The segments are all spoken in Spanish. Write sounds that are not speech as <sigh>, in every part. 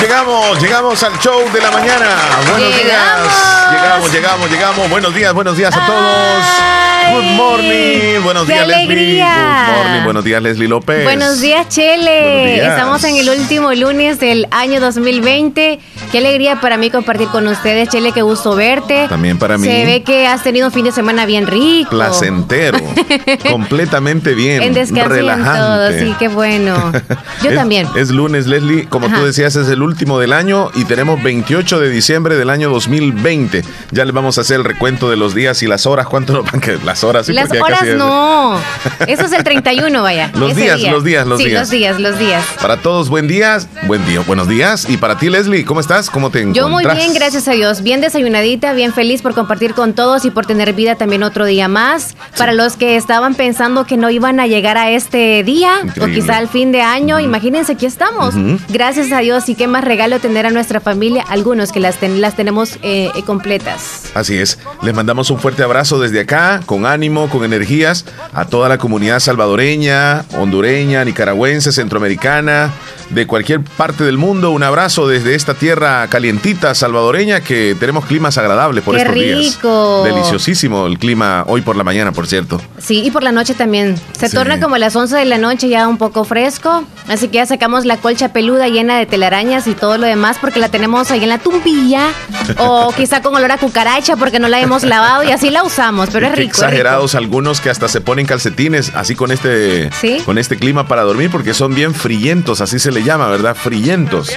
Llegamos, llegamos al show de la mañana. Buenos días. Llegamos, llegamos, llegamos. Buenos días, buenos días a todos. Good morning. Buenos días, Leslie. Good morning. Buenos días, Leslie López. Buenos días, Chele. Estamos en el último lunes del año 2020. Qué alegría para mí compartir con ustedes, Chele. Qué gusto verte. También para mí. Se ve que has tenido un fin de semana bien rico. Placentero. <laughs> completamente bien. En descanso relajante. todo, sí, qué bueno. <laughs> Yo también. Es lunes, Leslie. Como tú decías, es el último del año y tenemos 28 de diciembre del año 2020. Ya le vamos a hacer el recuento de los días y las horas. ¿Cuánto nos van a las horas. las horas no. <laughs> Eso es el 31, vaya. los días, los días, los sí, días. los días, los días. Para todos, buen día. Buen día, buenos días. Y para ti, Leslie, ¿cómo estás? ¿Cómo te encuentras? Yo muy bien, gracias a Dios. Bien desayunadita, bien feliz por compartir con todos y por tener vida también otro día más. Para los que estaban pensando que no iban a llegar a este día o quizá al fin de año, imagínense, aquí estamos. Gracias a Dios y qué más regalo tener a nuestra familia, algunos que las, las tenemos eh, completas. Así es. Les mandamos un fuerte abrazo desde acá, con ánimo, con energías, a toda la comunidad salvadoreña, hondureña, nicaragüense, centroamericana, de cualquier parte del mundo. Un abrazo desde esta tierra calientita salvadoreña que tenemos climas agradables por Qué estos rico. días. Deliciosísimo el clima hoy por la mañana, por cierto. Sí, y por la noche también. Se Sí. torna como a las 11 de la noche ya un poco fresco, así que ya sacamos la colcha peluda llena de telarañas y todo lo demás porque la tenemos ahí en la tumbilla o <laughs> quizá con olor a cucaracha porque no la hemos lavado y así la usamos, pero es rico. es rico. Exagerados algunos que hasta se ponen calcetines así con este Sí. con este clima para dormir porque son bien frillentos, así se le llama, ¿verdad? Frillentos.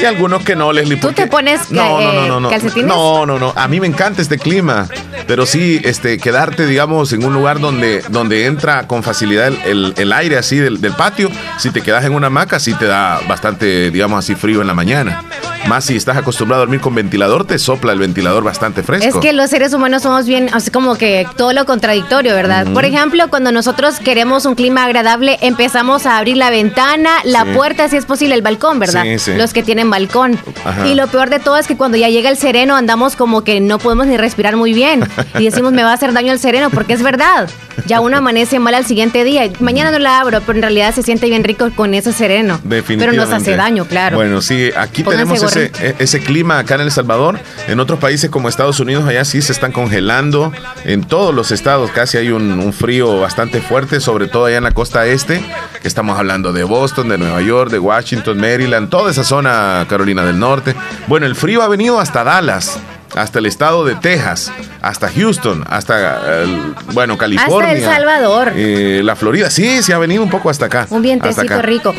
Y algunos que no, Leslie. ¿Tú porque- te pones, no, no, no, eh, no, no. calcetines? No, no, no. A mí me encanta este clima, pero sí, este, quedarte, digamos, en un lugar donde, donde entra con facilidad el, el- el aire así del, del patio. Si te quedas en una hamaca, sí te da bastante, digamos así, frío en la mañana. Más si estás acostumbrado a dormir con ventilador, te sopla el ventilador bastante fresco. Es que los seres humanos somos bien, así como que todo lo contradictorio, ¿verdad? Por ejemplo, cuando nosotros queremos un clima agradable, empezamos a abrir la ventana, la Sí. puerta, si es posible, el balcón, ¿verdad? Sí, sí. Los que tienen balcón. Ajá. Y lo peor de todo es que cuando ya llega el sereno, andamos como que no podemos ni respirar muy bien. Y decimos, me va a hacer daño el sereno, porque es verdad. Ya uno amanece mal al siguiente día. Mañana no la abro, pero en realidad se siente bien rico con ese sereno. Pero Definitivamente. nos hace daño, claro. Bueno, sí, aquí Pónganse tenemos ese, e- ese clima acá en El Salvador. En otros países como Estados Unidos, allá sí se están congelando. En todos los estados casi hay un, un frío bastante fuerte, sobre todo allá en la costa este, que estamos hablando de Boston, de Nueva York, de Washington, Maryland, toda esa zona Carolina del Norte. Bueno, el frío ha venido hasta Dallas. Hasta el estado de Texas, hasta Houston, hasta, el- bueno, California. El Salvador. eh, la Florida, sí, sí ha venido un poco hasta acá. Un hasta vientecito acá. rico.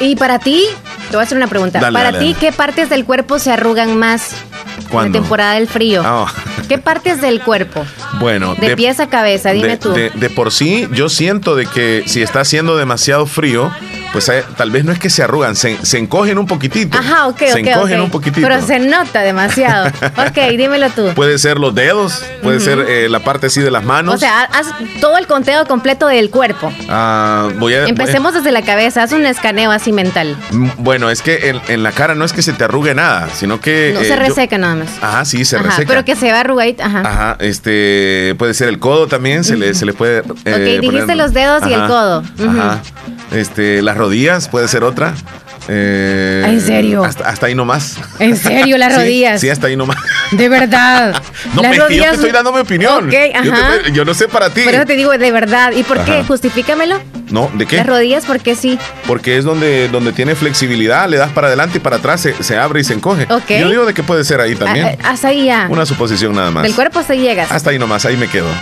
Y para ti, te voy a hacer una pregunta. Dale, para ti. ¿qué partes del cuerpo se arrugan más en ¿Cuándo? la temporada del frío? Ah. ¿Qué partes del cuerpo? Bueno, De, pies a cabeza, dime de, tú. de- de por sí, yo siento de que si está haciendo demasiado frío, pues eh, tal vez no es que se arrugan, se, se encogen un poquitito. Ajá, ok, Se ok, encogen ok. un poquitito. Pero se nota demasiado. ok, dímelo tú. Puede ser los dedos, puede ser eh, la parte así de las manos. O sea, haz todo el conteo completo del cuerpo. Ah, voy a, Empecemos desde la cabeza, haz un escaneo así mental. voy- bueno, es que en, en la cara no es que se te arrugue nada, sino que. No eh, se yo- reseca nada más. Ajá, sí, se Ajá, reseca. pero que se va arrugadito. Ajá. Ajá, este puede ser el codo también, se le, se le puede. eh, dijiste los dedos y el codo. Ajá. Este, las rodillas puede ser otra. Eh, ¿En serio? Hasta, hasta ahí nomás. ¿En serio, las <laughs> rodillas? Sí, hasta ahí nomás. De verdad. <laughs> No, Las pues, yo te estoy dando mi opinión. Yo, te no sé para ti. Por eso te digo, de verdad. ¿Y por qué? Justifícamelo. No, ¿de qué? Las rodillas, porque sí. Porque es donde, donde tiene flexibilidad, le das para adelante y para atrás, se, se abre y se encoge. Ok. Yo digo de que puede ser ahí también. Ah, ah, hasta ahí ya. Una suposición nada más. Del cuerpo hasta ahí llegas. Hasta ahí nomás, ahí me quedo. <laughs>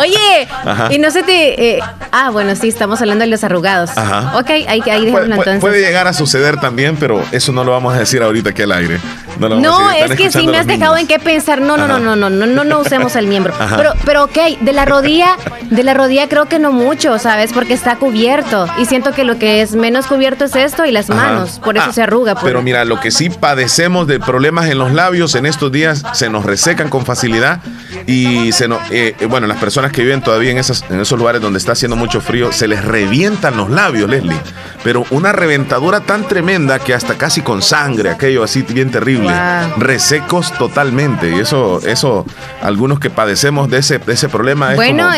Oye, Ajá. y no se te. eh, ah, bueno, sí, estamos hablando de los arrugados. Ajá. Ok, ahí, ahí puede- entonces. puede llegar a suceder también, pero eso no lo vamos a decir ahorita aquí al aire. No, es que si me has dejado en qué pensar. No, no, no, no, no, no, no, no usemos el miembro. Pero, pero ok, de la rodilla, de la rodilla creo que no mucho, ¿sabes? Porque está cubierto. Y siento que lo que es menos cubierto es esto y las manos. Por eso ah, se arruga. Pues. Pero mira, lo que sí padecemos de problemas en los labios en estos días se nos resecan con facilidad. Y se nos, eh, eh, bueno, las personas que viven todavía en, esas, en esos lugares donde está haciendo mucho frío, se les revientan los labios, Leslie. Pero una reventadura tan tremenda que hasta casi con sangre, aquello así bien terrible. Resecos totalmente. Y eso, eso, algunos que padecemos de ese, de ese problema es bueno,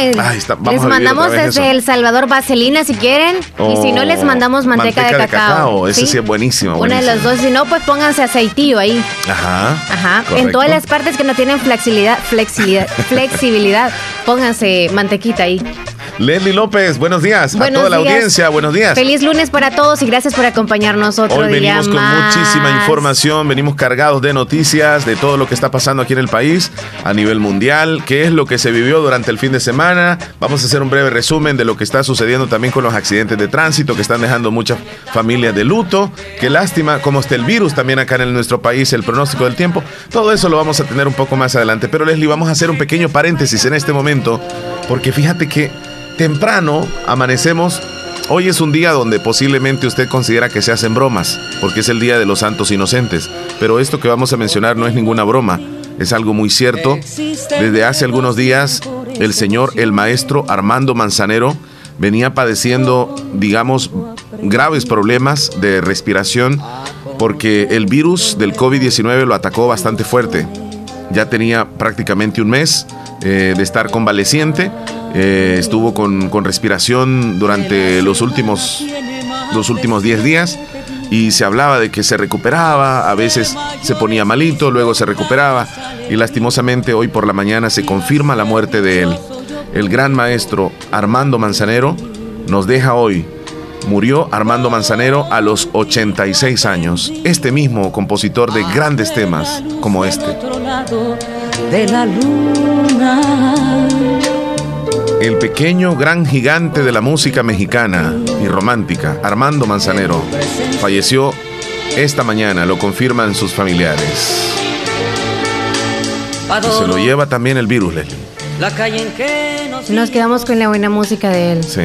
como, les mandamos desde El Salvador vaselina si quieren. y si no, les mandamos manteca, de, cacao. Ese sí es buenísimo. Una de las dos. Si no, pues pónganse aceitillo ahí. Ajá. Ajá. En todas las partes que no tienen flexibilidad, flexibilidad, flexibilidad, pónganse mantequita ahí. Leslie López, buenos días a toda la audiencia, buenos días. Feliz lunes para todos y gracias por acompañarnos otro Hoy venimos con muchísima información, venimos cargados de noticias de todo lo que está pasando aquí en el país a nivel mundial, qué es lo que se vivió durante el fin de semana. Vamos a hacer un breve resumen de lo que está sucediendo también con los accidentes de tránsito que están dejando muchas familias de luto. Qué lástima cómo está el virus también acá en nuestro país, el pronóstico del tiempo. Todo eso lo vamos a tener un poco más adelante. Pero Leslie, vamos a hacer un pequeño paréntesis en este momento porque fíjate que temprano amanecemos. Hoy es un día donde posiblemente usted considera que se hacen bromas, porque es el Día de los Santos Inocentes. Pero esto que vamos a mencionar no es ninguna broma, es algo muy cierto. Desde hace algunos días, el señor, el maestro Armando Manzanero, venía padeciendo, digamos, graves problemas de respiración porque el virus del COVID-19 lo atacó bastante fuerte. Ya tenía prácticamente un mes eh, de estar convaleciente eh, estuvo con, respiración durante los últimos, los últimos 10 días y se hablaba de que se recuperaba, a veces se ponía malito, luego se recuperaba y lastimosamente hoy por la mañana se confirma la muerte de él. El gran maestro Armando Manzanero nos deja hoy. Murió Armando Manzanero a los 86 años, este mismo compositor de grandes temas como este. El pequeño gran gigante de la música mexicana y romántica, Armando Manzanero, falleció esta mañana, lo confirman sus familiares. Y se lo lleva también el virus, Leslie. Nos quedamos con la buena música de él. Sí.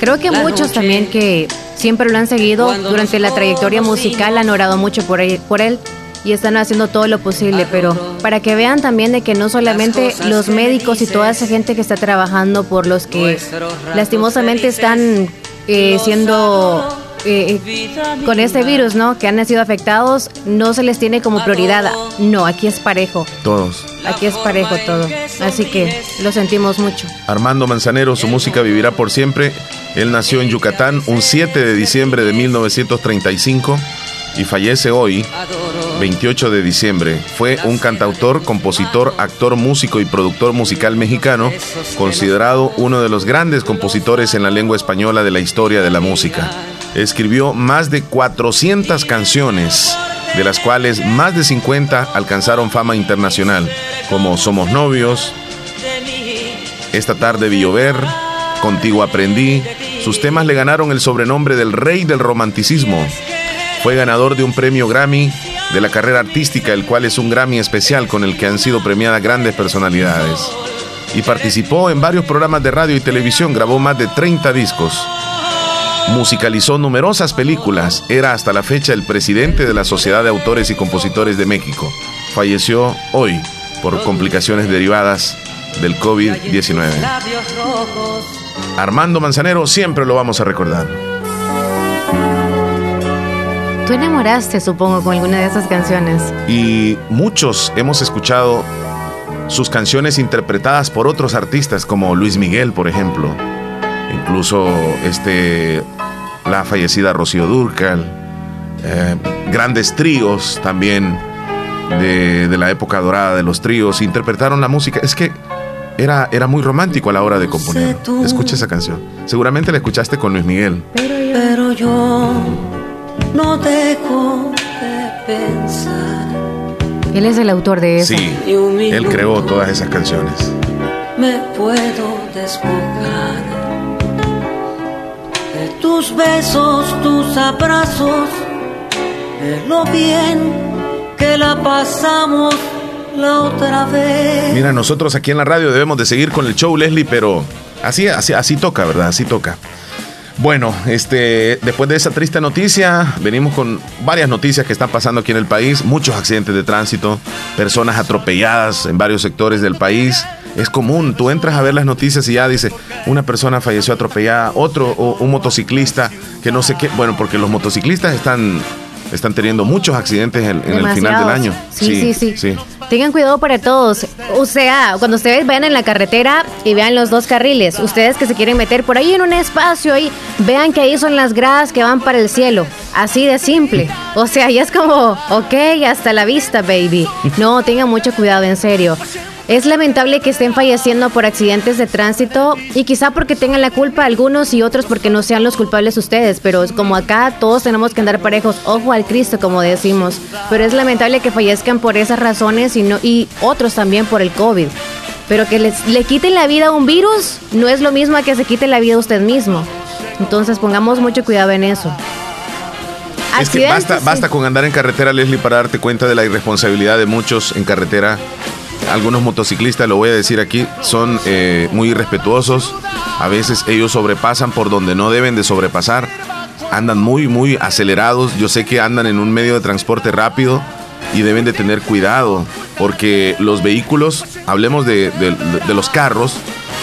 Creo que muchos también que siempre lo han seguido durante la trayectoria musical han orado mucho por por él y están haciendo todo lo posible, pero para que vean también de que no solamente los médicos y toda esa gente que está trabajando por los que lastimosamente están eh, siendo eh, con este virus, ¿no? Que han sido afectados, no se les tiene como prioridad. No, aquí es parejo. Todos. Aquí es parejo todo. Así que lo sentimos mucho. Armando Manzanero, su música vivirá por siempre. Él nació en Yucatán un 7 de diciembre de 1935 y fallece hoy, 28 de diciembre. Fue un cantautor, compositor, actor, músico y productor musical mexicano, considerado uno de los grandes compositores en la lengua española de la historia de la música. Escribió más de 400 canciones, de las cuales más de 50 alcanzaron fama internacional, como Somos Novios, Esta tarde vi llover, Contigo aprendí. Sus temas le ganaron el sobrenombre del Rey del Romanticismo fue ganador de un premio Grammy de la carrera artística, el cual es un Grammy especial con el que han sido premiadas grandes personalidades. Y participó en varios programas de radio y televisión, grabó más de 30 discos. Musicalizó numerosas películas, era hasta la fecha el presidente de la Sociedad de Autores y Compositores de México. Falleció hoy por complicaciones derivadas del COVID-19. Armando Manzanero siempre lo vamos a recordar. Tú enamoraste, supongo, con alguna de esas canciones. Y muchos hemos escuchado sus canciones interpretadas por otros artistas como Luis Miguel, por ejemplo. Incluso este, la fallecida Rocío Durcal. Eh, grandes tríos también de, la época dorada de los tríos interpretaron la música. Es que era, era muy romántico a la hora de componer. Escucha esa canción. Seguramente la escuchaste con Luis Miguel. Pero yo no dejo de pensar. Él es el autor de eso. Sí, él creó todas esas canciones. Me puedo despojar de tus besos, tus abrazos, de lo bien que la pasamos la otra vez. Mira, nosotros aquí en la radio debemos de seguir con el show, Leslie, pero así, así, así toca, ¿verdad? Así toca. Bueno, este, después de esa triste noticia, venimos con varias noticias que están pasando aquí en el país, muchos accidentes de tránsito, personas atropelladas en varios sectores del país. Es común, tú entras a ver las noticias y ya dice, una persona falleció atropellada, otro, o un motociclista, que no sé qué, bueno, porque los motociclistas están están teniendo muchos accidentes en, el final del año. Sí sí, sí, Tengan cuidado para todos. O sea, cuando ustedes vayan en la carretera y vean los dos carriles, ustedes que se quieren meter por ahí en un espacio ahí, vean que ahí son las gradas que van para el cielo. Así de simple. O sea, ya es como, ok, hasta la vista, baby. No, tengan mucho cuidado, en serio. Es lamentable que estén falleciendo por accidentes de tránsito y quizá porque tengan la culpa algunos y otros porque no sean los culpables ustedes, pero como acá todos tenemos que andar parejos, ojo al Cristo como decimos, pero es lamentable que fallezcan por esas razones y, no, y otros también por el COVID. Pero que les, le quiten la vida a un virus no es lo mismo a que se quite la vida a usted mismo. Entonces pongamos mucho cuidado en eso. Es que basta, basta con andar en carretera, Leslie, para darte cuenta de la irresponsabilidad de muchos en carretera algunos motociclistas, lo voy a decir aquí, son eh, muy irrespetuosos. A veces ellos sobrepasan por donde no deben de sobrepasar. Andan muy, muy acelerados. Yo sé que andan en un medio de transporte rápido y deben de tener cuidado porque los vehículos, hablemos de, los carros,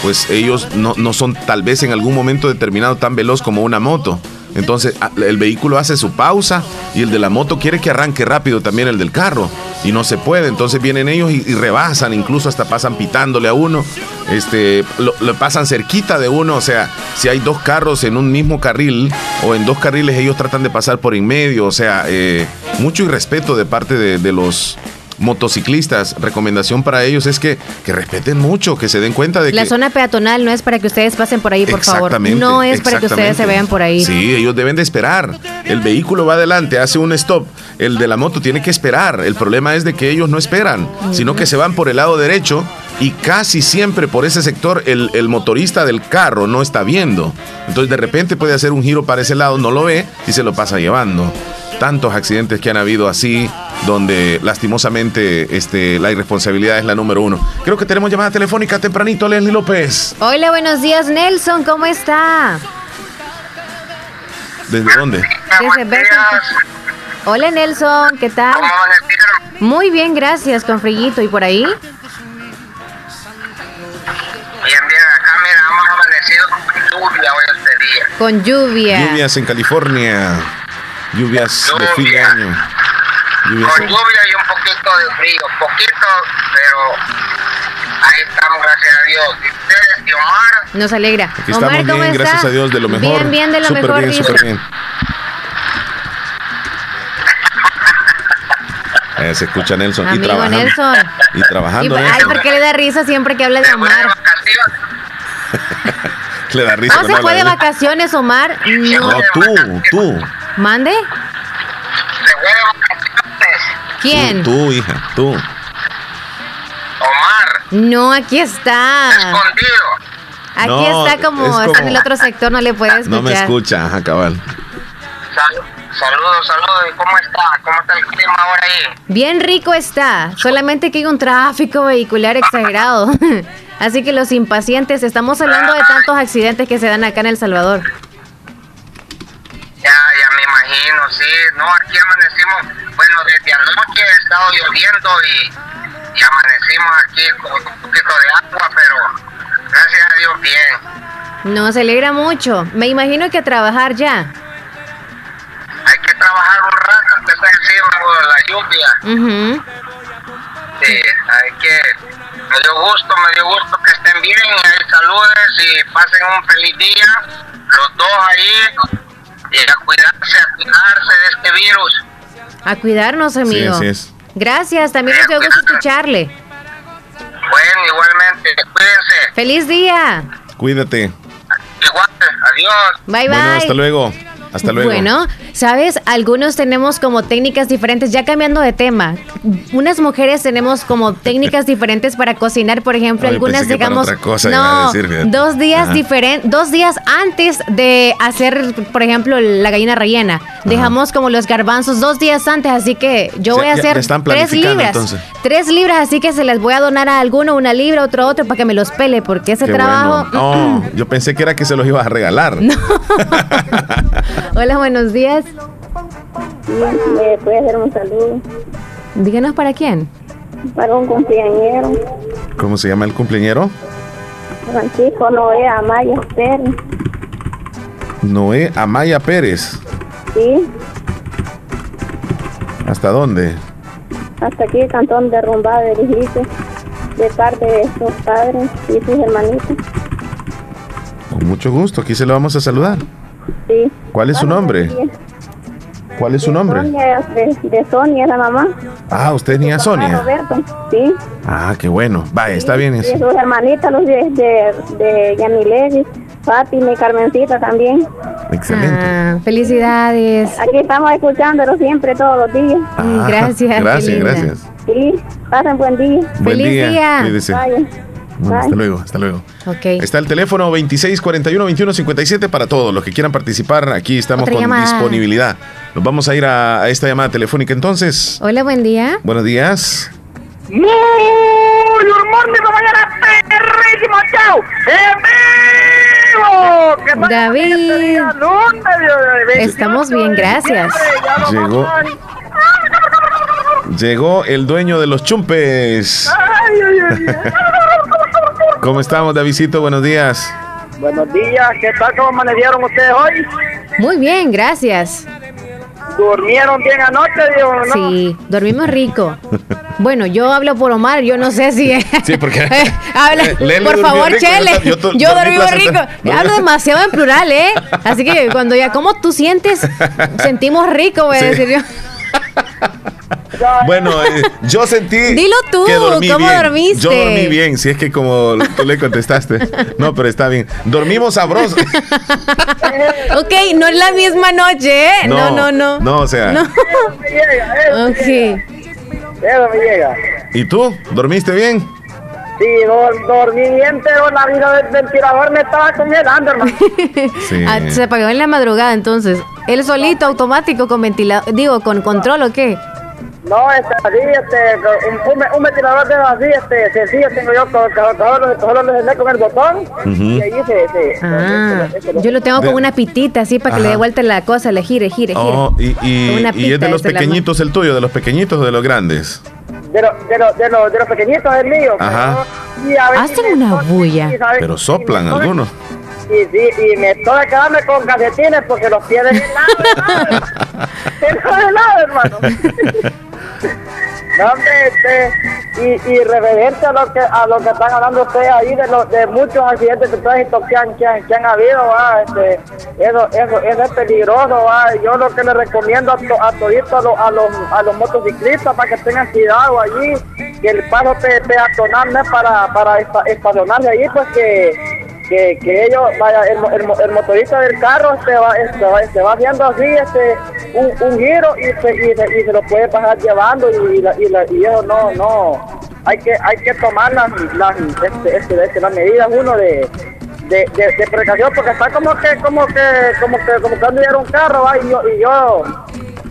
pues ellos no, no son tal vez en algún momento determinado tan veloz como una moto. Entonces el vehículo hace su pausa y el de la moto quiere que arranque rápido también el del carro y no se puede. Entonces vienen ellos y, rebasan, incluso hasta pasan pitándole a uno, este, lo, pasan cerquita de uno. O sea, si hay dos carros en un mismo carril o en dos carriles, ellos tratan de pasar por en medio. O sea, eh, mucho irrespeto de parte de los motociclistas, recomendación para ellos es que, que respeten mucho, que se den cuenta de la que... La zona peatonal no es para que ustedes pasen por ahí, por favor. No es para que ustedes se vean por ahí. Sí, ellos deben de esperar. El vehículo va adelante, hace un stop. El de la moto tiene que esperar. El problema es de que ellos no esperan, sino que se van por el lado derecho y casi siempre por ese sector el, el, motorista del carro no está viendo. Entonces de repente puede hacer un giro para ese lado, no lo ve y se lo pasa llevando tantos accidentes que han habido así, donde lastimosamente este, la irresponsabilidad es la número uno. Creo que tenemos llamada telefónica tempranito, Leslie López. Hola, buenos días, Nelson, ¿cómo está? ¿Desde dónde? Desde Hola, Nelson, ¿qué tal? Muy bien, gracias, con frillito. ¿Y por ahí? Lluvia hoy este día. Con lluvia. Lluvias en California. Lluvias de fin de año. Con lluvia y un poquito de frío, poquito, pero ahí estamos, gracias a Dios. ¿Y ustedes y Omar? Nos alegra. Aquí estamos bien, gracias a Dios, de lo mejor. Bien, bien, de lo super mejor. Bien, súper bien. Eh, se escucha Nelson. Amigo y trabajando. Nelson. Y trabajando. Y, ay, ¿por qué le da risa siempre que habla de Omar? <laughs> le da risa. ¿No se fue de vacaciones, Omar? No, no tú, tú. ¿Mande? ¿Quién? Tú, hija, tú. Omar. No, aquí está. Escondido. Aquí está como, está en el otro sector, no le puede escuchar. No me escucha, ajá, cabal. Saludos, saludos. ¿Cómo está? ¿Cómo está el clima ahora ahí? Bien rico está, solamente que hay un tráfico vehicular exagerado. <laughs> Así que los impacientes, estamos hablando de tantos accidentes que se dan acá en El Salvador. Ya, ya me imagino, sí. No, aquí amanecimos, bueno, desde anoche ha estado lloviendo y, y amanecimos aquí con un poquito de agua, pero gracias a Dios bien. No, se alegra mucho. Me imagino que a trabajar ya. Hay que trabajar un rato de encima de la lluvia. Sí, hay que... Me dio gusto, me dio gusto que estén bien, ahí saludes y pasen un feliz día. Los dos ahí y a cuidarse, a cuidarse de este virus. A cuidarnos, amigo. Sí, es. Gracias, también nos dio gusto escucharle. Bueno, igualmente, cuídense. Feliz día. Cuídate. Igual, adiós. Bye, bye. hasta luego. Hasta luego. Bueno, sabes, algunos tenemos como técnicas diferentes, ya cambiando de tema. Unas mujeres tenemos como técnicas diferentes para cocinar, por ejemplo, Ay, algunas digamos, otra cosa no, decir, dos días diferentes, dos días antes de hacer, por ejemplo, la gallina rellena. Dejamos como los garbanzos dos días antes, así que yo voy a hacer tres libras, entonces. tres libras, así que se les voy a donar a alguno una libra, otro otro, para que me los pele, porque ese Qué trabajo. bueno. No, <clears throat> yo pensé que era que se los ibas a regalar. <laughs> <laughs> <laughs> Hola, buenos días. ¿Me puede hacer un saludo Díganos para quién. para un cumpleañero, ¿Cómo se llama el cumpleañero? Francisco Noé Amaya Pérez? Noé Amaya Pérez. Sí, ¿Hasta dónde? hasta aquí, Cantón de Rumbada de Rijito, de parte de sus padres y sus hermanitos. Con mucho gusto, aquí se lo vamos a saludar. Sí. ¿Cuál es su nombre? ¿Cuál es su nombre? Sonia, de, de Sonia, la mamá. Ah, usted es niña Sonia. Roberto, sí. Ah, qué bueno. Vaya, está bien Y eso. sus hermanitas, los de, de, de Yamilevis, Fátima y Carmencita también. Excelente. Ah, felicidades. Aquí estamos escuchándolo siempre, todos los días. Ah, gracias, <laughs> Gracias, gracias. Sí, pasen buen día. Buen Feliz día. día. Bueno, hasta luego, hasta luego. Está el teléfono 2641-2157 para todos los que quieran participar. Aquí estamos Otra con llamada. disponibilidad. Nos vamos a ir a, a esta llamada telefónica entonces. Hola, buen día. Buenos días. Muy morning, mañana perrísimo show en vivo. David. Estamos bien, gracias. Llegó. Llegó el dueño de los chumpes. Ay, ay, ay, ay. ¿Cómo estamos, Davidito? Buenos días. Buenos días, ¿qué tal? ¿Cómo amanecieron ustedes hoy? Muy bien, gracias. ¿Durmieron bien anoche, digo, no? Sí, dormimos rico. Bueno, yo hablo por Omar, yo no sé si. Sí, porque- <laughs> habla, Lele por favor, rico, yo Chele. yo to- Yo, dormí rico. Hablo demasiado en plural, ¿eh? Así que cuando ya, ¿cómo tú sientes? Sentimos rico, voy a Sí. decir yo. <laughs> Bueno, eh, yo sentí. Dilo tú, que dormí ¿cómo bien. dormiste? Yo dormí bien, si es que como tú le contestaste. No, pero está bien. Dormimos sabroso. <laughs> Ok, no es la misma noche, ¿eh? No, no, no. No, o sea. No. Eso me llega, eso, Ok. eso me llega. ¿Y tú? ¿Dormiste bien? Sí, dor- dormí bien, pero la vida del ventilador me estaba congelando, hermano. <laughs> Sí. Ah, se apagó en la madrugada, entonces. ¿Él solito, automático, con ventilador? Digo, ¿con control o qué? No, este, así, este, un, un, un ventilador de así, este, sencillo tengo yo, con- solo el botón y ahí se, se, Ah, se- se- se- yo lo tengo De- con una pitita así para que le dé vuelta la cosa, le gire, gire, gire. Oh, y, y- y es de los pequeñitos el tuyo, de los pequeñitos o de los grandes. de, lo, de, lo, de, lo, de los pequeñitos es mío. Ajá. pero- y a veces Hacen una bulla. Pero soplan algunos. Y, sí, y me estoy quedando con calcetines porque los pies de helado, hermano. de helado, <laughs> hermano. No, hombre, este, y, y referente a lo que a lo que están hablando ustedes ahí de, los de muchos accidentes de tránsito que han, que han, que han habido, va, este, eso, eso, eso es peligroso, va. yo lo que le recomiendo a, to, a toditos a, los- a, los, a los motociclistas para que tengan cuidado allí, que el paso pe- peatonal no es para, para esta- estacionarse allí, pues que que, que ellos, vaya, el, el, el motorista del carro se va, se va, se va haciendo así este, un, un giro y se, y, se, y se lo puede pasar llevando y, y, la- y, la- y eso no, no, hay que, hay que tomar las, las, este, este, este, las medidas uno de, de, de, precaución porque está como que, como que, como que, como que anduviera un carro ¿va? y yo, y yo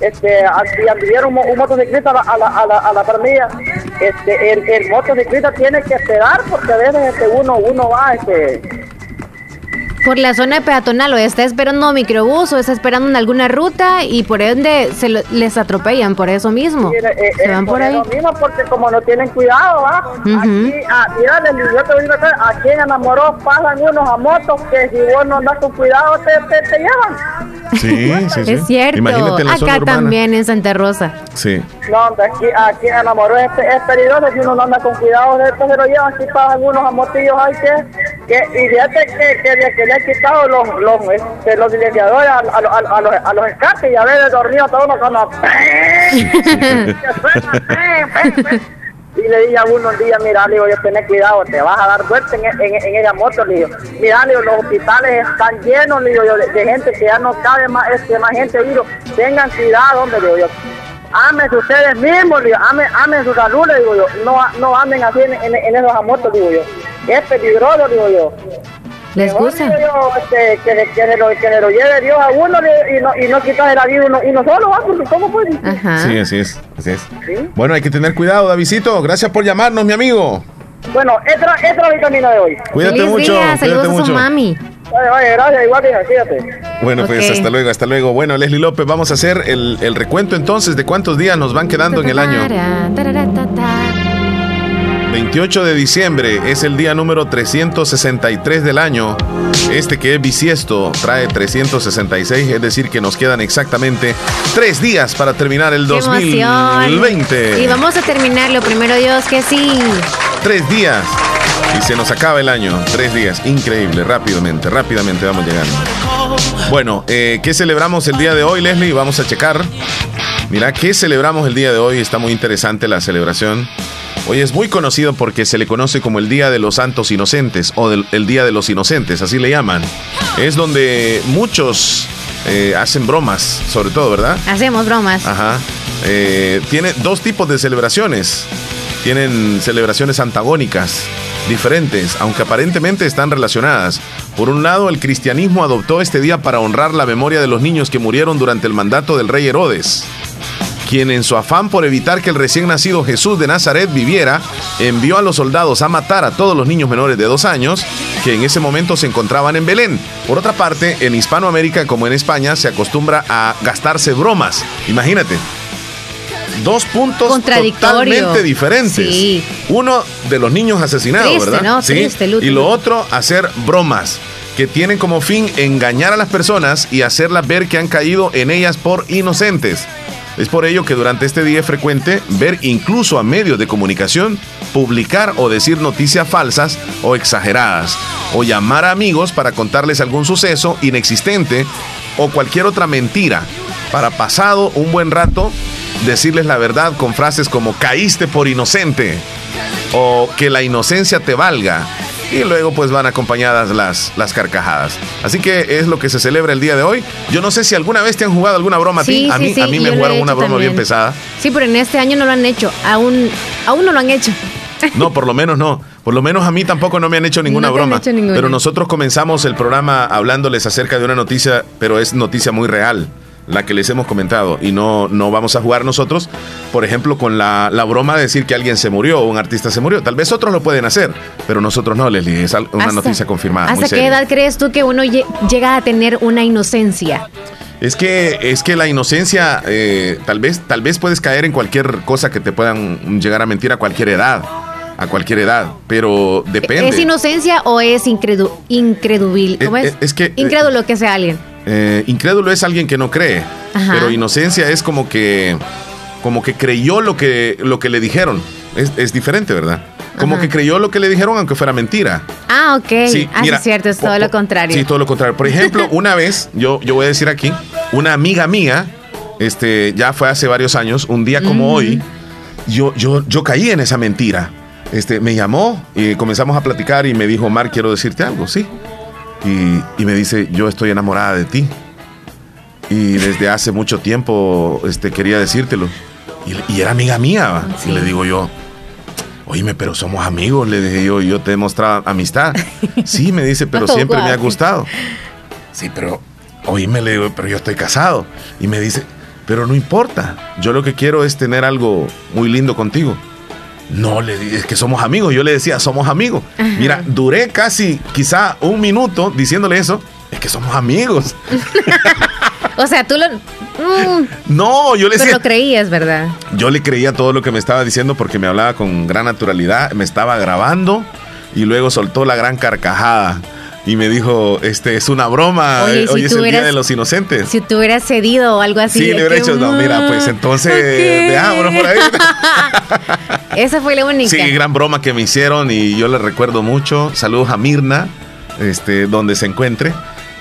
este, si anduviera un, un motociclista a la, a la, a la, a la par mía, este, el, el motociclista tiene que esperar porque a veces este, uno, uno va, este, Por la zona peatonal o está esperando un microbús o está esperando en alguna ruta y por ende se lo- les atropellan por eso mismo. eh, eh, Se van eh, por ahí. Lo mismo porque como no tienen cuidado, ¿va? Ujú. Aquí, ah, mira, yo te voy a decir, aquí en Enamoró pasan unos a motos que si vos no andas con cuidado te, te, te llevan. Sí, sí, sí. Es cierto. Imagínate en la zona Acá urbana. también en Santa Rosa. Sí. No, aquí, aquí en Enamoró es, es peligroso si uno no anda con cuidado, después se lo llevan, aquí pasan unos a motillos ahí que, que y fíjate que, que, que quitado los, los, este, los silenciadores a, a, a, a los, a los escapes y veces dormido todo uno Y le dije a uno un día, mira, le digo, yo tenés cuidado, te vas a dar vuelta en, en, en esa moto, le digo. Mira, los hospitales están llenos, le digo, de, de gente que ya no cabe más, este, más gente, le digo, tengan cuidado, hombre, le digo yo. Amen ustedes mismos, le amen, amen su salud, le digo yo. No, no anden así en, en, en esos motos, digo yo. Es peligroso, digo yo. ¿Les gusta? yo, este, que, que, se lo, que lo lleve Dios a uno y no, y no la vida uno, uno solo, ¿va? Porque ¿cómo puede? Ajá. Sí, así es, así es. Sí. Bueno, hay que tener cuidado, Davidito. Gracias por llamarnos, mi amigo. Bueno, esta es la vitamina de hoy. Cuídate Feliz mucho, día, saludos cuídate a su mucho. mami. Oye, oye, gracias, igual que fíjate. Bueno, pues hasta luego, hasta luego. Bueno, Leslie López, vamos a hacer el, el recuento entonces de cuántos días nos van quedando en el año. Tarara, 28 de diciembre es el día número 363 del año. Este que es bisiesto trae 366, es decir, que nos quedan exactamente tres días para terminar el ¡Qué emoción! 2020. Y vamos a terminarlo, primero Dios, que sí. Tres días. Y se nos acaba el año. Tres días. Increíble. Rápidamente, rápidamente vamos llegando. Bueno, eh, ¿qué celebramos el día de hoy, Leslie? Vamos a checar. Mira, ¿qué celebramos el día de hoy? Está muy interesante la celebración. Hoy es muy conocido porque se le conoce como el Día de los Santos Inocentes o del, el Día de los Inocentes, así le llaman. Es donde muchos eh, hacen bromas, sobre todo, ¿verdad? Hacemos bromas. Ajá. Eh, tiene dos tipos de celebraciones. Tienen celebraciones antagónicas, diferentes, aunque aparentemente están relacionadas. Por un lado, el cristianismo adoptó este día para honrar la memoria de los niños que murieron durante el mandato del rey Herodes, quien en su afán por evitar que el recién nacido Jesús de Nazaret viviera, envió a los soldados a matar a todos los niños menores de dos años que en ese momento se encontraban en Belén. Por otra parte, en Hispanoamérica como en España se acostumbra a gastarse bromas. Imagínate. Dos puntos totalmente diferentes. Sí. Uno de los niños asesinados, Triste, ¿verdad? ¿no? Triste, Y lo otro, hacer bromas que tienen como fin engañar a las personas y hacerlas ver que han caído en ellas por inocentes. Es por ello que durante este día es frecuente ver incluso a medios de comunicación publicar o decir noticias falsas o exageradas, o llamar a amigos para contarles algún suceso inexistente o cualquier otra mentira, para pasado un buen rato decirles la verdad con frases como caíste por inocente o que la inocencia te valga. Y luego pues van acompañadas las, las carcajadas. Así que es lo que se celebra el día de hoy. Yo no sé si alguna vez te han jugado alguna broma a ti. Sí, a mí, sí, a mí me he jugaron hecho una broma bien también. pesada. Sí, pero en este año no lo han hecho. Aún, aún no lo han hecho. No, <laughs> por lo menos no. Por lo menos a mí tampoco no me han hecho ninguna No broma. hecho ninguna. Pero nosotros comenzamos el programa hablándoles acerca de una noticia, pero es noticia muy real, la que les hemos comentado. Y no, no vamos a jugar nosotros, por ejemplo, con la, la broma de decir que alguien se murió o un artista se murió. Tal vez otros lo pueden hacer, pero nosotros no, Leslie. Es una Hasta- noticia confirmada. muy ¿Hasta qué seria. edad crees tú que uno lle- llega a tener una inocencia? Es que, es que la inocencia, eh, tal vez, tal vez puedes caer en cualquier cosa que te puedan llegar a mentir a cualquier edad. A cualquier edad. Pero depende. ¿Es inocencia o es incredu incredubil? ¿Cómo Eh, es? eh, es que- Incrédulo que sea alguien. Eh, incrédulo es alguien que no cree, Ajá. pero inocencia es como que, como que creyó lo que, lo que le dijeron. Es, es diferente, ¿verdad? Como Ajá. que creyó lo que le dijeron aunque fuera mentira. Ah, ok. ah, sí, mira, es cierto, es todo lo contrario. Sí, todo lo contrario. Por ejemplo, <laughs> una vez, yo, yo voy a decir aquí, una amiga mía, este, ya fue hace varios años, un día como Ujú. hoy, yo, yo, yo caí en esa mentira. Este, me llamó y comenzamos a platicar y me dijo, Mar, quiero decirte algo, sí. Y, y me dice, yo estoy enamorada de ti. Y desde hace mucho tiempo este, quería decírtelo. Y, y era amiga mía. Y le digo yo, oíme, pero somos amigos, le dije yo, yo te he mostrado amistad. <laughs> Sí, me dice, pero siempre me ha gustado. Sí, pero, oíme, le digo, pero yo estoy casado. Y me dice, pero no importa, yo lo que quiero es tener algo muy lindo contigo. No, le dije, es que somos amigos. Yo le decía, somos amigos. Mira, duré casi, quizá un minuto diciéndole eso. Es que somos amigos. <laughs> O sea, tú lo. Mm, No, yo le pero decía. lo creías, ¿verdad? Yo le creía todo lo que me estaba diciendo porque me hablaba con gran naturalidad, me estaba grabando y luego soltó la gran carcajada y me dijo, este es una broma, Oye, eh, si hoy es el día de los inocentes. Si tú hubieras cedido o algo así. sí, le hubiera dicho, no, mira, pues mm, entonces ok. dejámonos por ahí. <laughs> Esa fue la única. Sí, gran broma que me hicieron y yo le recuerdo mucho. Saludos a Mirna, este, donde se encuentre.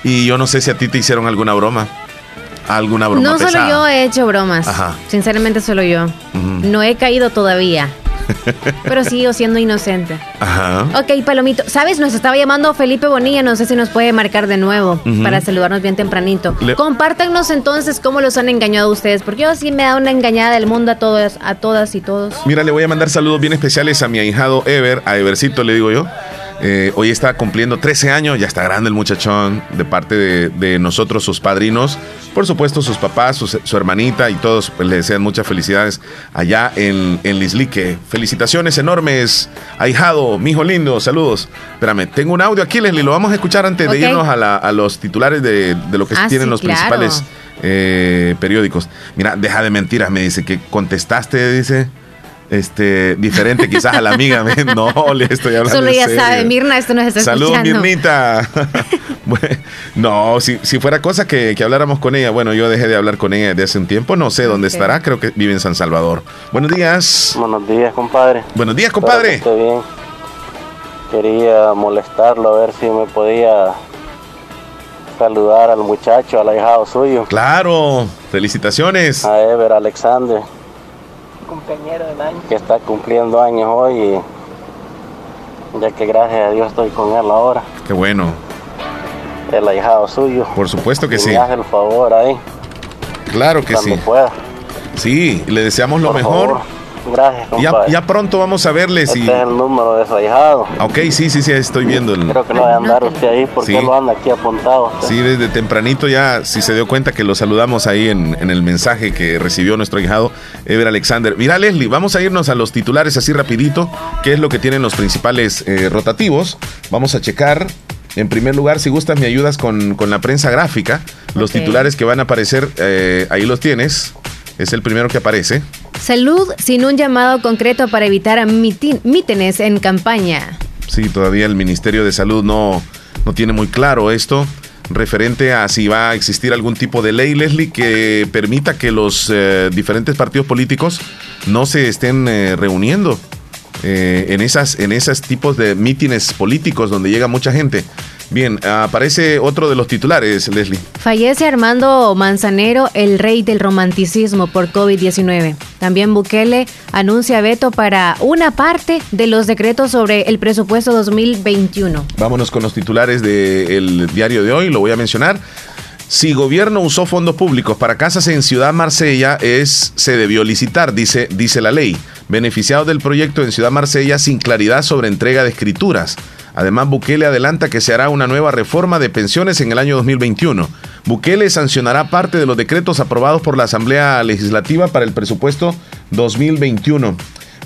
Y yo no sé si a ti te hicieron alguna broma. Alguna broma no solo yo he hecho bromas. Ajá. Sinceramente, solo yo. No he caído todavía. Pero sigo siendo inocente. Ajá. Ok, Palomito. ¿Sabes? Nos estaba llamando Felipe Bonilla. No sé si nos puede marcar de nuevo para saludarnos bien tempranito. Compártanos entonces cómo los han engañado ustedes. Porque yo sí me da una engañada del mundo a todas, a todas y todos. Mira, le voy a mandar saludos bien especiales a mi ahijado Ever, a Evercito le digo yo. Eh, hoy está cumpliendo 13 años, ya está grande el muchachón, de parte de, nosotros, sus padrinos, por supuesto sus papás, su, hermanita y todos pues, le desean muchas felicidades allá en, en Lislique. Felicitaciones enormes, ahijado, mi hijo lindo, saludos. Espérame, tengo un audio aquí, Leslie, lo vamos a escuchar antes de irnos a, los titulares de, lo que ah, tienen los principales eh, periódicos. Mira, deja de mentiras, me dice que contestaste, dice este, diferente quizás a la amiga. no, le estoy hablando. Solo ya sabe, Mirna, esto nos está Saludos, Mirnita. <laughs> no, si, si, fuera cosa que, que, habláramos con ella, bueno, yo dejé de hablar con ella desde hace un tiempo, no sé dónde estará, creo que vive en San Salvador. Buenos días. Buenos días, compadre. Buenos días, compadre. bien. Quería molestarlo a ver si me podía saludar al muchacho, al ahijado suyo. Claro, felicitaciones. A Ever Alexander compañero del año. Que está cumpliendo años hoy y ya que gracias a Dios estoy con él ahora. Qué bueno. El ahijado suyo. Por supuesto que sí. Hace el favor ahí. Claro que sí. pueda. Sí, le deseamos lo mejor. Gracias, compadre. Ya, pronto vamos a verle este si. es el número de su ahijado. Ok, sí, sí, sí, estoy viendo. El... Creo que lo va a andar usted ahí porque lo anda aquí apuntado. Sí, desde tempranito ya, si se dio cuenta que lo saludamos ahí en, en, el mensaje que recibió nuestro ahijado, Ever Alexander. Mira, Leslie, vamos a irnos a los titulares así rapidito, qué es lo que tienen los principales eh, rotativos. Vamos a checar. En primer lugar, si gustas, me ayudas con, con la prensa gráfica. Los titulares que van a aparecer, eh, ahí los tienes. Es el primero que aparece. Salud sin un llamado concreto para evitar mítines en campaña. Sí, todavía el Ministerio de Salud no, no tiene muy claro esto referente a si va a existir algún tipo de ley, Leslie, que permita que los eh, diferentes partidos políticos no se estén eh, reuniendo eh, en, esas, en esos tipos de mítines políticos donde llega mucha gente. Bien, aparece otro de los titulares, Leslie. Fallece Armando Manzanero, el rey del romanticismo por COVID-19. También Bukele anuncia veto para una parte de los decretos sobre el presupuesto 2021. Vámonos con los titulares del diario de hoy, lo voy a mencionar. Si gobierno usó fondos públicos para casas en Ciudad Marsella, es, se debió licitar, dice, dice la ley. Beneficiados del proyecto en Ciudad Marsella sin claridad sobre entrega de escrituras. Además, Bukele adelanta que se hará una nueva reforma de pensiones en el año 2021. Bukele sancionará parte de los decretos aprobados por la Asamblea Legislativa para el presupuesto 2021.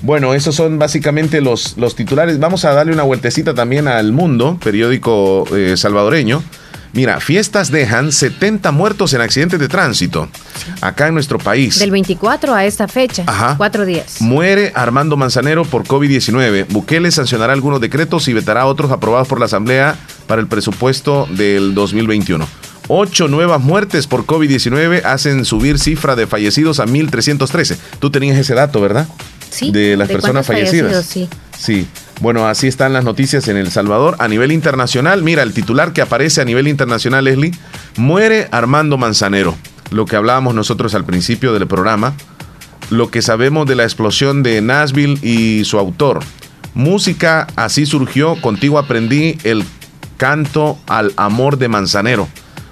Bueno, esos son básicamente los, los titulares. Vamos a darle una vueltecita también al Mundo, periódico eh, salvadoreño. Mira, fiestas dejan 70 muertos en accidentes de tránsito acá en nuestro país. Del 24 a esta fecha, Ajá. cuatro días. Muere Armando Manzanero por COVID-19. Bukele sancionará algunos decretos y vetará otros aprobados por la Asamblea para el presupuesto del 2021. Ocho nuevas muertes por COVID-19 hacen subir cifra de fallecidos a 1.313. Tú tenías ese dato, ¿verdad? Sí. De las personas fallecidas. Sí. Sí. Bueno, así están las noticias en El Salvador. A nivel internacional, mira, el titular que aparece a nivel internacional, Leslie, muere Armando Manzanero. Lo que hablábamos nosotros al principio del programa, lo que sabemos de la explosión de Nashville y su autor. Música, así surgió, contigo aprendí el canto al amor de Manzanero.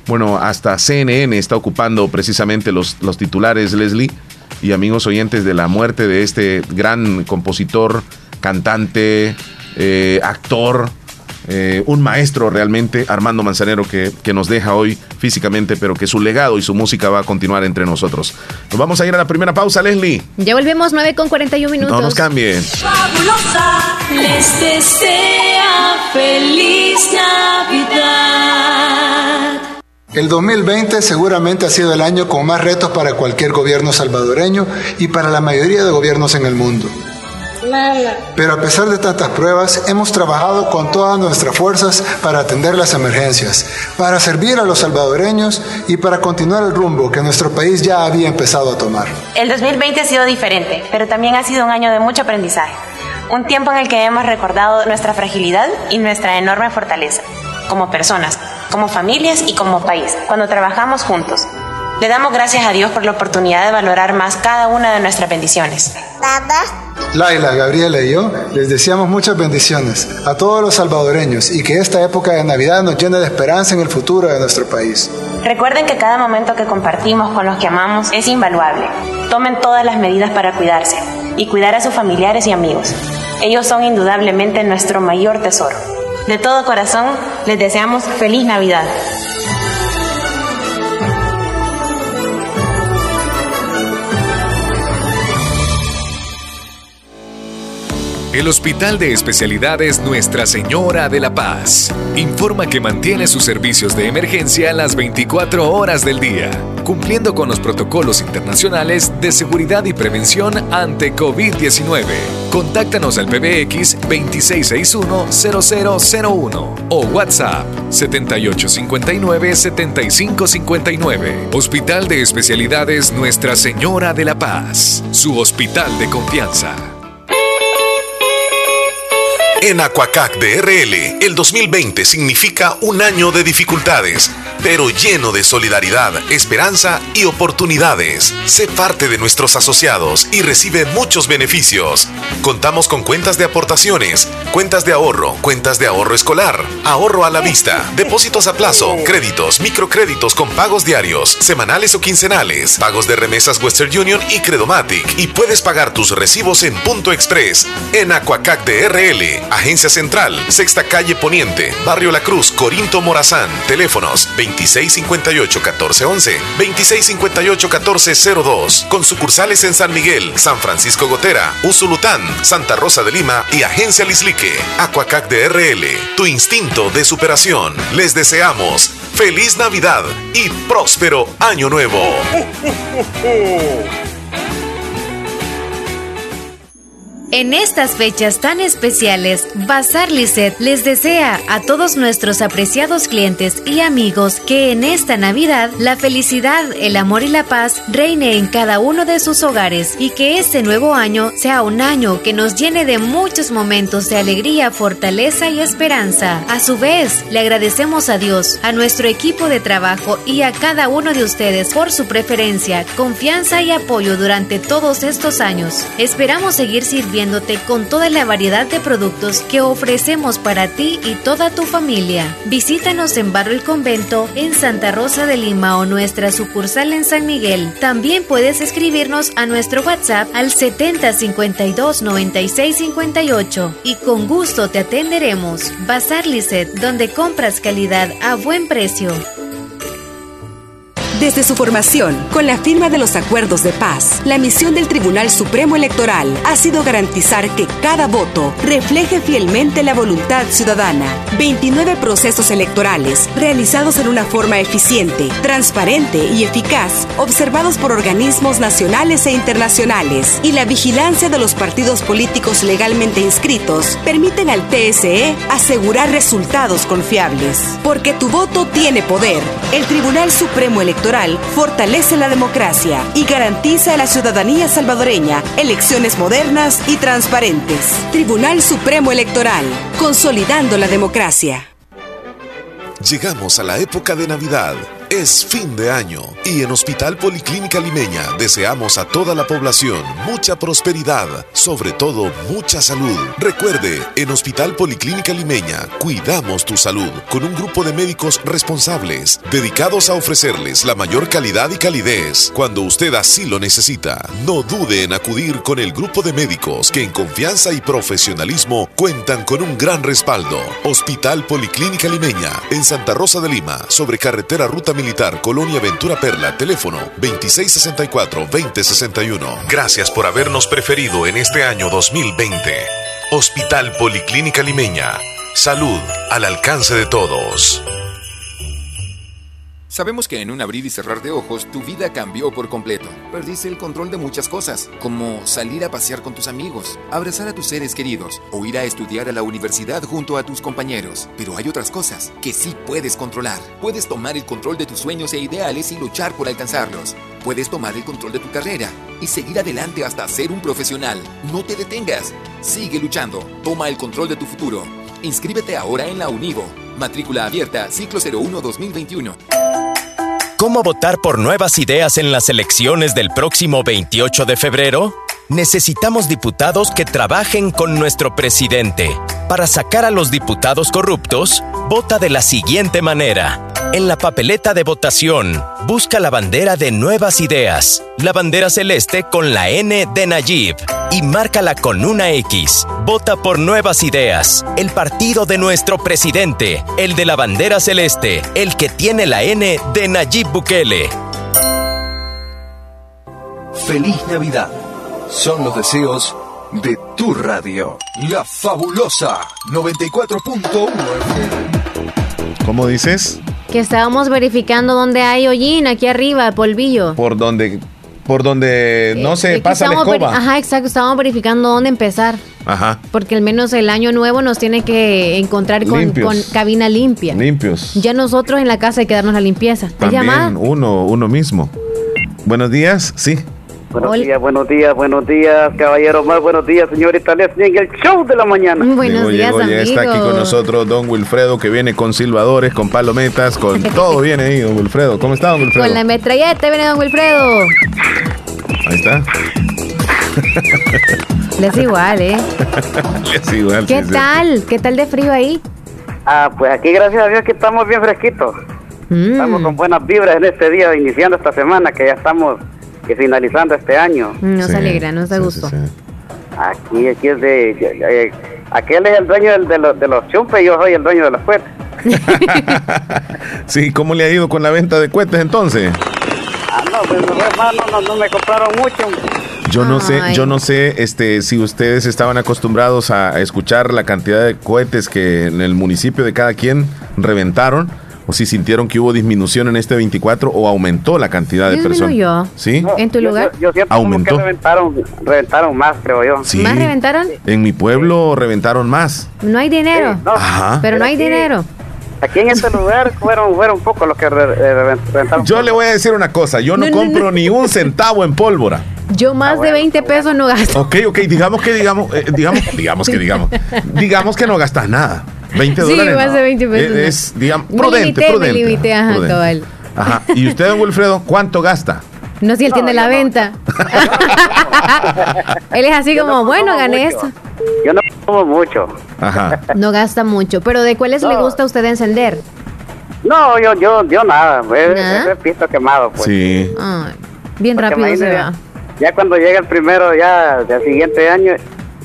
Bueno, hasta CNN está ocupando precisamente los, los titulares, Leslie, y amigos oyentes de la muerte de este gran compositor cantante, eh, actor, eh, un maestro realmente, Armando Manzanero, que, que, nos deja hoy físicamente, pero que su legado y su música va a continuar entre nosotros. Nos vamos a ir a la primera pausa, Leslie. Ya volvemos 9 con 41 minutos. No nos cambien. Fabulosa, les desea feliz Navidad. El 2020 seguramente ha sido el año con más retos para cualquier gobierno salvadoreño y para la mayoría de gobiernos en el mundo. Pero a pesar de tantas pruebas, hemos trabajado con todas nuestras fuerzas para atender las emergencias, para servir a los salvadoreños y para continuar el rumbo que nuestro país ya había empezado a tomar. El 2020 ha sido diferente, pero también ha sido un año de mucho aprendizaje. Un tiempo en el que hemos recordado nuestra fragilidad y nuestra enorme fortaleza, como personas, como familias y como país, cuando trabajamos juntos. Le damos gracias a Dios por la oportunidad de valorar más cada una de nuestras bendiciones. Papá, Laila, Gabriela y yo les deseamos muchas bendiciones a todos los salvadoreños y que esta época de Navidad nos llene de esperanza en el futuro de nuestro país. Recuerden que cada momento que compartimos con los que amamos es invaluable. Tomen todas las medidas para cuidarse y cuidar a sus familiares y amigos. Ellos son indudablemente nuestro mayor tesoro. De todo corazón, les deseamos feliz Navidad. El Hospital de Especialidades Nuestra Señora de la Paz informa que mantiene sus servicios de emergencia las 24 horas del día, cumpliendo con los protocolos internacionales de seguridad y prevención ante COVID-19. Contáctanos al PBX 2661-0001 o WhatsApp 7859-7559. Hospital de Especialidades Nuestra Señora de la Paz, su hospital de confianza. En Aquacac DRL, el 2020 significa un año de dificultades, pero lleno de solidaridad, esperanza y oportunidades. Sé parte de nuestros asociados y recibe muchos beneficios. Contamos con cuentas de aportaciones, cuentas de ahorro, cuentas de ahorro escolar, ahorro a la vista, depósitos a plazo, créditos, microcréditos con pagos diarios, semanales o quincenales, pagos de remesas Western Union y Credomatic y puedes pagar tus recibos en Punto Express en Aquacac DRL Agencia Central, Sexta Calle Poniente, Barrio La Cruz, Corinto Morazán. Teléfonos 2658-1411, 2658-1402. Con sucursales en San Miguel, San Francisco Gotera, Usulután, Santa Rosa de Lima y Agencia Lislique. Aquacac DRL, tu instinto de superación. Les deseamos feliz Navidad y próspero Año Nuevo. En estas fechas tan especiales, Bazar Lisset les desea a todos nuestros apreciados clientes y amigos que en esta Navidad la felicidad, el amor y la paz reine en cada uno de sus hogares y que este nuevo año sea un año que nos llene de muchos momentos de alegría, fortaleza y esperanza. A su vez, le agradecemos a Dios, a nuestro equipo de trabajo y a cada uno de ustedes por su preferencia, confianza y apoyo durante todos estos años. Esperamos seguir sirviendo con toda la variedad de productos que ofrecemos para ti y toda tu familia. Visítanos en Barrio El Convento, en Santa Rosa de Lima o nuestra sucursal en San Miguel. También puedes escribirnos a nuestro WhatsApp al 7052 9658 y con gusto te atenderemos. Bazar Lisset, donde compras calidad a buen precio. Desde su formación, con la firma de los acuerdos de paz, la misión del Tribunal Supremo Electoral ha sido garantizar que cada voto refleje fielmente la voluntad ciudadana. 29 procesos electorales realizados en una forma eficiente, transparente y eficaz, observados por organismos nacionales e internacionales, y la vigilancia de los partidos políticos legalmente inscritos permiten al TSE asegurar resultados confiables. Porque tu voto tiene poder. El Tribunal Supremo Electoral fortalece la democracia y garantiza a la ciudadanía salvadoreña elecciones modernas y transparentes. Tribunal Supremo Electoral, consolidando la democracia. Llegamos a la época de Navidad es fin de año y en Hospital Policlínica Limeña deseamos a toda la población mucha prosperidad, sobre todo mucha salud. Recuerde, en Hospital Policlínica Limeña cuidamos tu salud con un grupo de médicos responsables dedicados a ofrecerles la mayor calidad y calidez cuando usted así lo necesita. No dude en acudir con el grupo de médicos que en confianza y profesionalismo cuentan con un gran respaldo. Hospital Policlínica Limeña en Santa Rosa de Lima, sobre carretera Ruta Militar Colonia Ventura Perla, teléfono 2664-2061. Gracias por habernos preferido en este año 2020. Hospital Policlínica Limeña. Salud al alcance de todos. Sabemos que en un abrir y cerrar de ojos tu vida cambió por completo. Perdiste el control de muchas cosas, como salir a pasear con tus amigos, abrazar a tus seres queridos o ir a estudiar a la universidad junto a tus compañeros. Pero hay otras cosas que sí puedes controlar. Puedes tomar el control de tus sueños e ideales y luchar por alcanzarlos. Puedes tomar el control de tu carrera y seguir adelante hasta ser un profesional. No te detengas. Sigue luchando. Toma el control de tu futuro. Inscríbete ahora en la Univo. Matrícula abierta, ciclo 01 2021. ¿Cómo votar por nuevas ideas en las elecciones del próximo 28 de febrero? necesitamos diputados que trabajen con nuestro presidente. Para sacar a los diputados corruptos, vota de la siguiente manera. En la papeleta de votación, busca la bandera de Nuevas Ideas, la bandera celeste con la N de Nayib y márcala con una X. Vota por Nuevas Ideas, el partido de nuestro presidente, el de la bandera celeste, el que tiene la N de Nayib Bukele. Feliz Navidad. Son los deseos de tu radio, la fabulosa 94.1 ¿Cómo dices? Que estábamos verificando dónde hay hollín, aquí arriba, polvillo. Por donde, por donde no se Eh, pasa la escoba. Ajá, exacto, estábamos verificando dónde empezar. Ajá. Porque al menos el año nuevo nos tiene que encontrar con, cabina limpia. Limpios. Ya nosotros en la casa hay que darnos la limpieza. También uno, uno mismo. Buenos días, sí. Buenos días, buenos días, buenos días, caballero más buenos días, señorita Leslie, en el show de la mañana. llegó, llegó, ya está aquí con nosotros don Wilfredo, que viene con silbadores, con palometas, con <laughs> todo viene ahí, don Wilfredo. ¿Cómo está, don Wilfredo? Con la metralleta viene don Wilfredo. Ahí está. <laughs> Les igual, ¿eh? <laughs> es igual. ¿Qué sí, sí. tal? ¿Qué tal de frío ahí? Ah, pues aquí gracias a Dios que estamos bien fresquitos. Mm. Estamos con buenas vibras en este día, iniciando esta semana, que ya estamos que finalizando este año. Nos alegra, nos da gusto. Aquí, aquí es de... eh, aquel es el dueño del- de, los, de los chumpes y yo soy el dueño de los cohetes. <laughs> Sí, ¿cómo le ha ido con la venta de cohetes entonces? Ah, no, pues no, hermano, no, no me compraron mucho. Yo no sé, yo no sé este, si ustedes estaban acostumbrados a escuchar la cantidad de cohetes que en el municipio de cada quien reventaron o si sintieron que hubo disminución en este 24 o aumentó la cantidad de personas. Disminuyó. ¿Sí? ¿En tu lugar? Yo siento como Aumentó. que reventaron, reventaron más, creo yo. Sí. ¿Más reventaron? En mi pueblo reventaron más. No hay dinero. Ajá. Pero no hay Aquí- dinero. Aquí en este lugar fueron, fueron pocos los que re- eh, reven- reventaron. Yo le voy a decir una cosa, yo no, No, no, compro ni un centavo en pólvora. Yo más de 20 pesos no gasto. Ok, ok, digamos que digamos, eh, digamos, digamos que digamos, <laughs> digamos que no gastas nada. 20 Sí, dólares. más no. de 20 pesos, Es, no. es, digamos, Me prudente, limité, prudente. me limité, ajá, prudente. cabal. Ajá. ¿Y usted, don Wilfredo, cuánto gasta? No, si él tiene la venta. <laughs> él es así como, bueno, gané esto. Yo no como mucho. Ajá. No gasta mucho. Pero ¿de cuáles le gusta a usted encender? No, yo, yo, yo nada. Es, ¿Nada? es pisto quemado, pues. Sí. Ay, bien Porque rápido se va. Ya cuando llega el primero, ya del siguiente año,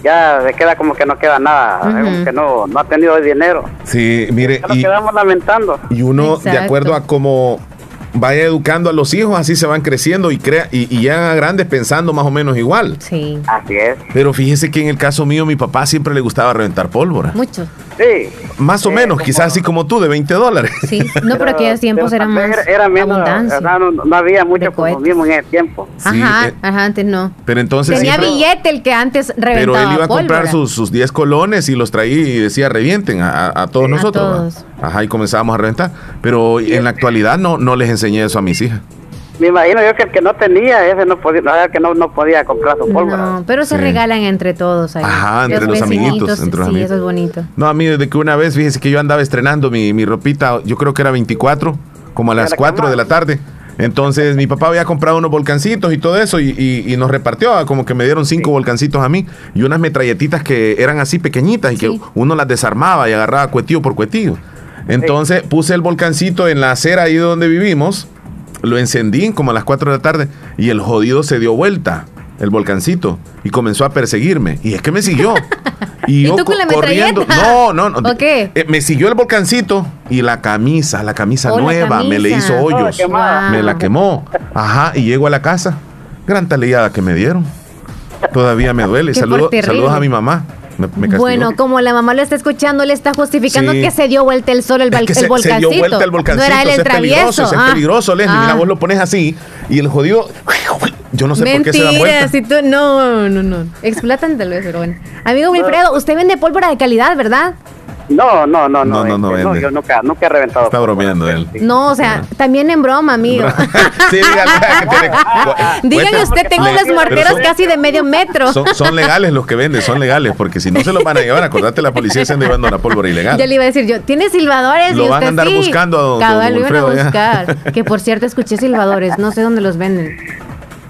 ya se queda como que no queda nada. Ujú. Como que no, no ha tenido dinero. Sí, mire, Ya nos y, quedamos lamentando. y uno, de acuerdo a cómo vaya educando a los hijos, así se van creciendo y, crea, y, y llegan a grandes pensando más o menos igual. Sí. Así es. Pero fíjese que en el caso mío, mi papá siempre le gustaba reventar pólvora. Mucho. Sí. Más o menos, quizás así como tú, de 20 dólares. Sí. No, pero aquellos tiempos eran más Era, era menos, abundancia. no, no había mucho consumismo en ese tiempo. Ajá, eh, ajá, antes no. Pero entonces Tenía siempre- billete el que antes Pero reventaba él iba a comprar pólvora. sus, sus 10 colones y los traía y decía revienten a, a- a todos Sí, nosotros. Ajá, y comenzábamos a reventar. Pero en la actualidad no, no les enseñé eso a mis hijas. Me imagino yo que el que no tenía, ese no podía, no, que no, no podía comprar su pólvora. No, pero se Sí. regalan entre todos ahí. Ajá, entre los amiguitos, entre los sí, amigos. eso es bonito. No, a mí desde que una vez, fíjese que yo andaba estrenando mi, mi ropita, yo creo que era 24, como a las 4 de la tarde. Entonces mi papá había comprado unos volcancitos y todo eso y, y- y nos repartió, ah, como que me dieron cinco volcancitos a mí y unas metralletitas que eran así pequeñitas y que uno las desarmaba y agarraba cuetillo por cuetillo. Entonces puse el volcancito en la acera ahí donde vivimos, lo encendí como a las 4 de la tarde y el jodido se dio vuelta, el volcancito, y comenzó a perseguirme. Y es que me siguió. <laughs> Y, ¿Y yo tú con la co- corriendo. No, no, no. ¿O qué? Eh, me siguió el volcancito y la camisa, la camisa Oh, la nueva, me le hizo Oh, la hoyos. me la quemó. Ajá, y llego a la casa. Gran taleada que me dieron. Todavía me duele. Qué Saludo- por terrible. saludos a mi mamá. Me, me castigó. Bueno, como la mamá lo está escuchando, le está justificando Sí. que se dio vuelta el sol, el, Es que el se, se volcancito. dio vuelta el volcancito. No era él el es peligroso, travieso. es Ah. peligroso, Leslie. Mira, Ah. vos lo pones así y el jodido. Yo no sé por qué se da vuelta. si tú, no, no, no. Explotan tal vez, pero bueno. Amigo Wilfredo, usted vende pólvora de calidad, ¿verdad? No, no, no, No, no, no este, vende. yo nunca, nunca he reventado. Está bromeando él. No, o sea, también en broma, amigo. <laughs> Sí, dígale que tiene- <laughs> Dígale Cueste- usted, tengo morteros son- casi de medio metro. Son, son legales los que venden, son legales, porque si no se los van a llevar, acordate, la policía se anda llevando la pólvora ilegal. Ya le iba a decir yo, ¿tiene silbadores? Lo y van a andar sí. buscando a don- Cabal, don lo iban a ya. buscar. Que por cierto, escuché silbadores, no sé dónde los venden.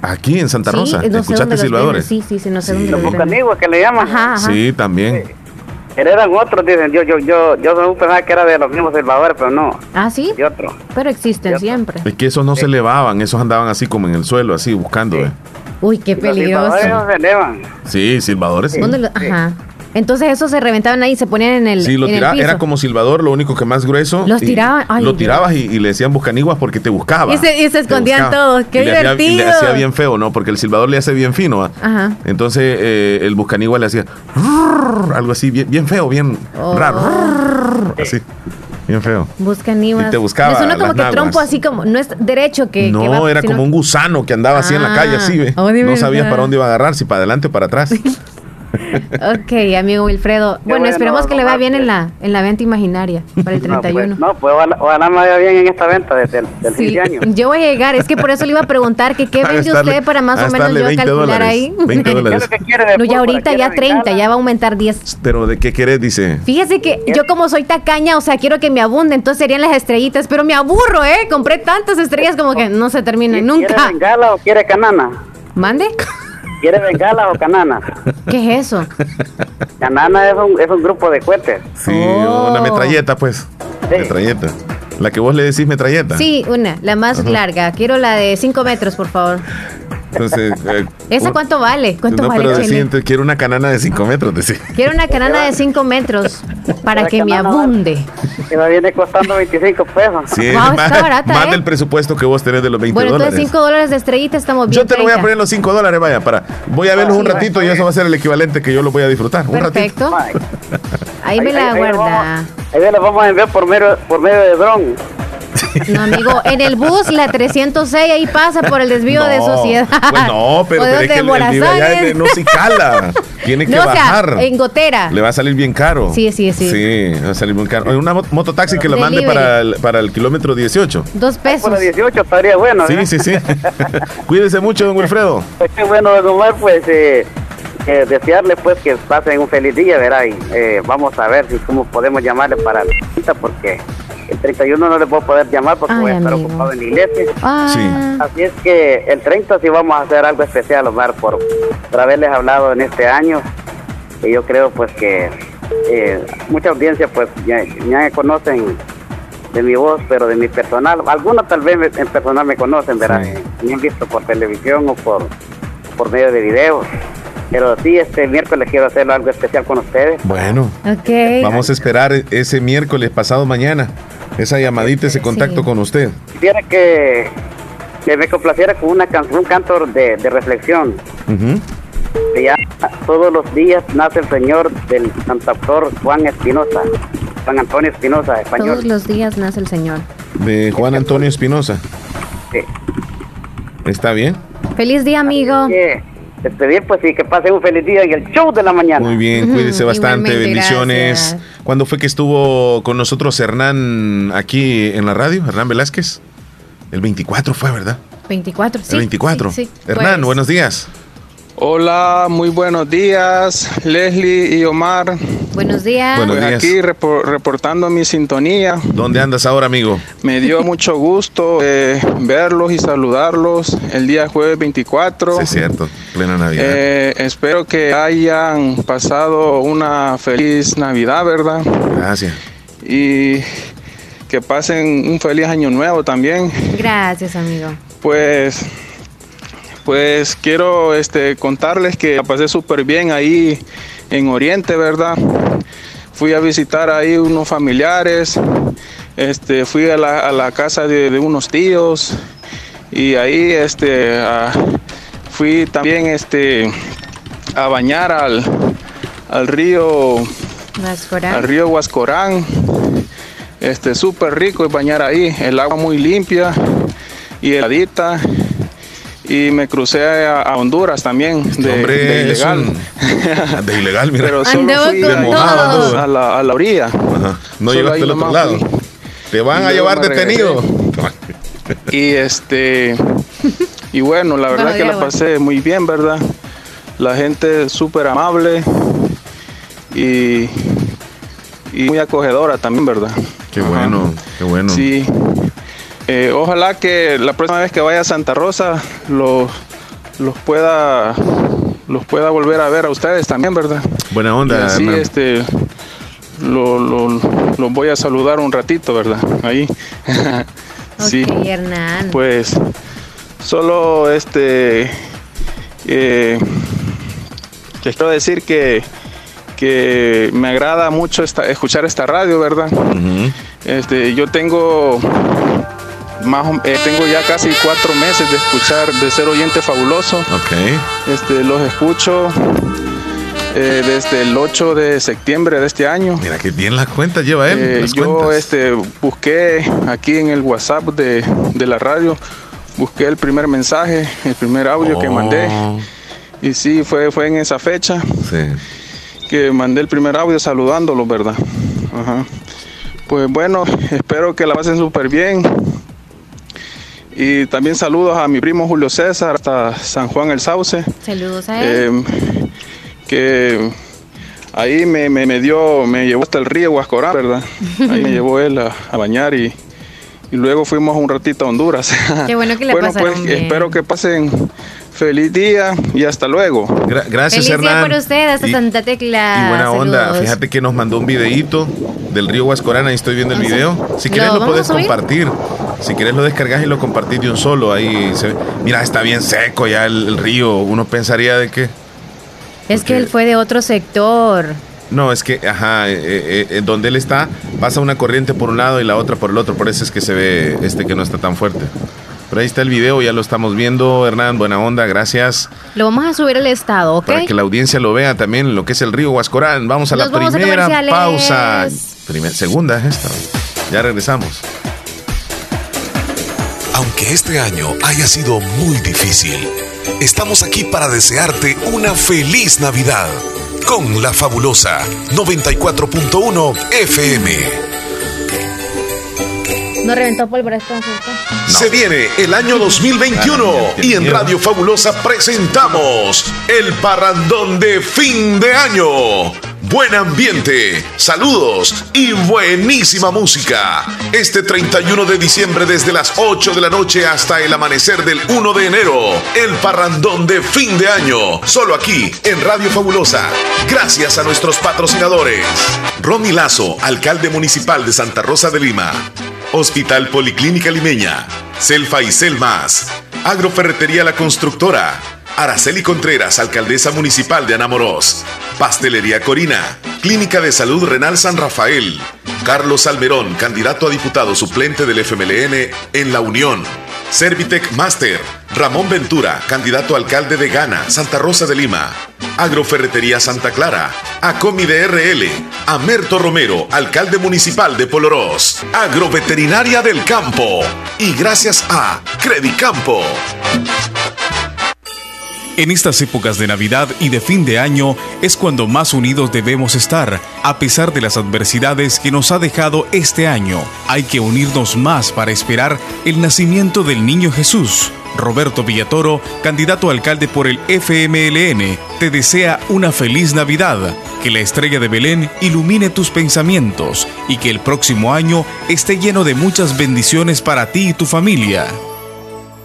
Aquí en Santa Sí, Rosa, no sé ¿escuchaste silbadores? venden, Sí, sí, sí, no sé dónde Los los venden. que le llaman. Ajá, ajá. Sí, también. Eran otros, dicen. Yo, yo, yo, yo pensaba que era de los mismos silbadores, pero no. Ah, sí. De otro. Pero existen siempre. Es que esos no se elevaban, esos andaban así como en el suelo, así buscando. eh. Uy, qué Los peligroso. silbadores no se elevan. Sí, silbadores. sí. ¿Dónde lo- Ajá. Entonces esos se reventaban ahí y se ponían en el, Sí, lo en el tiraba, piso. era como silbador, lo único que más grueso. Los tiraban, ay, lo tirabas y, y le decían buscaniguas porque te buscaba. Y se- y se escondían todos, qué Y le hacía- y le divertido. hacía bien feo, ¿no? Porque el silbador le hace bien fino. ¿ah? Ajá. Entonces eh, el buscanigua le hacía algo así, bien, bien feo, bien Oh. raro. Así, bien feo. Buscan ivas. Y te buscaba Me suena como que naguas. trompo así como, no es derecho que, que No, va, era como un gusano que andaba así en la Ah, calle, así, ¿ve? oh, no sabías para dónde iba a agarrar, si para adelante o para atrás. <laughs> Ok, amigo Wilfredo. Bueno, bueno, esperemos que le vaya bien en la, en la venta imaginaria para el No, 31. pues, no, pues ojalá, ojalá me vaya bien en esta venta desde el Sí, de año. yo voy a llegar, es que por eso le iba a preguntar que qué <laughs> vende usted para más o menos yo 20 calcular dólares, ahí. 20 <laughs> dólares. ¿Qué quiere No, ya ahorita ¿Quiere ya de 30, gala? ya va a aumentar 10. Pero ¿de qué querés? Dice. Fíjese que yo como soy tacaña, o sea, quiero que me abunde, entonces serían las estrellitas, pero me aburro, ¿eh? Compré tantas estrellas como que no se terminan ¿Quiere nunca. bengala o quiere canana? ¿Mande? <laughs> ¿Quiere bengala o canana? ¿Qué es eso? Canana es un, es un grupo de cohetes. Sí, Oh. una metralleta, pues. Metralleta. La que vos le decís metralleta. Sí, una, la más Ajá. larga. Quiero la de 5 metros, por favor. Entonces, eh, ¿Esa un- cuánto vale? ¿Cuánto no, vale, pero Chele? entonces, quiero una canana de 5 metros, decía. Quiero una canana de 5 metros para La que me abunde. Que me viene costando 25 pesos. Sí, Wow, <laughs> más, está barata, más ¿eh? del presupuesto que vos tenés de los 20 Bueno, dólares. entonces 5 dólares de estrellita estamos bien. Yo te lo voy a 30. poner los 5 dólares, vaya, para. Voy a verlos Sí, un ratito y eso va a ser el equivalente que yo lo voy a disfrutar. Un ratito. Perfecto. Ahí me la Ahí, guarda. ahí me lo vamos a enviar por medio, por medio de dron. No, amigo, en el bus, la 306, ahí pasa por el desvío de sociedad. Pues no, pero, de pero es que el, el allá ¿eh? en- no se cala. Tiene que No, o sea, bajar. en gotera. Le va a salir bien caro. Sí, sí, sí. Sí, va a salir bien caro. Una mot- mototaxi que la mande para el, para el kilómetro 18. Dos pesos. Por 18 estaría bueno. Sí, ¿eh? sí, sí. <laughs> Cuídese mucho, don Wilfredo. Pues qué bueno, don Omar, pues eh, eh, desearle pues que pasen un feliz día, verá, y eh, vamos a ver si cómo podemos llamarle para el 30, porque el 31 no le puedo poder llamar porque Ay, voy a estar amigo. ocupado en la iglesia. Ah, Así es que el 30 sí vamos a hacer algo especial, Omar, por, por haberles hablado en este año. Y yo creo pues que eh, mucha audiencia pues ya, ya me conocen de mi voz, pero de mi personal. Algunos tal vez en personal me conocen, ¿verdad? Sí. Me han visto por televisión o por, por medio de videos. Pero sí, este miércoles quiero hacer algo especial con ustedes. Bueno, ok. vamos a esperar ese miércoles pasado mañana. Esa llamadita, ese contacto con usted. Quisiera que, que me complaciera con una canción, un canto de, de reflexión. Se llama Todos los días nace el Señor del cantautor Juan Espinosa, Juan Antonio Espinosa, Todos español. los días nace el Señor. De Juan Antonio Espinosa. Sí. ¿Está bien? Feliz día, amigo. Que despedir pues y que pasen un feliz día en el show de la mañana. Muy bien, cuídese bastante, bendiciones. gracias. ¿Cuándo fue que estuvo con nosotros Hernán aquí en la radio? Hernán Velázquez. El 24 fue, ¿verdad? 24, sí. el 24. sí, sí, Hernán, pues. buenos días. Hola, muy buenos días, Leslie y Omar. Buenos días. Buenos días. aquí repo- reportando mi sintonía. ¿Dónde andas ahora, amigo? Me dio <laughs> mucho gusto eh, verlos y saludarlos el día jueves 24. Sí, es cierto, plena Navidad. Eh, espero que hayan pasado una feliz Navidad, ¿verdad? Gracias. Y que pasen un feliz año nuevo también. Gracias, amigo. Pues, pues quiero este, contarles que la pasé súper bien ahí en Oriente, ¿verdad? Fui a visitar ahí unos familiares, este, fui a la, a la casa de, de unos tíos y ahí este, a- fui también este, a bañar al, al río Vascorán. al río Huascorán. Este, súper rico bañar ahí, el agua muy limpia y heladita. Y me crucé a, a Honduras también, de, Hombre, de es ilegal. un- <laughs> de ilegal, mira. Pero solo Andaba fui mojado, a la, a la orilla. Ajá. No Solo llegaste al otro lado. fui. Te van Y a llevar detenido. Y este <laughs> y bueno, la verdad que la pasé muy bien, ¿verdad? La gente súper amable y, y muy acogedora también, ¿verdad? Qué Ajá. bueno, qué bueno. Sí. Eh, ojalá que la próxima vez que vaya a Santa Rosa los, los pueda los pueda volver a ver a ustedes también, ¿verdad? Buena onda. Sí, este, los voy a saludar un ratito, ¿verdad? Ahí. <laughs> sí. Hernán. Pues solo este eh, quiero decir que que me agrada mucho esta, escuchar esta radio, ¿verdad? Este, yo tengo más, eh, tengo ya casi cuatro meses de escuchar, de ser oyente fabuloso. Ok. Este, los escucho eh, desde el 8 de septiembre de este año. Mira qué bien las cuentas lleva él. Eh, yo este, busqué aquí en el WhatsApp de, la radio, busqué el primer mensaje, el primer audio que mandé. Oh. Y sí, fue, fue en esa fecha que mandé el primer audio saludándolo, ¿verdad? Ajá. Pues bueno, espero que la pasen súper bien. Y también saludos a mi primo Julio César hasta San Juan el Sauce. Saludos a él. Eh, que ahí me, me, dio, me llevó hasta el río Huascorán, ¿verdad? Ahí me <laughs> llevó él a, bañar y, y, luego fuimos un ratito a Honduras. <laughs> Qué bueno que le Bueno, pues espero que pasen feliz día y hasta luego. gracias, feliz Hernán. Día por usted, hasta Santa Tecla. Y buena onda. Fíjate que nos mandó un videíto del río Huascorán, ahí estoy viendo el video. Si quieres lo, puedes compartir. Si quieres lo descargas y lo compartís de un solo. Ahí se Mira, está bien seco ya el, río. Uno pensaría de que... Es que él fue de otro sector. No, es que, ajá, eh, eh, eh, donde él está, pasa una corriente por un lado y la otra por el otro. Por eso es que se ve este que no está tan fuerte. Pero ahí está el video, ya lo estamos viendo, Hernán, buena onda, gracias. Lo vamos a subir al estado, ¿ok? Para que la audiencia lo vea también, lo que es el río Huascorán. Vamos a la primera pausa. segunda es esta. Ya regresamos. Aunque este año haya sido muy difícil, estamos aquí para desearte una feliz Navidad con la fabulosa 94.1 FM. No reventó pólvora Se viene el año 2021 y en Radio Fabulosa presentamos el parrandón de fin de año. Buen ambiente, saludos y buenísima música. Este 31 de diciembre desde las 8 de la noche hasta el amanecer del 1 de enero. El parrandón de fin de año. Solo aquí en Radio Fabulosa. Gracias a nuestros patrocinadores. Ronnie Lazo, alcalde municipal de Santa Rosa de Lima. Hospital Policlínica Limeña, Selfa y Selmas, Agroferretería La Constructora, Araceli Contreras, Alcaldesa Municipal de Anamoros, Pastelería Corina, Clínica de Salud Renal San Rafael, Carlos Almerón, candidato a diputado suplente del FMLN en La Unión, Servitec Master, Ramón Ventura, candidato a alcalde de Ghana, Santa Rosa de Lima, Agroferretería Santa Clara, Acomi de RL, Amerto Romero, alcalde municipal de Polorós, Agroveterinaria del Campo. Y gracias a Credicampo. En estas épocas de Navidad y de fin de año es cuando más unidos debemos estar, a pesar de las adversidades que nos ha dejado este año. Hay que unirnos más para esperar el nacimiento del niño Jesús. Roberto Villatoro, candidato a alcalde por el FMLN, te desea una feliz Navidad, que la estrella de Belén ilumine tus pensamientos y que el próximo año esté lleno de muchas bendiciones para ti y tu familia.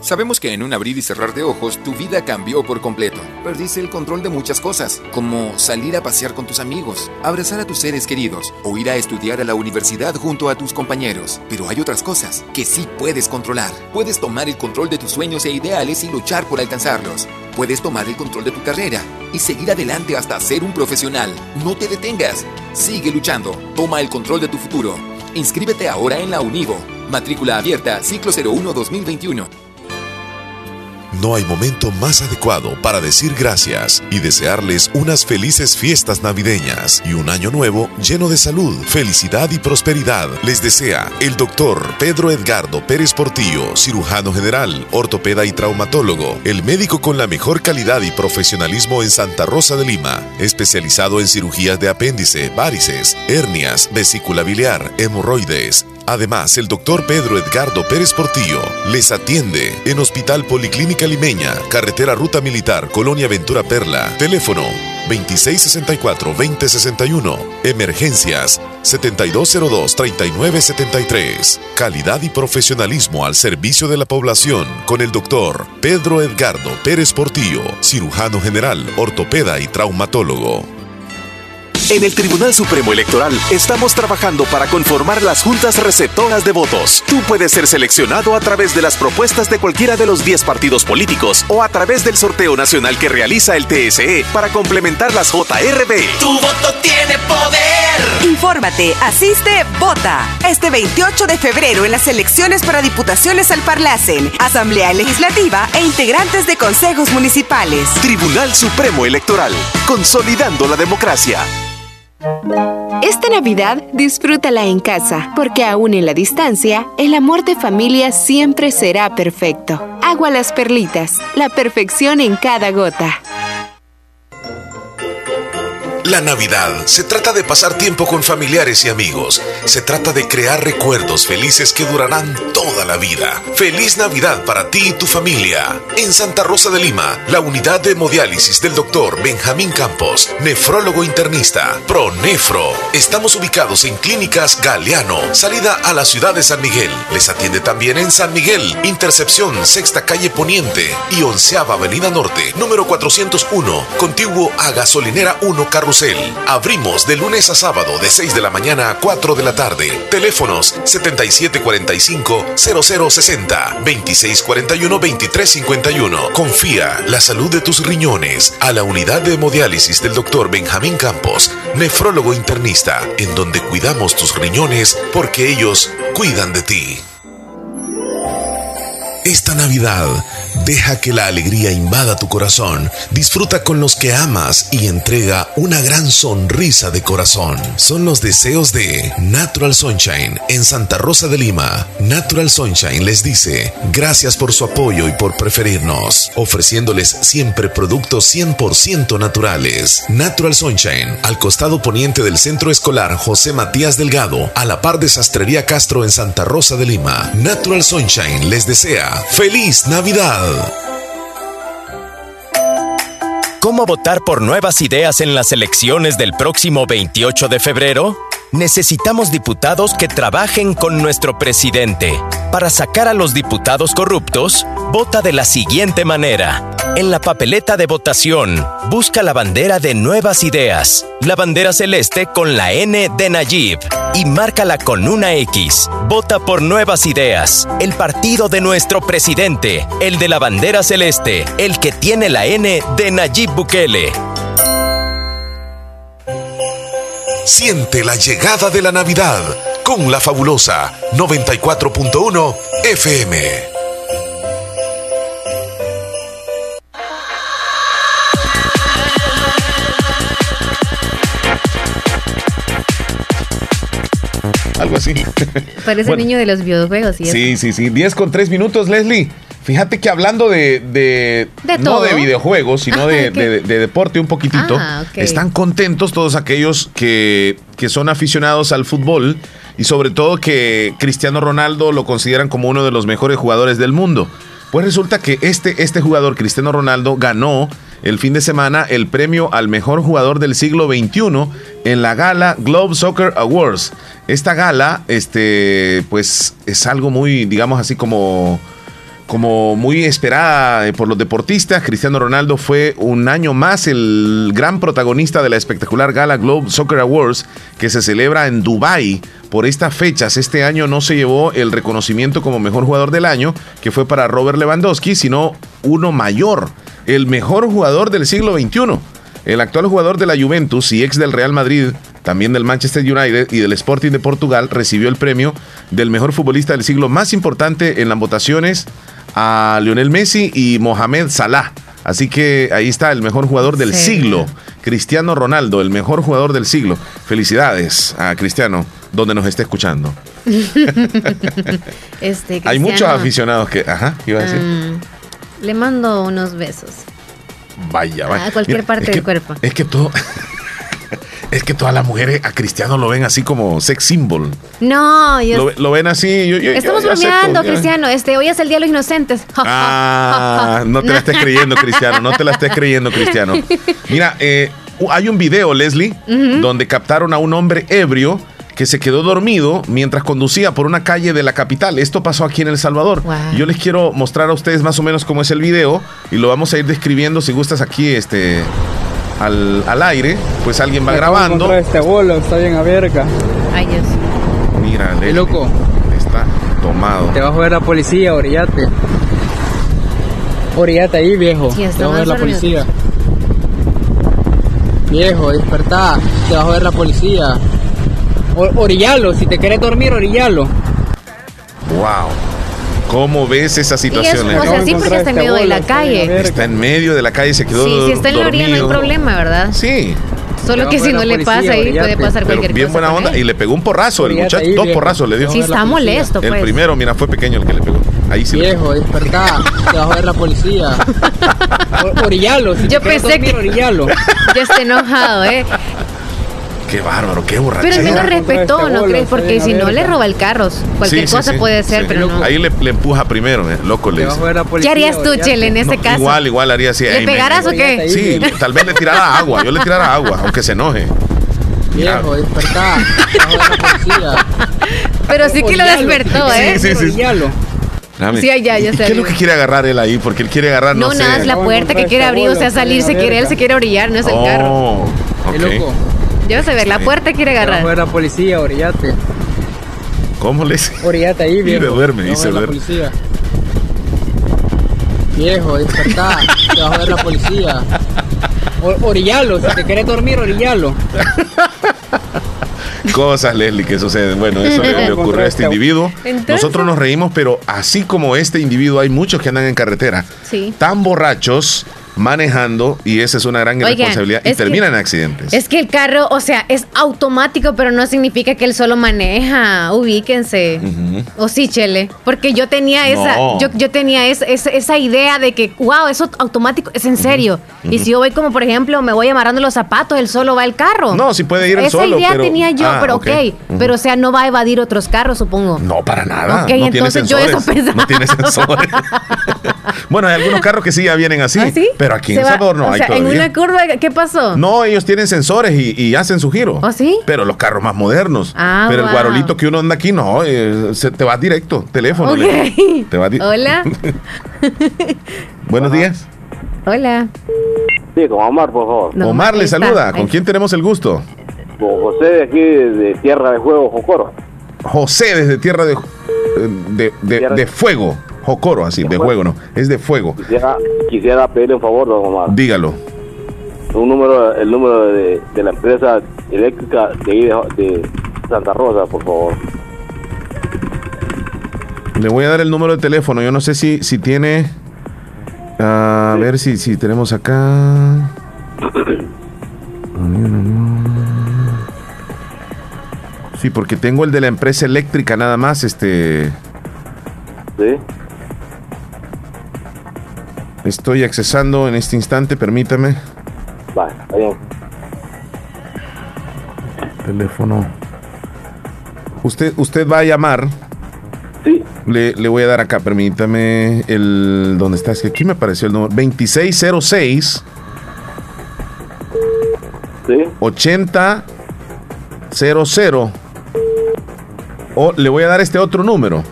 Sabemos que en un abrir y cerrar de ojos tu vida cambió por completo. Perdiste el control de muchas cosas, como salir a pasear con tus amigos, abrazar a tus seres queridos o ir a estudiar a la universidad junto a tus compañeros. Pero hay otras cosas que sí puedes controlar. Puedes tomar el control de tus sueños e ideales y luchar por alcanzarlos. Puedes tomar el control de tu carrera y seguir adelante hasta ser un profesional. No te detengas. Sigue luchando. Toma el control de tu futuro. Inscríbete ahora en la Univo. Matrícula abierta, ciclo 01 2021. No hay momento más adecuado para decir gracias y desearles unas felices fiestas navideñas y un año nuevo lleno de salud, felicidad y prosperidad. Les desea el doctor Pedro Edgardo Pérez Portillo, cirujano general, ortopeda y traumatólogo, el médico con la mejor calidad y profesionalismo en Santa Rosa de Lima, especializado en cirugías de apéndice, varices, hernias, vesícula biliar, hemorroides Además, el doctor Pedro Edgardo Pérez Portillo les atiende en Hospital Policlínica Limeña, Carretera Ruta Militar, Colonia Ventura Perla. Teléfono 2664-2061. Emergencias 7202-3973. Calidad y profesionalismo al servicio de la población con el doctor Pedro Edgardo Pérez Portillo, cirujano general, ortopeda y traumatólogo. En el Tribunal Supremo Electoral estamos trabajando para conformar las juntas receptoras de votos. Tú puedes ser seleccionado a través de las propuestas de cualquiera de los 10 partidos políticos o a través del sorteo nacional que realiza el TSE para complementar las JRB. Tu voto tiene poder. Infórmate, asiste, vota. Este 28 de febrero en las elecciones para diputaciones al Parlacen, Asamblea Legislativa e integrantes de consejos municipales. Tribunal Supremo Electoral, consolidando la democracia. Esta Navidad disfrútala en casa, porque aún en la distancia, el amor de familia siempre será perfecto. Agua las perlitas, la perfección en cada gota. La Navidad se trata de pasar tiempo con familiares y amigos. Se trata de crear recuerdos felices que durarán toda la vida. Feliz Navidad para ti y tu familia. En Santa Rosa de Lima, la unidad de hemodiálisis del doctor Benjamín Campos, nefrólogo internista, Pronefro. Estamos ubicados en Clínicas Galeano, salida a la ciudad de San Miguel. Les atiende también en San Miguel, Intercepción, Sexta Calle Poniente y Onceava Avenida Norte, número 401, contiguo a Gasolinera 1 Abrimos de lunes a sábado de 6 de la mañana a 4 de la tarde. Teléfonos 7745-0060, 2641-2351. Confía la salud de tus riñones a la unidad de hemodiálisis del doctor Benjamín Campos, nefrólogo internista, en donde cuidamos tus riñones porque ellos cuidan de ti. Esta Navidad, deja que la alegría invada tu corazón, disfruta con los que amas y entrega una gran sonrisa de corazón. Son los deseos de Natural Sunshine en Santa Rosa de Lima. Natural Sunshine les dice gracias por su apoyo y por preferirnos, ofreciéndoles siempre productos 100% naturales. Natural Sunshine, al costado poniente del Centro Escolar José Matías Delgado, a la par de Sastrería Castro en Santa Rosa de Lima. Natural Sunshine les desea ¡Feliz Navidad! ¿Cómo votar por nuevas ideas en las elecciones del próximo 28 de febrero? Necesitamos diputados que trabajen con nuestro presidente. Para sacar a los diputados corruptos, vota de la siguiente manera. En la papeleta de votación, busca la bandera de Nuevas Ideas, la bandera celeste con la N de Nayib y márcala con una X. Vota por Nuevas Ideas, el partido de nuestro presidente, el de la bandera celeste, el que tiene la N de Nayib Bukele. Siente la llegada de la Navidad con la fabulosa 94.1 FM. Algo así. Parece el niño de los videojuegos. ¿sí? Sí, sí, sí. 10 con 3 minutos, Leslie. Fíjate que hablando de, de, ¿De no de videojuegos, sino de, ok. de- de deporte un poquitito, Ah, están contentos todos aquellos que, que son aficionados al fútbol y sobre todo que Cristiano Ronaldo lo consideran como uno de los mejores jugadores del mundo. Pues resulta que este, este jugador, Cristiano Ronaldo, ganó el fin de semana el premio al mejor jugador del siglo XXI en la gala Globe Soccer Awards. Esta gala, este, pues es algo muy, digamos así como como muy esperada eh, por los deportistas, Cristiano Ronaldo fue un año más el gran protagonista de la espectacular gala Globe Soccer Awards que se celebra en Dubai. Por estas fechas, este año no se llevó el reconocimiento como mejor jugador del año, que fue para Robert Lewandowski, sino uno mayor, el mejor jugador del siglo XXI. El actual jugador de la Juventus y ex del Real Madrid, también del Manchester United y del Sporting de Portugal, recibió el premio del mejor futbolista del siglo más importante en las votaciones a Lionel Messi y Mohamed Salah. Así que ahí está el mejor jugador del Sí. siglo, Cristiano Ronaldo, el mejor jugador del siglo. Felicidades a Cristiano, donde nos esté escuchando. <laughs> este, Hay muchos aficionados que, ajá, ¿qué iba a decir? mm, le mando unos besos. Vaya, vaya. A cualquier Mira, parte del que- cuerpo. Es que todo. <laughs> Es que todas las mujeres a Cristiano lo ven así como sex symbol. No, yo... Lo, ven así. Yo, Estamos bromeando, Cristiano. Este, hoy es el Día de los Inocentes. <laughs> Ah, no te la estés creyendo, Cristiano. No te la estés creyendo, Cristiano. <laughs> Mira, eh, hay un video, Leslie, donde captaron a un hombre ebrio que se quedó dormido mientras conducía por una calle de la capital. Esto pasó aquí en El Salvador. Yo les quiero mostrar a ustedes más o menos cómo es el video y lo vamos a ir describiendo si gustas aquí este al, al aire, pues alguien va grabando. Este bolo, está bien abierta. Ay, Dios. Mira, Leslie, loco. Está tomado. Te va a joder la policía, orillate. Orillate ahí, viejo. te va a joder la policía. Viejo, despertá. Te va a joder la policía orillalo, si te quieres dormir, orillalo. Wow. ¿Cómo ves esa situación? Y es, así porque está en medio de la calle. Está en medio de la calle, se quedó Sí, si está en la orilla no hay problema, ¿verdad? Sí. Solo que si no le pasa ahí puede pasar cualquier bien cosa. buena onda y le pegó un porrazo el muchacho, dos porrazos le dio. Sí, está molesto El pues. primero, mira, fue pequeño el que le pegó. Ahí sí. Viejo, despertá, te va a joder la policía. <laughs> orillalo, si Yo pensé que orillalo. <laughs> Ya está enojado, eh. Qué bárbaro, qué borracho. Pero él lo respetó, ¿no crees? Porque si no le roba el carro. Cualquier cosa puede ser, pero no. Ahí le, empuja primero, eh, loco le dice. ¿Qué harías tú, Chele, en ese caso? Igual, igual haría así. ¿Le pegarás o qué? Sí, tal vez le tirara agua. Yo le tirara agua, <laughs> aunque se enoje. Viejo, despertá. <laughs> Pero sí que lo despertó, ¿eh? Sí, sí, sí. Sí, ya, ya ¿Qué es lo que quiere agarrar él ahí? Porque él quiere agarrar, no, no nada, es la puerta que quiere abrir, o sea, salir, se quiere, él se quiere orillar, no es el carro. Oh, okay. Yo sé ver, la puerta quiere agarrar. A la policía, orillate. ¿Cómo le dice? Orillate ahí, viejo. Y duerme, dice la policía. Viejo, despertá. te va a joder la policía. orillalo, si te quieres dormir, orillalo. <laughs> Cosas, Leslie, que suceden. Bueno, eso le, ocurrió a este individuo. Nosotros nos reímos, pero así como este individuo, hay muchos que andan en carretera. Sí. Tan borrachos manejando y esa es una gran responsabilidad y termina en accidentes. Es que el carro, o sea, es automático, pero no significa que él solo maneja. Ubíquense. O sí, Chele. Porque yo tenía esa, yo, yo, tenía esa, esa, idea de que, wow, eso automático, es en serio. Y si yo voy como, por ejemplo, me voy amarrando los zapatos, él solo va el carro. No, si puede ir esa solo. Esa idea tenía yo, ah, pero ok. Pero o sea, no va a evadir otros carros, supongo. No, para nada. Ok, entonces yo eso pensaba. No tiene <laughs> sensores. Bueno, hay algunos carros que sí ya vienen así. ¿Ah, sí? Pero aquí en El Salvador no o hay sea, En una curva, ¿qué pasó? No, ellos tienen sensores y, hacen su giro. ¿Oh, sí? Pero los carros más modernos. Ah, pero el guarolito que uno anda aquí, no, eh, se, te va directo, teléfono. Okay. te va Hola. <laughs> Buenos días. Hola. Sí, con Omar, por favor. Omar le saluda. ¿Con quién tenemos el gusto? Con José de aquí de Tierra de Fuego, Jocoro. José desde Tierra de, de, de, de Fuego. Jocoro, así, de, juego, no. Es de fuego. Quisiera, quisiera pedirle un favor, don Omar. Dígalo. Un número, el número de, de la empresa eléctrica de, de Santa Rosa, por favor. Le voy a dar el número de teléfono. Yo no sé si, si tiene. A ver si, si tenemos acá. Sí, porque tengo el de la empresa eléctrica nada más, este. Sí. Estoy accesando en este instante, permítame. Vale, está bien. Teléfono. Usted, usted va a llamar. Sí. Le, le voy a dar acá, permítame el. ¿Dónde está? Es que aquí me apareció el número. 2606. Sí. 80 O le voy a dar este otro número.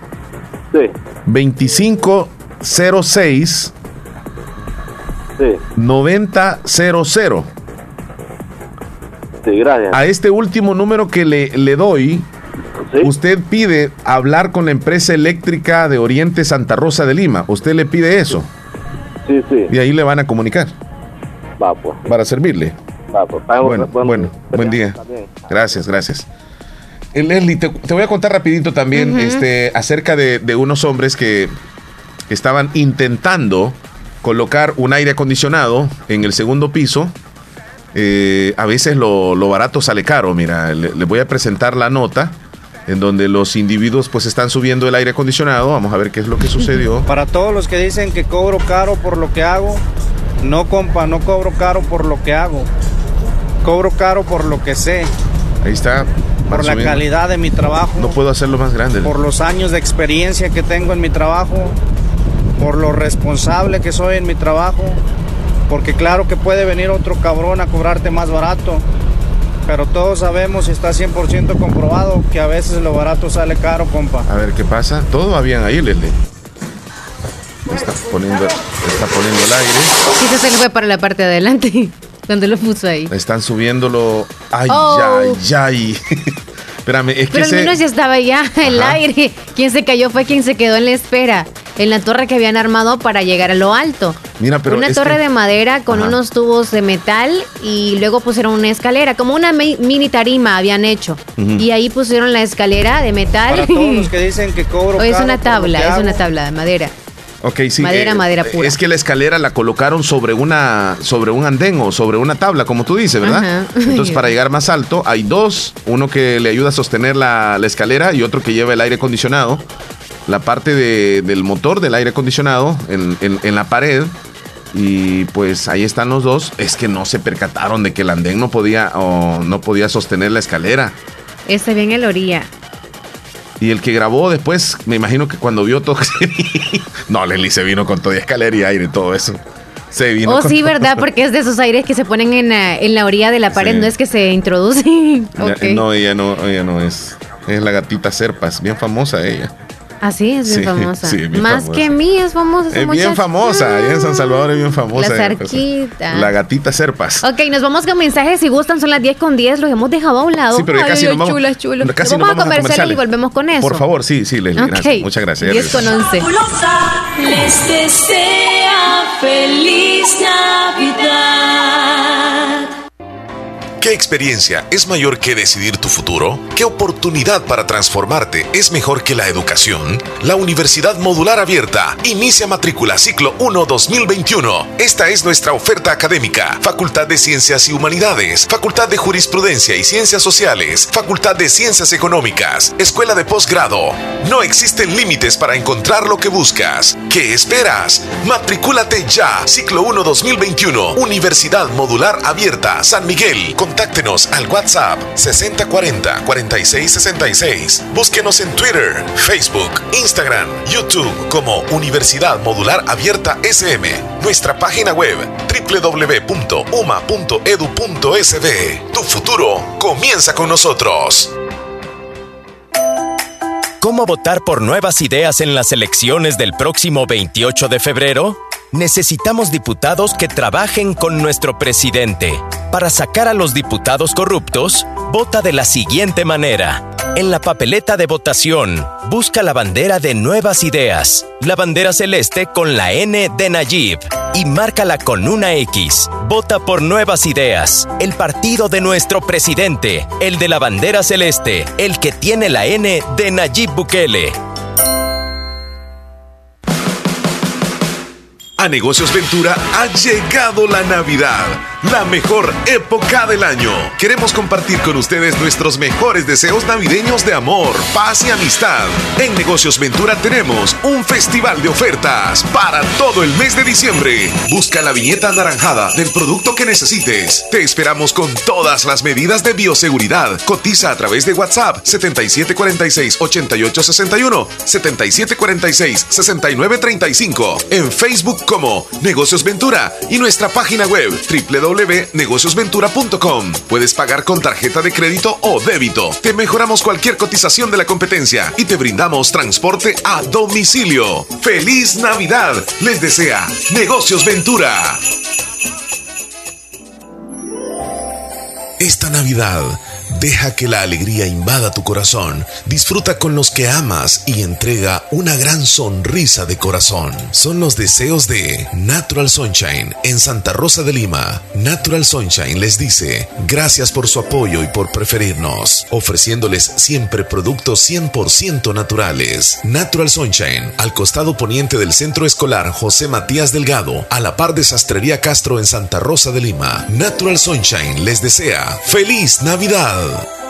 Sí. 2506 Sí. 9000. Sí, gracias. A este último número que le, le doy, usted pide hablar con la empresa eléctrica de Oriente Santa Rosa de Lima. Usted le pide eso. Sí, sí. Y ahí le van a comunicar. Va, pues. Para servirle. Va, pues. Bueno, bueno, buen día. Gracias, gracias. Eh, Leslie, te, te, voy a contar rapidito también este, acerca de, de unos hombres que estaban intentando colocar un aire acondicionado en el segundo piso. Eh, a veces lo, barato sale caro. Mira, le, voy a presentar la nota en donde los individuos pues están subiendo el aire acondicionado. Vamos a ver qué es lo que sucedió. <laughs> Para todos los que dicen que cobro caro por lo que hago, no compa, no cobro caro por lo que hago. Cobro caro por lo que sé. Ahí está. Por la calidad de mi trabajo. No puedo hacerlo más grande. Por los años de experiencia que tengo en mi trabajo. Por lo responsable que soy en mi trabajo. Porque claro que puede venir otro cabrón a cobrarte más barato. Pero todos sabemos y está 100% comprobado que a veces lo barato sale caro, compa. A ver, ¿qué pasa? Todo va bien ahí, Leslie. Está poniendo, está poniendo el aire. Sí, se le fue para la parte de adelante. <laughs> Cuando lo puso ahí. Están subiéndolo. Ay, Oh. ay, ay. <laughs> Espérame, es que Pero al ese- menos ya estaba ya <laughs> el Ajá. aire. Quien se cayó fue quien se quedó en la espera. En la torre que habían armado para llegar a lo alto. Mira, pero una torre que- de madera con Ajá. unos tubos de metal y luego pusieron una escalera, como una mi- mini tarima habían hecho. Y ahí pusieron la escalera de metal. Para todos los <laughs> que dicen que cobro O es caro una tabla, es una tabla de madera. Ok, sí. Madera, madera pura. Es que la escalera la colocaron sobre una, sobre un andén o sobre una tabla, como tú dices, ¿verdad? Ajá. <laughs> Entonces, para llegar más alto, hay dos, uno que le ayuda a sostener la, la escalera y otro que lleva el aire acondicionado. La parte de- del motor del aire acondicionado en, en- en la pared. Y pues ahí están los dos. Es que no se percataron de que el andén no podía, o no podía sostener la escalera. Este bien en la orilla. Y el que grabó después, me imagino que cuando vio todo. <laughs> no, Leslie se vino con toda escalera y aire y todo eso. Se vino Oh, con sí. ¿verdad? Porque es de esos aires que se ponen en la, en la orilla de la pared, Sí. no es que se introducen. <laughs> No, ella no, ella no es. Es la gatita Serpas, bien famosa ella. Así es bien Sí, <laughs> famosa. sí, bien Más famosa. que mí es famosa. esa Es bien muchacha. famosa, allá en San Salvador es bien famosa. La ella, pues, cerquita. La gatita Serpas. Ok, nos vamos con mensajes. Si gustan, son las 10 con 10. Los hemos dejado a un lado. Sí, pero ya casi ay, nos vamos- chulas, chulas. casi Nos nos vamos a vamos a comerciales y volvemos con eso. Por favor, sí, sí, Leslie, Ok. gracias. Muchas gracias. 10 con 11. Les desea feliz Navidad. ¿Qué experiencia es mayor que decidir tu futuro? ¿Qué oportunidad para transformarte es mejor que la educación? La Universidad Modular Abierta inicia matrícula ciclo 1 2021. Esta es nuestra oferta académica. Facultad de Ciencias y Humanidades, Facultad de Jurisprudencia y Ciencias Sociales, Facultad de Ciencias Económicas, Escuela de Posgrado. No existen límites para encontrar lo que buscas. ¿Qué esperas? Matricúlate ya. Ciclo 1 2021. Universidad Modular Abierta San Miguel. Contáctenos al WhatsApp 6040 4666. Búsquenos en Twitter, Facebook, Instagram, YouTube como Universidad Modular Abierta SM. Nuestra página web www.uma.edu.sb. Tu futuro comienza con nosotros. ¿Cómo votar por nuevas ideas en las elecciones del próximo 28 de febrero? Necesitamos diputados que trabajen con nuestro presidente. Para sacar a los diputados corruptos, vota de la siguiente manera. En la papeleta de votación, busca la bandera de Nuevas Ideas, la bandera celeste con la N de Nayib y márcala con una X. Vota por Nuevas Ideas, el partido de nuestro presidente, el de la bandera celeste, el que tiene la N de Nayib Bukele. A Negocios Ventura ha llegado la Navidad, la mejor época del año. Queremos compartir con ustedes nuestros mejores deseos navideños de amor, paz y amistad. En Negocios Ventura tenemos un festival de ofertas para todo el mes de diciembre. Busca la viñeta anaranjada del producto que necesites. Te esperamos con todas las medidas de bioseguridad. Cotiza a través de WhatsApp 7746-8861, 7746-6935. En Facebook como Negocios Ventura y nuestra página web www.negociosventura.com. Puedes pagar con tarjeta de crédito o débito. Te mejoramos cualquier cotización de la competencia y te brindamos transporte a domicilio. ¡Feliz Navidad! Les desea Negocios Ventura. Esta Navidad, deja que la alegría invada tu corazón. Disfruta con los que amas y entrega una gran sonrisa de corazón. Son los deseos de Natural Sunshine en Santa Rosa de Lima. Natural Sunshine les dice gracias por su apoyo y por preferirnos, ofreciéndoles siempre productos 100% naturales. Natural Sunshine, al costado poniente del Centro Escolar José Matías Delgado, a la par de Sastrería Castro en Santa Rosa de Lima. Natural Sunshine les desea ¡Feliz Navidad! Show.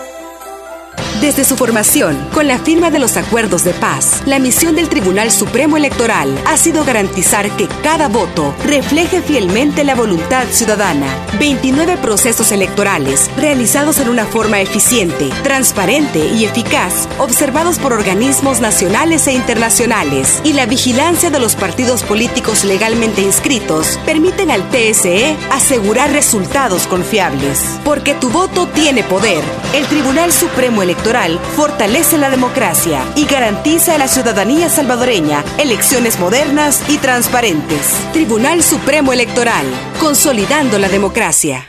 Desde su formación, con la firma de los acuerdos de paz, la misión del Tribunal Supremo Electoral ha sido garantizar que cada voto refleje fielmente la voluntad ciudadana. 29 procesos electorales realizados en una forma eficiente, transparente y eficaz, observados por organismos nacionales e internacionales, y la vigilancia de los partidos políticos legalmente inscritos permiten al TSE asegurar resultados confiables. Porque tu voto tiene poder. El Tribunal Supremo Electoral fortalece la democracia y garantiza a la ciudadanía salvadoreña elecciones modernas y transparentes. Tribunal Supremo Electoral, consolidando la democracia.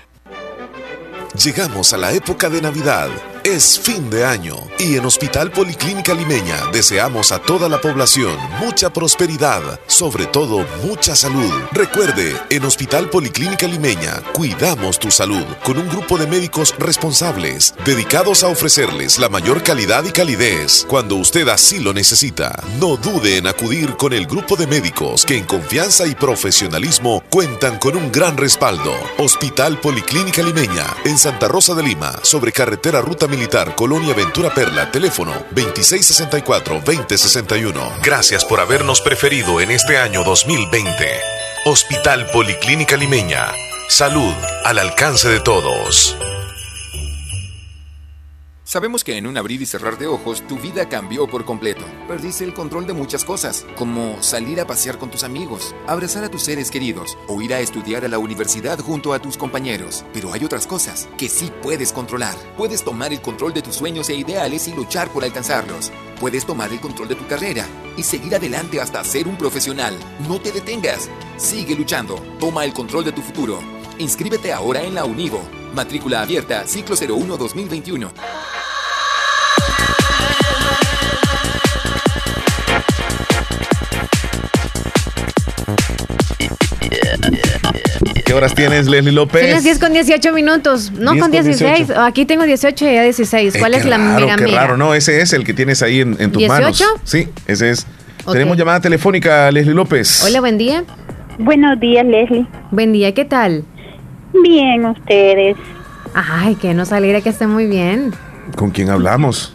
Llegamos a la época de Navidad. Es fin de año y en Hospital Policlínica Limeña deseamos a toda la población mucha prosperidad, sobre todo mucha salud. Recuerde, en Hospital Policlínica Limeña cuidamos tu salud con un grupo de médicos responsables dedicados a ofrecerles la mayor calidad y calidez cuando usted así lo necesita. No dude en acudir con el grupo de médicos que en confianza y profesionalismo cuentan con un gran respaldo. Hospital Policlínica Limeña en Santa Rosa de Lima, sobre carretera Ruta Militar, Colonia Ventura Perla, teléfono 2664-2061. Gracias por habernos preferido en este año 2020. Hospital Policlínica Limeña. Salud al alcance de todos. Sabemos que en un abrir y cerrar de ojos tu vida cambió por completo. Perdiste el control de muchas cosas, como salir a pasear con tus amigos, abrazar a tus seres queridos o ir a estudiar a la universidad junto a tus compañeros. Pero hay otras cosas que sí puedes controlar. Puedes tomar el control de tus sueños e ideales y luchar por alcanzarlos. Puedes tomar el control de tu carrera y seguir adelante hasta ser un profesional. No te detengas. Sigue luchando. Toma el control de tu futuro. Inscríbete ahora en la Univo. Matrícula abierta, ciclo 01 2021. ¿Qué horas tienes, Leslie López? Son las 10 con 18 minutos. No 10 con con 16. 18. Aquí tengo 18 y ya 16. ¿Cuál Eh, es qué la raro, mira Qué mira? raro, no, ese es el que tienes ahí en, en tus manos. ¿18? Sí, ese es. Tenemos llamada telefónica, Leslie López. Hola, buen día. Buenos días, Leslie. Buen día, ¿qué tal? Bien, ustedes. Ay, que nos alegra que estén muy bien. ¿Con quién hablamos?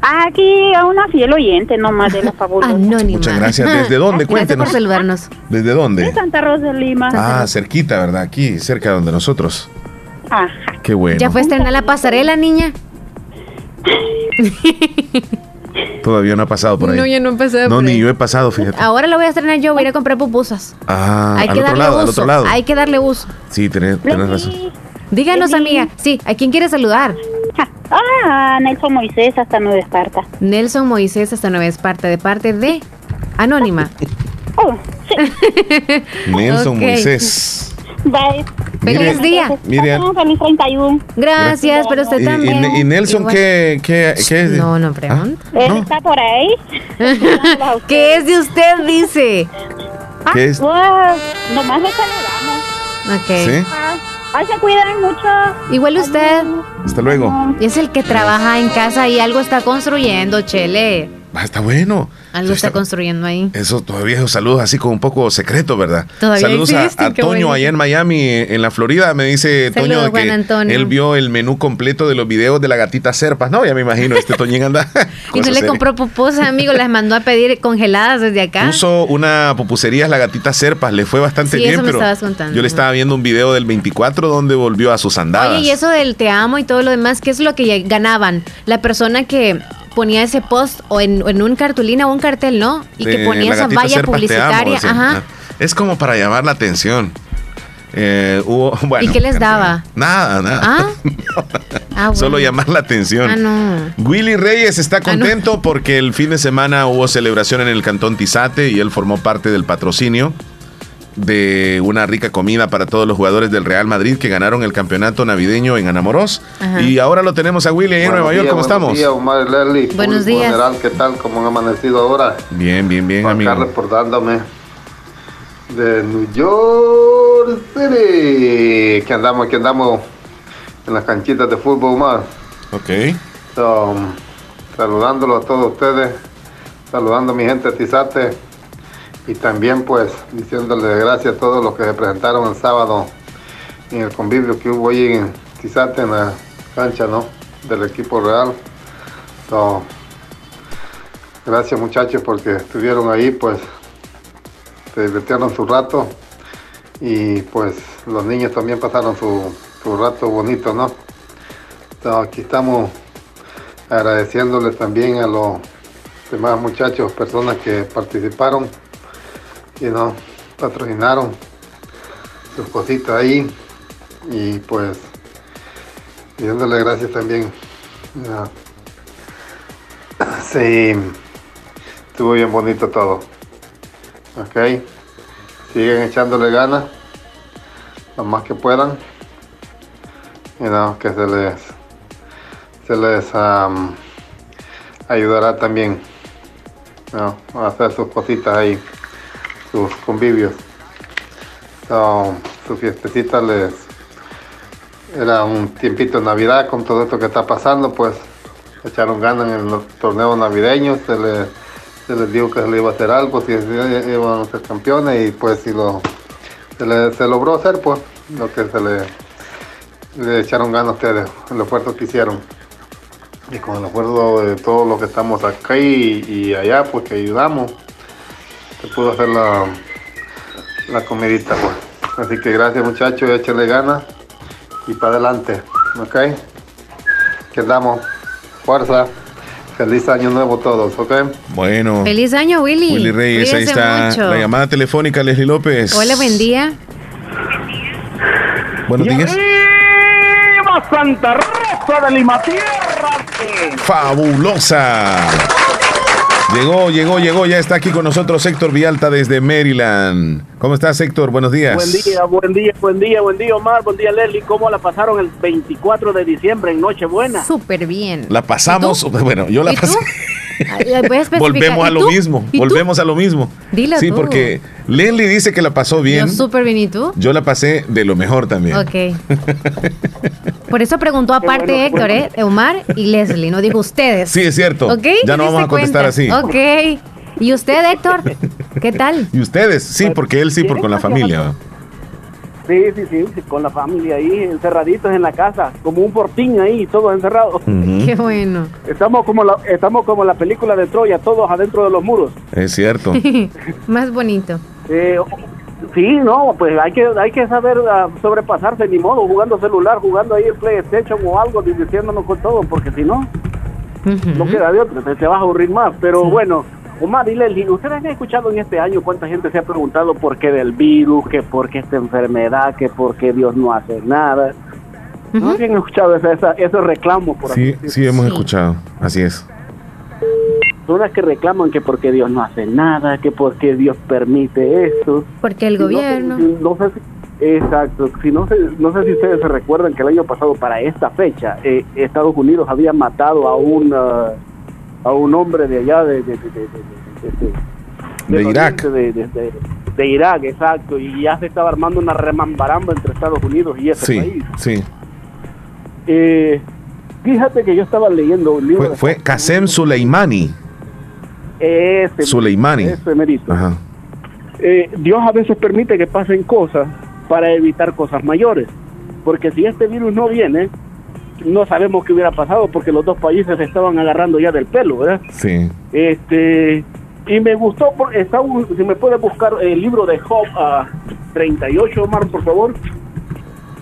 Aquí a una fiel oyente nomás de la <laughs> fabulosa. Anónima. Muchas gracias. ¿Desde <laughs> dónde? Gracias por Cuéntenos. saludarnos. ¿Desde dónde? De Santa Rosa de Lima. Ah, cerquita, ¿verdad? Aquí, cerca de donde nosotros. Ajá. Qué bueno. ¿Ya fue a estrenar la pasarela, niña? <laughs> Todavía no ha pasado por ahí. No, ya no he pasado No, por ni ahí. yo he pasado, fíjate. Ahora lo voy a estrenar yo, voy a ir a comprar pupusas. Ah, Hay al que otro darle lado, uso. al otro lado. Hay que darle uso. Sí, tenés, tenés razón. Díganos, amiga. Sí, ¿a quién quiere saludar? <laughs> Ah, Nelson Moisés hasta Nueva Esparta. Nelson Moisés hasta Nueva Esparta, de parte de Anónima. Oh, <laughs> Nelson Ok. Moisés. Bye. Feliz día. Miriam. Feliz 31. Gracias, pero usted ¿Y, y- también. y Nelson qué, qué, qué es? No, no pregunta. Él está por ahí. <laughs> ¿Qué es de usted, dice? ¿Qué es? Pues, nomás le saludamos. Ok. ¿Sí? Ah, ay, se cuidan mucho. Igual usted. Hasta luego. Es el que trabaja en casa y algo está construyendo, Chele. Ah, está bueno. Algo está construyendo ahí. Eso todavía esos saludos así como un poco secreto, ¿verdad? Todavía saludos a- a, Toño bueno. allá en Miami, en la Florida. Me dice Saludos, Toño Juan que Antonio. él vio el menú completo de los videos de la gatita Serpas. No, ya me imagino, este Toñín <laughs> anda. Y no le compró pupusas, amigo, las mandó a pedir congeladas desde acá. Puso una pupusería la gatita Serpas, le fue bastante Sí, bien, eso me pero estabas contando. yo le estaba viendo un video del 24 donde volvió a sus andadas. Oye, y eso del te amo y todo lo demás, ¿qué es lo que ganaban? La persona que ponía ese post o en, en un cartulina o un cartel, ¿no? Y que ponía esa valla amo, publicitaria. Ajá. Es como para llamar la atención. Eh, hubo, <laughs> bueno, ¿Y qué les daba? Nada, nada. Ah, <laughs> Ah, Solo llamar la atención. Ah, no. Willy Reyes está Ah, no. contento porque el fin de semana hubo celebración en el Cantón Tizate y él formó parte del patrocinio de una rica comida para todos los jugadores del Real Madrid que ganaron el campeonato navideño en Anamorós. Ajá. Y ahora lo tenemos a Willy ahí en Nueva York. ¿Cómo buenos estamos? días, Omar y Leslie, Buenos días. general, ¿qué tal? ¿Cómo han amanecido ahora? Bien, bien, bien, Acá amigo. reportándome de New York City. Que andamos, que andamos en las canchitas de fútbol, Omar. Ok. So, saludándolo a todos ustedes, saludando a mi gente de Tizate y también pues diciéndole gracias a todos los que se presentaron el sábado en el convivio que hubo ahí en Tizate en la cancha ¿no? del equipo real. So, gracias muchachos porque estuvieron ahí, pues se divirtieron su rato y pues los niños también pasaron su, su rato bonito, ¿no? So, aquí estamos agradeciéndoles también a los demás muchachos, personas que participaron y no patrocinaron sus cositas ahí y pues pidiéndole gracias también. <coughs> Sí, estuvo bien bonito todo. Ok, siguen echándole ganas lo más que puedan. Y no, que se les se les am, ayudará también ¿no? a hacer sus cositas ahí, sus convivios. So, su fiestecita les era un tiempito de Navidad con todo esto que está pasando, pues echaron ganas en los torneos navideños, se les, dijo que se le iba a hacer algo, si iban a ser campeones y pues si lo se, le- logró hacer pues lo que se le, echaron ganas a ustedes, el esfuerzo que hicieron. Y con el esfuerzo de todos los que estamos acá y allá, pues que ayudamos, se pudo hacer la, la comidita pues. Así que gracias muchachos, échenle ganas y para adelante, ¿ok? Quedamos, fuerza, feliz año nuevo a todos, ¿ok? Bueno. Feliz año, Willy. Willy Reyes, ahí está mucho. la llamada telefónica, Leslie López. Hola, buen día. Buenos días. ¡Viva Santa Rosa de Lima Tierra! Fabulosa. Llegó, llegó, llegó, ya está aquí con nosotros Héctor Vialta desde Maryland. ¿Cómo estás, Héctor? Buenos días. Buen día, buen día, buen día, buen día, Omar, buen día, Leslie. ¿Cómo la pasaron el 24 de diciembre en Nochebuena? Súper bien. La pasamos, bueno, yo la pasé. Volvemos a ¿Y lo tú? mismo, volvemos a lo mismo. Dilo sí, tú. porque Leslie dice que la pasó bien. Yo súper bien, ¿y tú? Yo la pasé de lo mejor también. Ok. Por eso preguntó aparte bueno, Héctor, ¿eh? Omar y Leslie, no digo ustedes. Sí, es cierto. ¿Ok? Ya no ¿Te vamos a contestar cuenta? así. Ok. ¿Y usted, Héctor? ¿Qué tal? <laughs> ¿Y ustedes? Sí, porque él sí, por con la familia. Sí, sí, sí, con la familia ahí, encerraditos en la casa, como un portín ahí, todos encerrados. Qué bueno. Estamos como la, estamos como la película de Troya, todos adentro de los muros. Es cierto. <laughs> Más bonito. Eh, sí, no, pues hay que hay que saber ah, sobrepasarse, ni modo, jugando celular, jugando ahí el PlayStation o algo, divirtiéndonos con todo, porque si no, no queda de otra, te, te vas a aburrir más. Pero bueno, Omar y Leslie, ¿ustedes han escuchado en este año cuánta gente se ha preguntado por qué del virus, que por qué esta enfermedad, que por qué Dios no hace nada? ¿No habían escuchado esa, esa- esos reclamos por Sí, así sí, hemos escuchado. Así es. Personas que reclaman que porque Dios no hace nada, que porque Dios permite esto. Porque el Y no sé- gobierno. No, sé si, exacto. Si no, sé, no sé si ustedes se recuerdan que el año pasado, para esta fecha, eh, Estados Unidos había matado a un, ah, a un hombre de allá, de, de, de, de- Irak. De, de- de- de Irak, exacto. Y ya se estaba armando una remambaramba entre Estados Unidos y ese Sí, país. sí. Eh, fíjate que yo estaba leyendo un libro. Fue, fue Qasem Soleimani. de ese, ese merito. Ajá. Eh, Dios a veces permite que pasen cosas para evitar cosas mayores. Porque si este virus no viene, no sabemos qué hubiera pasado porque los dos países se estaban agarrando ya del pelo, ¿verdad? Sí. Este, y me gustó, está un- si me puede buscar el libro de Job ah, 38, Omar, por favor.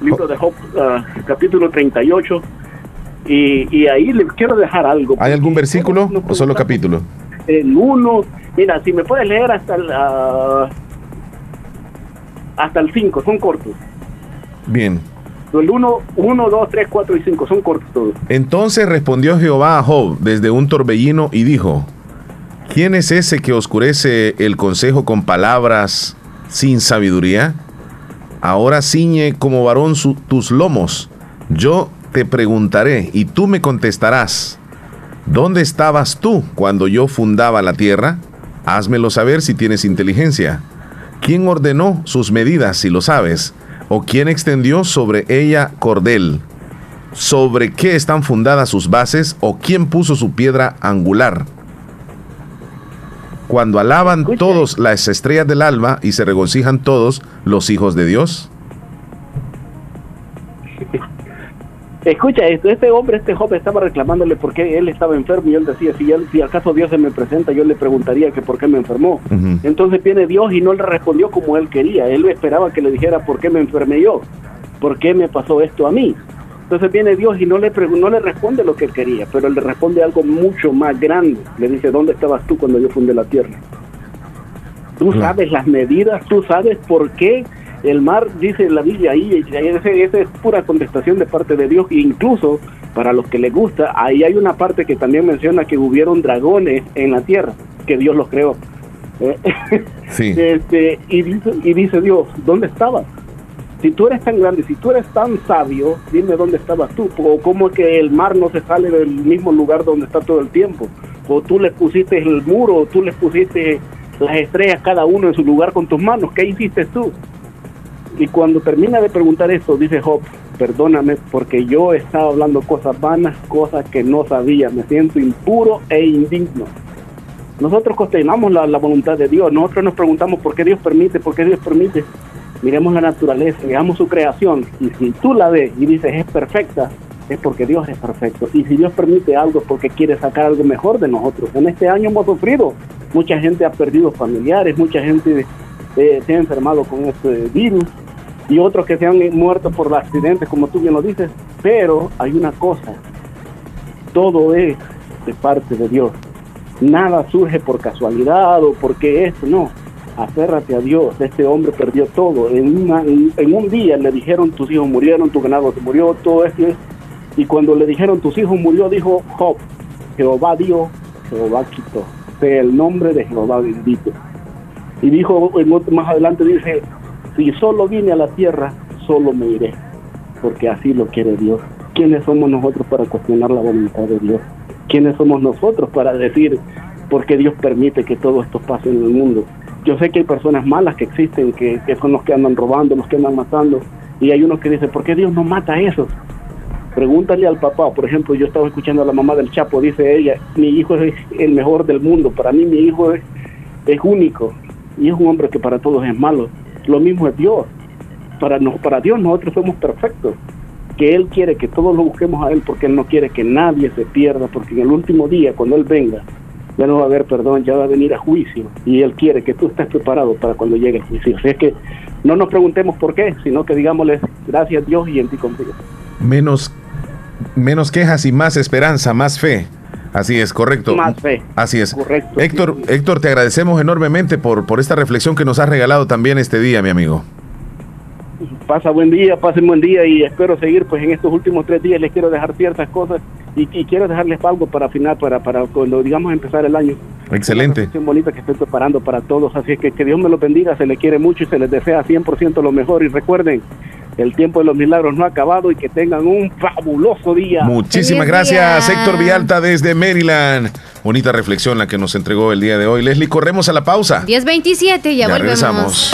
Libro de Job, ah, capítulo 38. Y, y ahí le quiero dejar algo. ¿Hay algún versículo o solo capítulo? El 1, mira, si me puedes leer hasta el, ah, hasta el 5, son cortos. Bien. El 1, 1, 2, 3, 4 y 5, son cortos todos. Entonces respondió Jehová a Job desde un torbellino y dijo, ¿quién es ese que oscurece el consejo con palabras sin sabiduría? Ahora ciñe como varón tus lomos. Yo te preguntaré y tú me contestarás. ¿Dónde estabas tú cuando yo fundaba la tierra? Házmelo saber si tienes inteligencia. ¿Quién ordenó sus medidas si lo sabes? ¿O quién extendió sobre ella cordel? ¿Sobre qué están fundadas sus bases? ¿O quién puso su piedra angular? Cuando alaban todos las estrellas del alba y se regocijan todos los hijos de Dios. <laughs> Escucha esto, este hombre, este joven estaba reclamándole por qué él estaba enfermo y él decía, si, él, si acaso Dios se me presenta, yo le preguntaría que por qué me enfermó. Entonces viene Dios y no le respondió como él quería. Él esperaba que le dijera por qué me enfermé yo, por qué me pasó esto a mí. Entonces viene Dios y no le, no le responde lo que él quería, pero le responde algo mucho más grande. Le dice, ¿dónde estabas tú cuando yo fundé la tierra? Tú sabes las medidas, tú sabes por qué el mar, dice la Biblia ahí, esa es pura contestación de parte de Dios, e incluso para los que les gusta, ahí hay una parte que también menciona que hubieron dragones en la tierra, que Dios los creó. Eh, <laughs> este, y, dice, y dice Dios, ¿dónde estabas? Si tú eres tan grande, si tú eres tan sabio, dime dónde estabas tú, o cómo es que el mar no se sale del mismo lugar donde está todo el tiempo, o tú le pusiste el muro, o tú le pusiste las estrellas cada uno en su lugar con tus manos, ¿qué hiciste tú? Y cuando termina de preguntar esto, dice Job, perdóname porque yo estaba hablando cosas vanas, cosas que no sabía, me siento impuro e indigno. Nosotros cuestionamos la, voluntad de Dios, nosotros nos preguntamos por qué Dios permite, por qué Dios permite. Miremos la naturaleza, veamos su creación y si tú la ves y dices es perfecta, es porque Dios es perfecto. Y si Dios permite algo es porque quiere sacar algo mejor de nosotros. En este año hemos sufrido, mucha gente ha perdido familiares, mucha gente eh, se ha enfermado con este virus, y otros que se han muerto por accidentes, como tú bien lo dices, pero hay una cosa, todo es de parte de Dios. Nada surge por casualidad o porque esto, no. Aférrate a Dios. Este hombre perdió todo. En, en, un día le dijeron tus hijos murieron, tu ganado se murió, todo esto. Y cuando le dijeron tus hijos murió, dijo Job, Jehová dio, Jehová quitó. Sea el nombre de Jehová bendito. Y dijo, más adelante dice, si solo vine a la tierra, solo me iré, porque así lo quiere Dios. ¿Quiénes somos nosotros para cuestionar la voluntad de Dios? ¿Quiénes somos nosotros para decir por qué Dios permite que todo esto pase en el mundo? Yo sé que hay personas malas que existen, que, son los que andan robando, los que andan matando, y hay unos que dicen, ¿por qué Dios no mata a esos? Pregúntale al papá, por ejemplo, yo estaba escuchando a la mamá del Chapo, dice ella, mi hijo es el mejor del mundo, para mí mi hijo es, es único, y es un hombre que para todos es malo lo mismo es Dios. Para, para Dios nosotros somos perfectos. Que Él quiere que todos lo busquemos a Él porque Él no quiere que nadie se pierda, porque en el último día, cuando Él venga, ya no va a haber perdón, ya va a venir a juicio. Y Él quiere que tú estés preparado para cuando llegue el juicio. Así es que no nos preguntemos por qué, sino que digámosle gracias Dios y en ti contigo. Menos, menos quejas y más esperanza, más fe. Así es, correcto. Más fe. Así es. Correcto. Héctor, Héctor, te agradecemos enormemente por, por esta reflexión que nos has regalado también este día, mi amigo. Pasa buen día, pasen buen día y espero seguir, pues en estos últimos tres días les quiero dejar ciertas cosas y, quiero dejarles algo para final, para, para cuando digamos empezar el año. Excelente. Una bonita que estoy preparando para todos, así es que que Dios me los bendiga, se les quiere mucho y se les desea 100% lo mejor y recuerden, el tiempo de los milagros no ha acabado y que tengan un fabuloso día. Muchísimas gracias, Héctor Vialta desde Maryland. Bonita reflexión la que nos entregó el día de hoy. Leslie, corremos a la pausa. 10.27, ya, ya volvemos. Regresamos.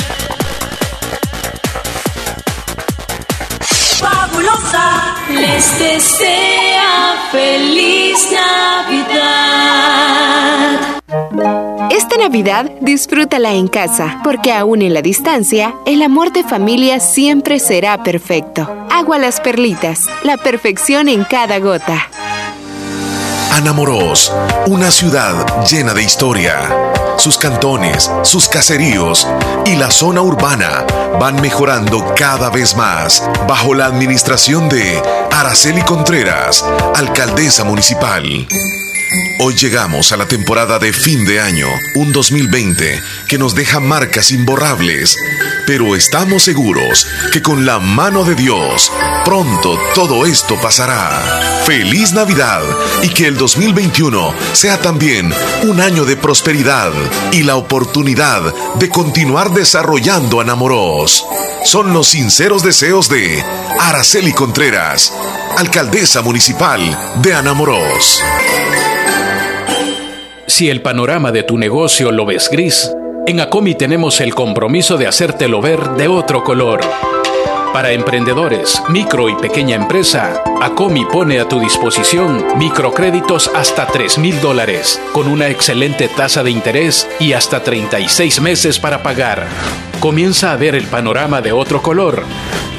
Les desea feliz Navidad. Esta Navidad disfrútala en casa, porque aún en la distancia, el amor de familia siempre será perfecto. Agua las perlitas, la perfección en cada gota. Anamoros, una ciudad llena de historia. Sus cantones, sus caseríos y la zona urbana van mejorando cada vez más bajo la administración de Araceli Contreras, alcaldesa municipal. Hoy llegamos a la temporada de fin de año, un 2020 que nos deja marcas imborrables, pero estamos seguros que con la mano de Dios pronto todo esto pasará. Feliz Navidad y que el 2021 sea también un año de prosperidad y la oportunidad de continuar desarrollando Anamoros. Son los sinceros deseos de Araceli Contreras, alcaldesa municipal de Anamoros. Si el panorama de tu negocio lo ves gris, en Acomi tenemos el compromiso de hacértelo ver de otro color. Para emprendedores, micro y pequeña empresa, Acomi pone a tu disposición microcréditos hasta 3 mil dólares, con una excelente tasa de interés y hasta 36 meses para pagar. Comienza a ver el panorama de otro color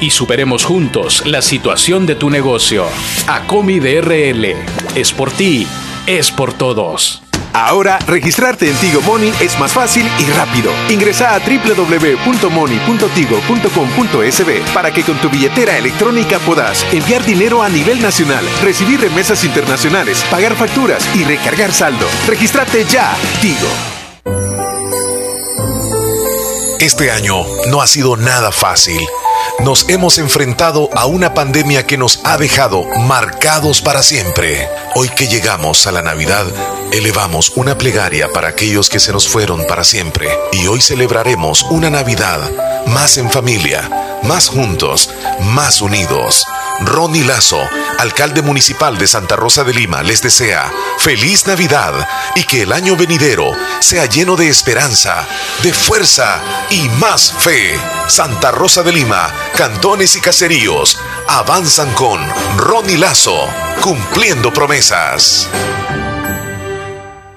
y superemos juntos la situación de tu negocio. Acomi DRL. Es por ti, es por todos. Ahora, registrarte en Tigo Money es más fácil y rápido. Ingresa a www.money.tigo.com.sb para que con tu billetera electrónica puedas enviar dinero a nivel nacional, recibir remesas internacionales, pagar facturas y recargar saldo. Regístrate ya, Tigo. Este año no ha sido nada fácil. Nos hemos enfrentado a una pandemia que nos ha dejado marcados para siempre. Hoy que llegamos a la Navidad, elevamos una plegaria para aquellos que se nos fueron para siempre. Y hoy celebraremos una Navidad más en familia, más juntos, más unidos. Ronnie Lazo, alcalde municipal de Santa Rosa de Lima, les desea feliz Navidad y que el año venidero sea lleno de esperanza, de fuerza y más fe. Santa Rosa de Lima, cantones y caseríos avanzan con Ronnie Lazo, cumpliendo promesas.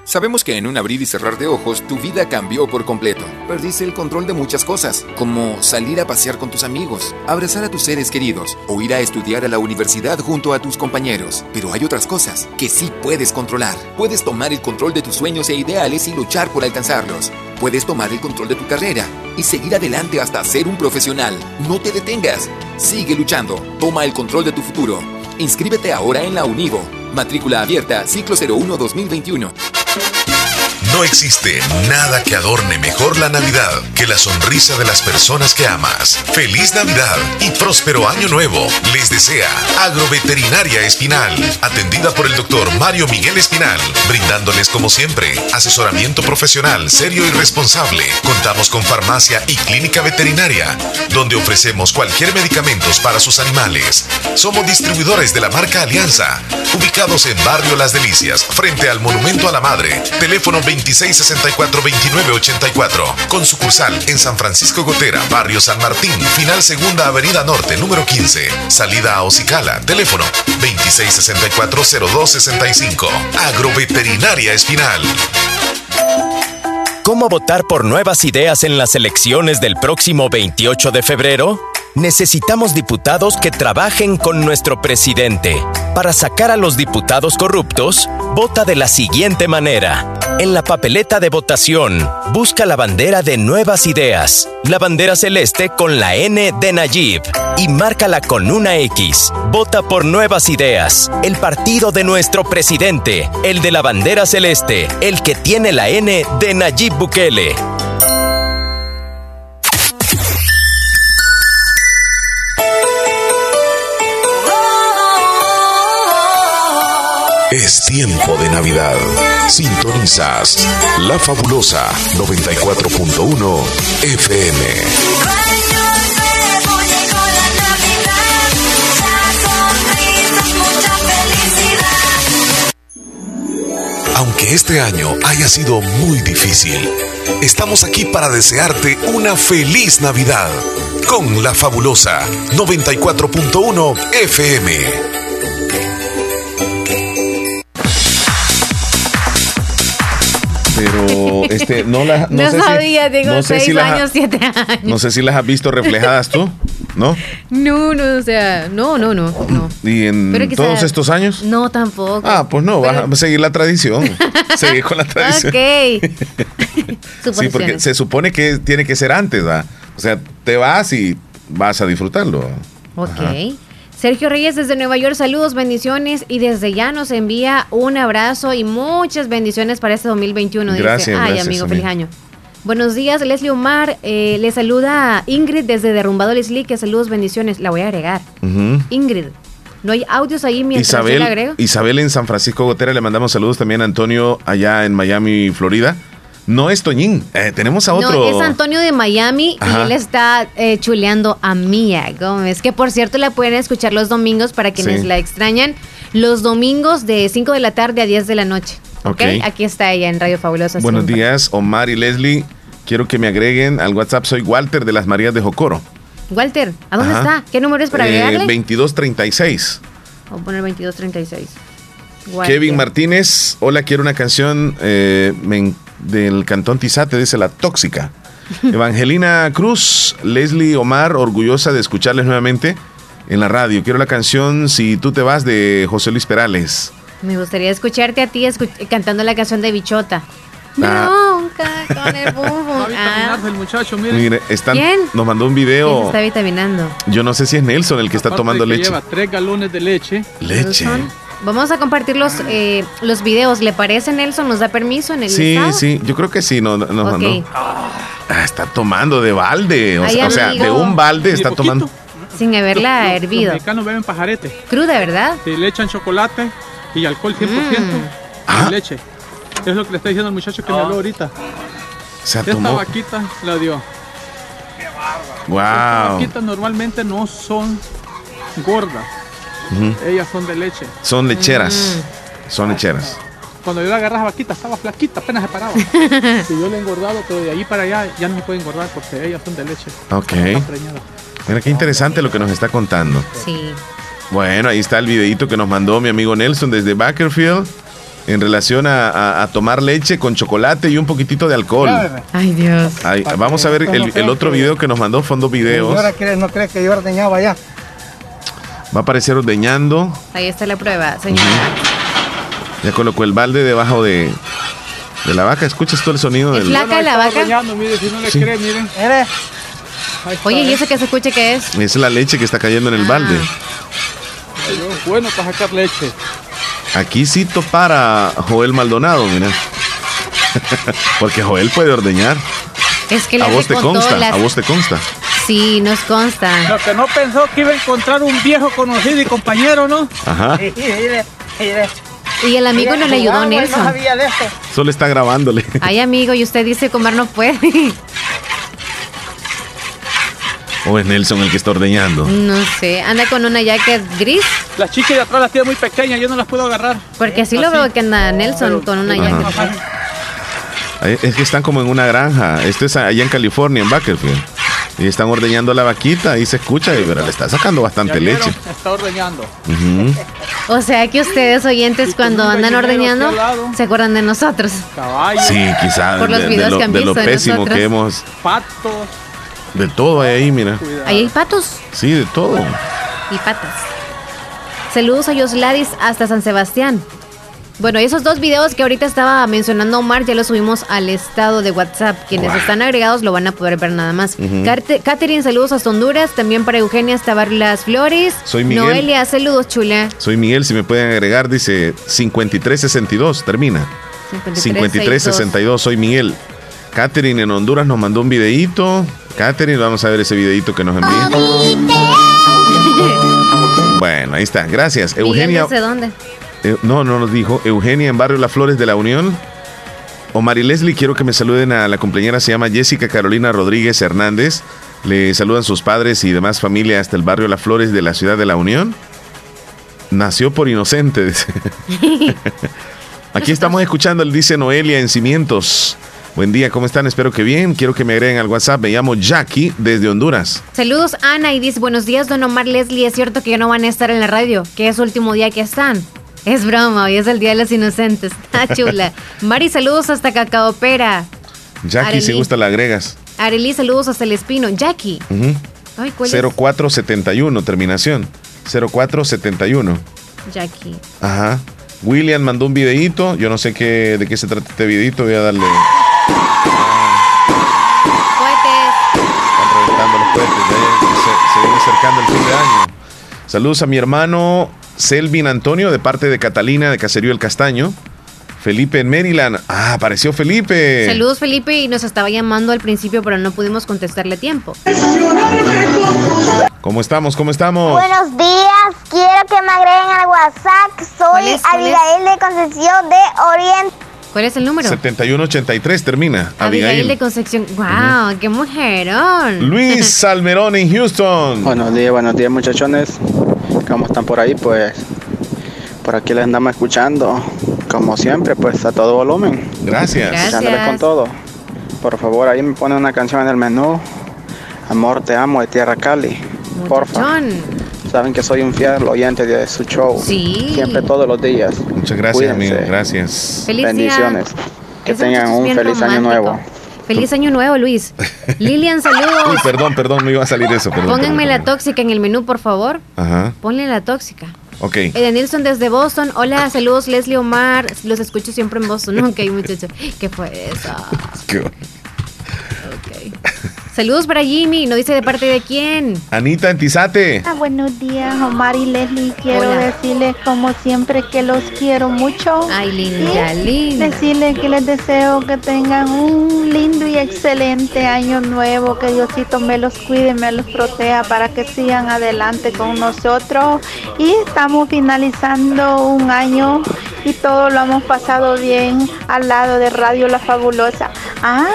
Sabemos que en un abrir y cerrar de ojos tu vida cambió por completo. Perdiste el control de muchas cosas, como salir a pasear con tus amigos, abrazar a tus seres queridos o ir a estudiar a la universidad junto a tus compañeros. Pero hay otras cosas que sí puedes controlar. Puedes tomar el control de tus sueños e ideales y luchar por alcanzarlos. Puedes tomar el control de tu carrera y seguir adelante hasta ser un profesional. No te detengas. Sigue luchando. Toma el control de tu futuro. Inscríbete ahora en la Univo. Matrícula abierta, ciclo 01-2021. No existe nada que adorne mejor la Navidad que la sonrisa de las personas que amas. Feliz Navidad y próspero año nuevo. Les desea Agroveterinaria Espinal, atendida por el doctor Mario Miguel Espinal, brindándoles como siempre asesoramiento profesional serio y responsable. Contamos con farmacia y clínica veterinaria, donde ofrecemos cualquier medicamentos para sus animales. Somos distribuidores de la marca Alianza, ubicados en Barrio Las Delicias, frente al Monumento a la Madre. Teléfono 2664-2984. Con sucursal en San Francisco Gotera, Barrio San Martín, Final Segunda Avenida Norte, número 15. Salida a Ocicala. Teléfono 2664-0265. Agroveterinaria Espinal. ¿Cómo votar por nuevas ideas en las elecciones del próximo 28 de febrero? Necesitamos diputados que trabajen con nuestro presidente. Para sacar a los diputados corruptos, vota de la siguiente manera. En la papeleta de votación, busca la bandera de Nuevas Ideas, la bandera celeste con la N de Nayib y márcala con una X. Vota por Nuevas Ideas, el partido de nuestro presidente, el de la bandera celeste, el que tiene la N de Nayib Bukele. Es tiempo de Navidad. Sintonizas La Fabulosa 94.1 FM. Aunque este año haya sido muy difícil, estamos aquí para desearte una feliz Navidad con La Fabulosa 94.1 FM. Pero este no las No, sé si- sabía, tengo no sé seis si las años, siete años. No sé si las has visto reflejadas tú, ¿no? No, no, o sea, no, no, no, no. Y en Pero todos estos años. No, tampoco. Ah, pues no, vas a seguir la tradición. <laughs> seguir con la tradición. Ok. <laughs> Sí, porque se supone que tiene que ser antes, ¿va? O sea, te vas y vas a disfrutarlo. Ok. Ajá. Sergio Reyes desde Nueva York, saludos, bendiciones y desde ya nos envía un abrazo y muchas bendiciones para este 2021. dice. Gracias, Ay, gracias, amigo, amigo. feliz año. Buenos días, Leslie Omar. Eh, le saluda Ingrid desde Derrumbado Leslie, que saludos, bendiciones. La voy a agregar. Ujú. Ingrid. No hay audios ahí mientras yo la Isabel, agrego. Isabel en San Francisco Gotera, le mandamos saludos también a Antonio allá en Miami, Florida. No es Toñín, eh, tenemos a otro. No, es Antonio de Miami Ajá. y él está eh, chuleando a Mía Gómez, que por cierto la pueden escuchar los domingos para quienes Sí. la extrañan, los domingos de 5 de la tarde a 10 de la noche. ¿ok? Ok. Aquí está ella en Radio Fabulosa. Buenos siempre. días, Omar y Leslie. Quiero que me agreguen al WhatsApp. Soy Walter de las Marías de Jocoro. Walter, ¿a dónde Ajá. está? ¿Qué número es para Eh, agregarle? 2236. Voy a poner 2236. Kevin Martínez, hola, quiero una canción eh, del Cantón Tizate, dice La Tóxica. <laughs> Evangelina Cruz, Leslie Omar, orgullosa de escucharles nuevamente en la radio. Quiero la canción Si tú te vas de José Luis Perales. Me gustaría escucharte a ti escu- cantando la canción de Bichota. Ah. Bronca con el <laughs> bum. Ah, el muchacho, mire. Mire, están, ¿Quién? nos mandó un ¿quién se video. está vitaminando? Yo no sé si es Nelson el que está Aparte tomando de que leche. Lleva tres galones de leche. Leche. Vamos a compartir los, eh, los videos. ¿Le parece, Nelson? ¿Nos da permiso en el Sí, estado? sí, yo creo que sí, no- nos Ok. mandó. Ah, está tomando de balde. O, Ay, sea, o sea, de un balde está poquito. tomando. Sin haberla Los- hervido. Los mexicanos beben pajarete. Cruda, ¿verdad? Sí, le echan chocolate y alcohol 100% Ah. y leche. Es lo que le está diciendo el muchacho que me habló ahorita. Se Esta tomó. vaquita la dio. Las Wow. vaquitas normalmente no son gordas. Ujú. Ellas son de leche. Son lecheras. Mm. Son lecheras. Cuando yo la agarraba vaquita estaba flaquita, apenas se paraba. <laughs> y yo le he engordado, pero de ahí para allá ya no me puede engordar porque ellas son de leche. Ok. Mira qué interesante lo que nos está contando. Sí. Bueno, ahí está el videito que nos mandó mi amigo Nelson desde Bakerfield en relación a, a- a tomar leche con chocolate y un poquitito de alcohol. Ay, Dios. Vamos a ver el, el otro video que nos mandó, fondo videos. Señora, ¿cree- ¿no crees que yo ordeñaba ya? Va a aparecer ordeñando. Ahí está la prueba, señora. Ya colocó el balde debajo de, de la vaca. ¿Escuchas todo el sonido ¿Es del flaca la vaca? Ordeñando, mire, si no le Sí. cree, miren. Oye, ¿y ¿eh? eso que se escuche qué es? Es la leche que está cayendo en el balde. Ay, Bueno, para sacar leche. Aquí cito para Joel Maldonado, mira. <laughs> Porque Joel puede ordeñar. Es que le A vos te consta, las- a vos te consta. Sí, nos consta. Lo que no pensó que iba a encontrar un viejo conocido y compañero, ¿no? Ajá. Y el amigo no le ayudó, Nelson. No sabía de esto. Solo está grabándole. Ay, amigo, y usted dice comer no puede. ¿O es Nelson el que está ordeñando? No sé, anda con una jacket gris, Las chicas de atrás las tiene muy pequeñas, yo no las puedo agarrar. porque así lo veo que anda Nelson con una jacket. Ahí- Es que están como en una granja. Esto es allá en California, en Bakersfield. Y están ordeñando la vaquita y se escucha, y pero le está sacando bastante leche. <laughs> Está ordeñando. O sea que ustedes oyentes cuando andan ordeñando se acuerdan de nosotros. Caballos, Sí, quizás Por los de, lo, que han de lo visto pésimo nosotros. que hemos. patos. De todo hay ahí, mira. Ahí hay patos Sí, de todo. y patas. Saludos a Yosladis hasta San Sebastián. Bueno, esos dos videos que ahorita estaba mencionando Omar ya los subimos al estado de WhatsApp. Quienes están agregados lo van a poder ver nada más. Carte- Catherine, saludos hasta Honduras. También para Eugenia hasta Las Flores. Soy Miguel. Noelia, saludos, chula. Soy Miguel, si me pueden agregar, dice 5362, termina. 5362, soy Miguel. Catherine en Honduras nos mandó un videíto. Catherine, vamos a ver ese videíto que nos envió. Bueno, ahí está, gracias. Eugenia. Miguel, ¿Desde dónde? Eh, no, no nos dijo. Eugenia en Barrio Las Flores de la Unión. Omar y Leslie, quiero que me saluden a la compañera, se llama Jessica Carolina Rodríguez Hernández. Le saludan sus padres y demás familia hasta el barrio Las Flores de la ciudad de la Unión. Nació por inocente. <laughs> Aquí estamos escuchando, dice Noelia en Cimientos. Buen día, ¿cómo están? Espero que bien. Quiero que me agreguen al WhatsApp. Me llamo Jackie desde Honduras. Saludos, Ana, y dice, buenos días, don Omar Leslie. Es cierto que ya no van a estar en la radio, que es último día que están. Es broma, hoy es el Día de los Inocentes. Está <laughs> chula. Mari, saludos hasta Cacaopera. Jackie, si gusta la agregas. Arely, saludos hasta El Espino. Jackie. Ujú. Ay, ¿cuál 0471, terminación. 0471. es? Jackie. Ajá. William mandó un videíto. Yo no sé qué, de qué se trata este videíto. Voy a darle. Cohetes. Están reventando los cohetes. ya Se, se viene acercando el fin de año. Saludos a mi hermano Selvin Antonio de parte de Catalina de Caserío El Castaño. Felipe en Maryland. Ah, apareció Felipe. Saludos, Felipe, y nos estaba llamando al principio, pero no pudimos contestarle a tiempo. ¿Cómo estamos? ¿Cómo estamos? Buenos días, quiero que me agreguen al WhatsApp. ¿Cuál Soy es? ¿Cuál es? Abigail de Concepción de Oriente. ¿Cuál es el número? 7183 termina. Abigail Abigail. de Concepción. ¡Wow! ¡Qué mujerón! Luis <laughs> Salmerón en Houston. Buenos días, buenos días muchachones. ¿Cómo están por ahí? Pues por aquí les andamos escuchando. Como siempre, pues a todo volumen. Gracias. Escuchándoles con todo. Por favor, ahí me ponen una canción en el menú. Amor, te amo de Tierra Cali. Porfa. Saben que soy un fiel oyente de su show. Sí. Siempre, todos los días. Muchas gracias, Cuídense. amigo. Gracias. Feliz día. Bendiciones. Que tengan un feliz año nuevo. Feliz año nuevo, Luis. <laughs> Lilian, saludos. Uy, perdón, perdón, no iba a salir eso. Perdón, Pónganme perdón, la tóxica en el menú, por favor. Ajá. Ponle la tóxica. Ok. Eden Nilsson desde Boston. Hola, saludos Leslie Omar. Los escucho siempre en Boston. <laughs> Ok, muchacho. ¿Qué fue eso? <laughs> Qué- Saludos para Jimmy. ¿No dice de parte de quién? Anita Antizate. Ah, buenos días, Omar y Leslie. Quiero Hola. decirles como siempre que los quiero mucho. Ay, linda, Y linda. Decirles que les deseo que tengan un lindo y excelente año nuevo. Que Diosito me los cuide, me los proteja para que sigan adelante con nosotros. Y estamos finalizando un año y todo lo hemos pasado bien al lado de Radio La Fabulosa. Ah,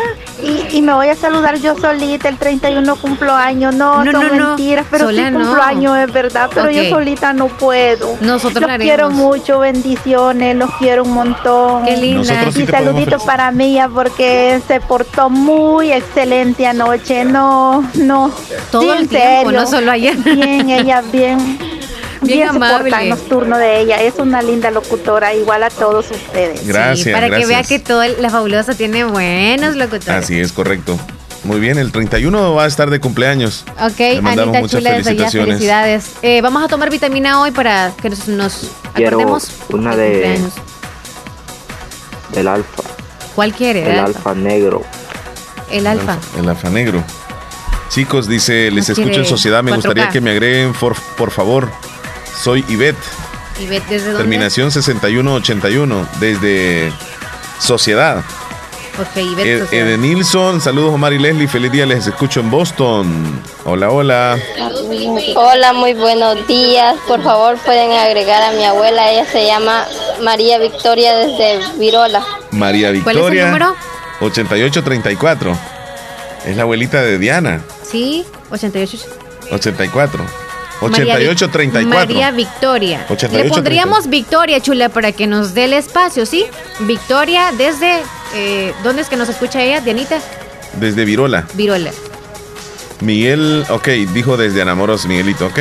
y, y me voy a saludar yo solita. El 31 cumplo años. No, No, son no, no. mentiras, pero Sola sí no. cumplo años, es verdad. Pero yo solita no puedo. Nosotros los quiero mucho, bendiciones, los quiero un montón. Qué linda. Nosotros sí y saludito para Mía porque se portó muy excelente anoche. No, no. Todo sí, el en tiempo, serio. no solo ayer. Bien, <laughs> ella bien. Bien amable. el nocturno de ella. Es una linda locutora, igual a todos ustedes. Gracias, Sí, para que vea que todo el- la fabulosa tiene buenos locutores. Así es, correcto. Muy bien, el 31 va a estar de cumpleaños. Ok, Le mandamos Anita muchas Chula desde allá, felicitaciones. felicidades. Eh, vamos a tomar vitamina hoy para que nos, nos Quiero acordemos. una del de cumpleaños. del alfa, ¿Cuál quiere? el El, alfa negro. El alfa. El alfa negro. Chicos, dice, les escucho en sociedad, me 4K. gustaría que me agreguen, por, por favor. Soy Ivette, ¿Y ve desde dónde? terminación 6181, desde Sociedad. Ok, y ve Ed- Sociedad. Edenilson, saludos Omar y Leslie, feliz día, les escucho en Boston. Hola, hola. Hola, muy buenos días. Por favor, pueden agregar a mi abuela. Ella se llama María Victoria desde Virola. María ¿Cuál es el Victoria. número? 8834. Es la abuelita de Diana. Sí, 88. 84. María Vic- 8834. María Victoria. 88, Le pondríamos Victoria, chula, para que nos dé el espacio, ¿sí? Victoria desde... Eh, ¿Dónde es que nos escucha ella, Dianita? Desde Virola. Virola. Miguel, ok, dijo desde Anamoros Miguelito, ok.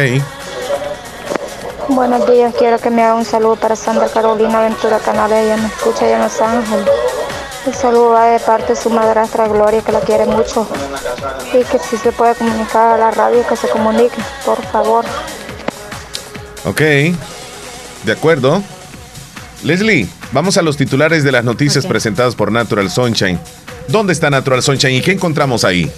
Buenos días, quiero que me haga un saludo para Sandra Carolina Ventura Canales, ella me escucha allá en Los Ángeles. El saludo va de parte de su madrastra Gloria, que la quiere mucho. Y que si se puede comunicar a la radio, que se comunique, por favor. Ok, de acuerdo. Leslie, vamos a los titulares de las noticias presentadas por Natural Sunshine. ¿Dónde está Natural Sunshine y qué encontramos ahí?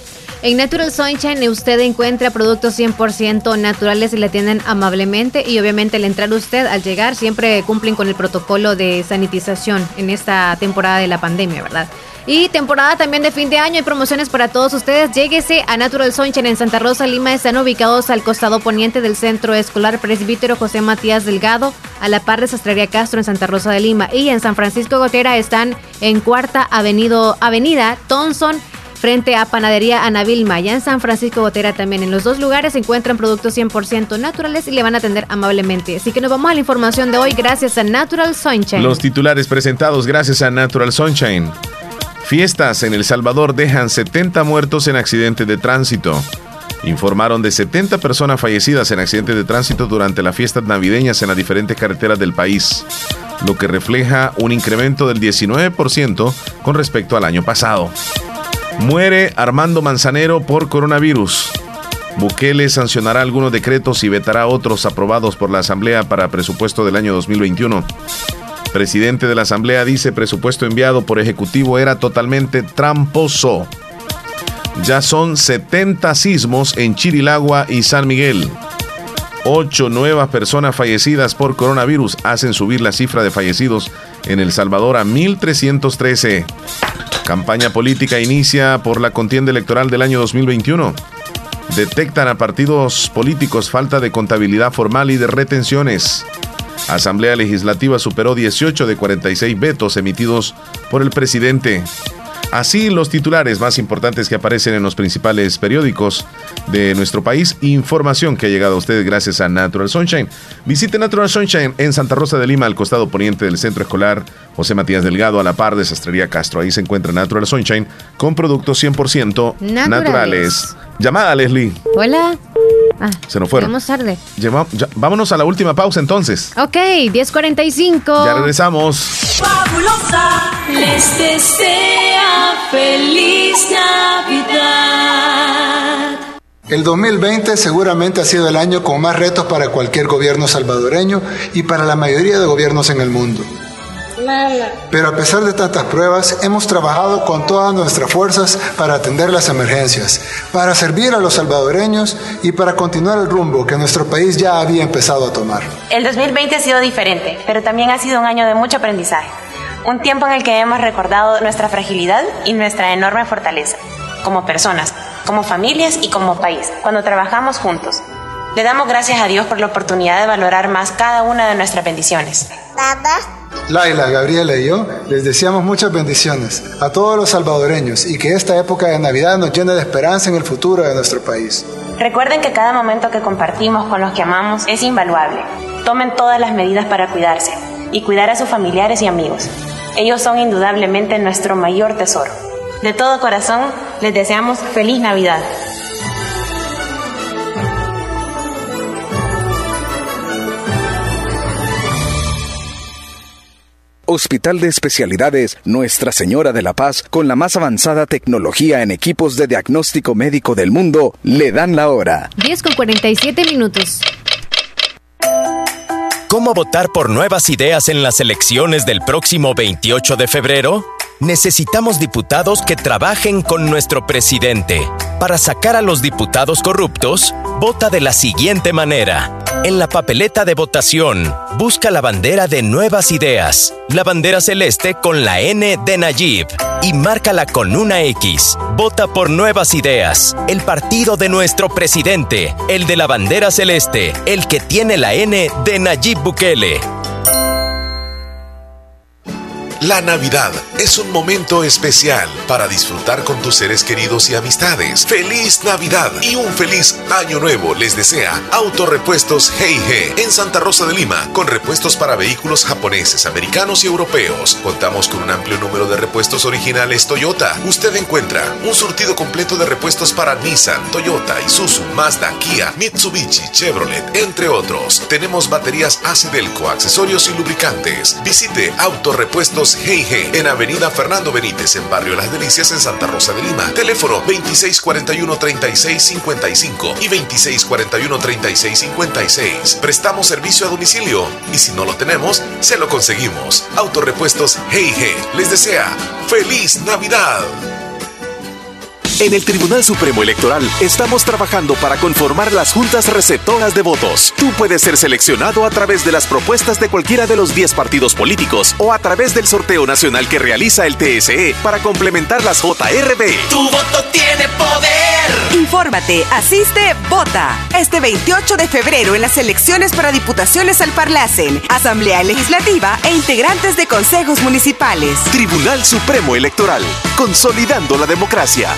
En Natural Sunshine usted encuentra productos 100% naturales y le atienden amablemente y obviamente al entrar usted, al llegar, siempre cumplen con el protocolo de sanitización en esta temporada de la pandemia, ¿verdad? Y temporada también de fin de año, hay promociones para todos ustedes. Lléguese a Natural Sunshine en Santa Rosa, Lima. Están ubicados al costado poniente del Centro Escolar Presbítero José Matías Delgado, a la par de Sastrería Castro en Santa Rosa de Lima. Y en San Francisco Gotera están en Cuarta Avenido, Avenida Thompson frente a Panadería Ana Vilma. Ya en San Francisco Botera también. En los dos lugares se encuentran productos 100% naturales y le van a atender amablemente. Así que nos vamos a la información de hoy gracias a Natural Sunshine. Los titulares presentados gracias a Natural Sunshine. Fiestas en El Salvador dejan 70 muertos en accidentes de tránsito. Informaron de 70 personas fallecidas en accidentes de tránsito durante las fiestas navideñas en las diferentes carreteras del país, lo que refleja un incremento del 19% con respecto al año pasado. Muere Armando Manzanero por coronavirus. Bukele sancionará algunos decretos y vetará otros aprobados por la Asamblea para presupuesto del año 2021. Presidente de la Asamblea dice presupuesto enviado por Ejecutivo era totalmente tramposo. Ya son 70 sismos en Chirilagua y San Miguel. Ocho nuevas personas fallecidas por coronavirus hacen subir la cifra de fallecidos en El Salvador a 1.313. Campaña política inicia por la contienda electoral del año 2021. Detectan a partidos políticos falta de contabilidad formal y de retenciones. Asamblea Legislativa superó 18 de 46 vetos emitidos por el presidente. Así los titulares más importantes que aparecen en los principales periódicos de nuestro país. Información que ha llegado a ustedes gracias a Natural Sunshine. Visite Natural Sunshine en Santa Rosa de Lima, al costado poniente del Centro Escolar José Matías Delgado, a la par de Sastrería Castro. Ahí se encuentra Natural Sunshine con productos 100% Naturales. naturales. Llamada, Leslie. Hola. Ah, Se nos fueron. Llegamos tarde. Lleva- ya- vámonos a la última pausa entonces. Ok, 10.45. Ya regresamos. Fabulosa les desea feliz Navidad. El 2020 seguramente ha sido el año con más retos para cualquier gobierno salvadoreño y para la mayoría de gobiernos en el mundo. Pero a pesar de tantas pruebas, hemos trabajado con todas nuestras fuerzas para atender las emergencias, para servir a los salvadoreños y para continuar el rumbo que nuestro país ya había empezado a tomar. El 2020 ha sido diferente, pero también ha sido un año de mucho aprendizaje. Un tiempo en el que hemos recordado nuestra fragilidad y nuestra enorme fortaleza, como personas, como familias y como país, cuando trabajamos juntos. Le damos gracias a Dios por la oportunidad de valorar más cada una de nuestras bendiciones. Laila, Gabriela y yo les deseamos muchas bendiciones a todos los salvadoreños y que esta época de Navidad nos llene de esperanza en el futuro de nuestro país. Recuerden que cada momento que compartimos con los que amamos es invaluable. Tomen todas las medidas para cuidarse y cuidar a sus familiares y amigos. Ellos son indudablemente nuestro mayor tesoro. De todo corazón, les deseamos feliz Navidad. Hospital de Especialidades Nuestra Señora de la Paz, con la más avanzada tecnología en equipos de diagnóstico médico del mundo, le dan la hora. 10 con 47 minutos. ¿Cómo votar por nuevas ideas en las elecciones del próximo 28 de febrero? Necesitamos diputados que trabajen con nuestro presidente. Para sacar a los diputados corruptos, vota de la siguiente manera. En la papeleta de votación, busca la bandera de nuevas ideas, la bandera celeste con la N de Nayib y márcala con una X. Vota por nuevas ideas, el partido de nuestro presidente, el de la bandera celeste, el que tiene la N de Nayib Bukele. La Navidad es un momento especial para disfrutar con tus seres queridos y amistades. Feliz Navidad y un feliz año nuevo les desea Autorepuestos G&G en Santa Rosa de Lima con repuestos para vehículos japoneses, americanos y europeos. Contamos con un amplio número de repuestos originales Toyota. Usted encuentra un surtido completo de repuestos para Nissan, Toyota, Isuzu, Mazda, Kia, Mitsubishi, Chevrolet, entre otros. Tenemos baterías Acidelco, accesorios y lubricantes. Visite Autorepuestos G&G en Avenida Fernando Benítez en Barrio Las Delicias en Santa Rosa de Lima. Teléfono 2641-3655 y 2641-3656. Prestamos servicio a domicilio y si no lo tenemos, se lo conseguimos. Autorepuestos G&G les desea ¡Feliz Navidad! En el Tribunal Supremo Electoral estamos trabajando para conformar las juntas receptoras de votos. Tú puedes ser seleccionado a través de las propuestas de cualquiera de los 10 partidos políticos o a través del sorteo nacional que realiza el TSE para complementar las JRB. Tu voto tiene poder. Infórmate, asiste, vota. Este 28 de febrero en las elecciones para diputaciones al Parlacen, Asamblea Legislativa e integrantes de consejos municipales. Tribunal Supremo Electoral, consolidando la democracia.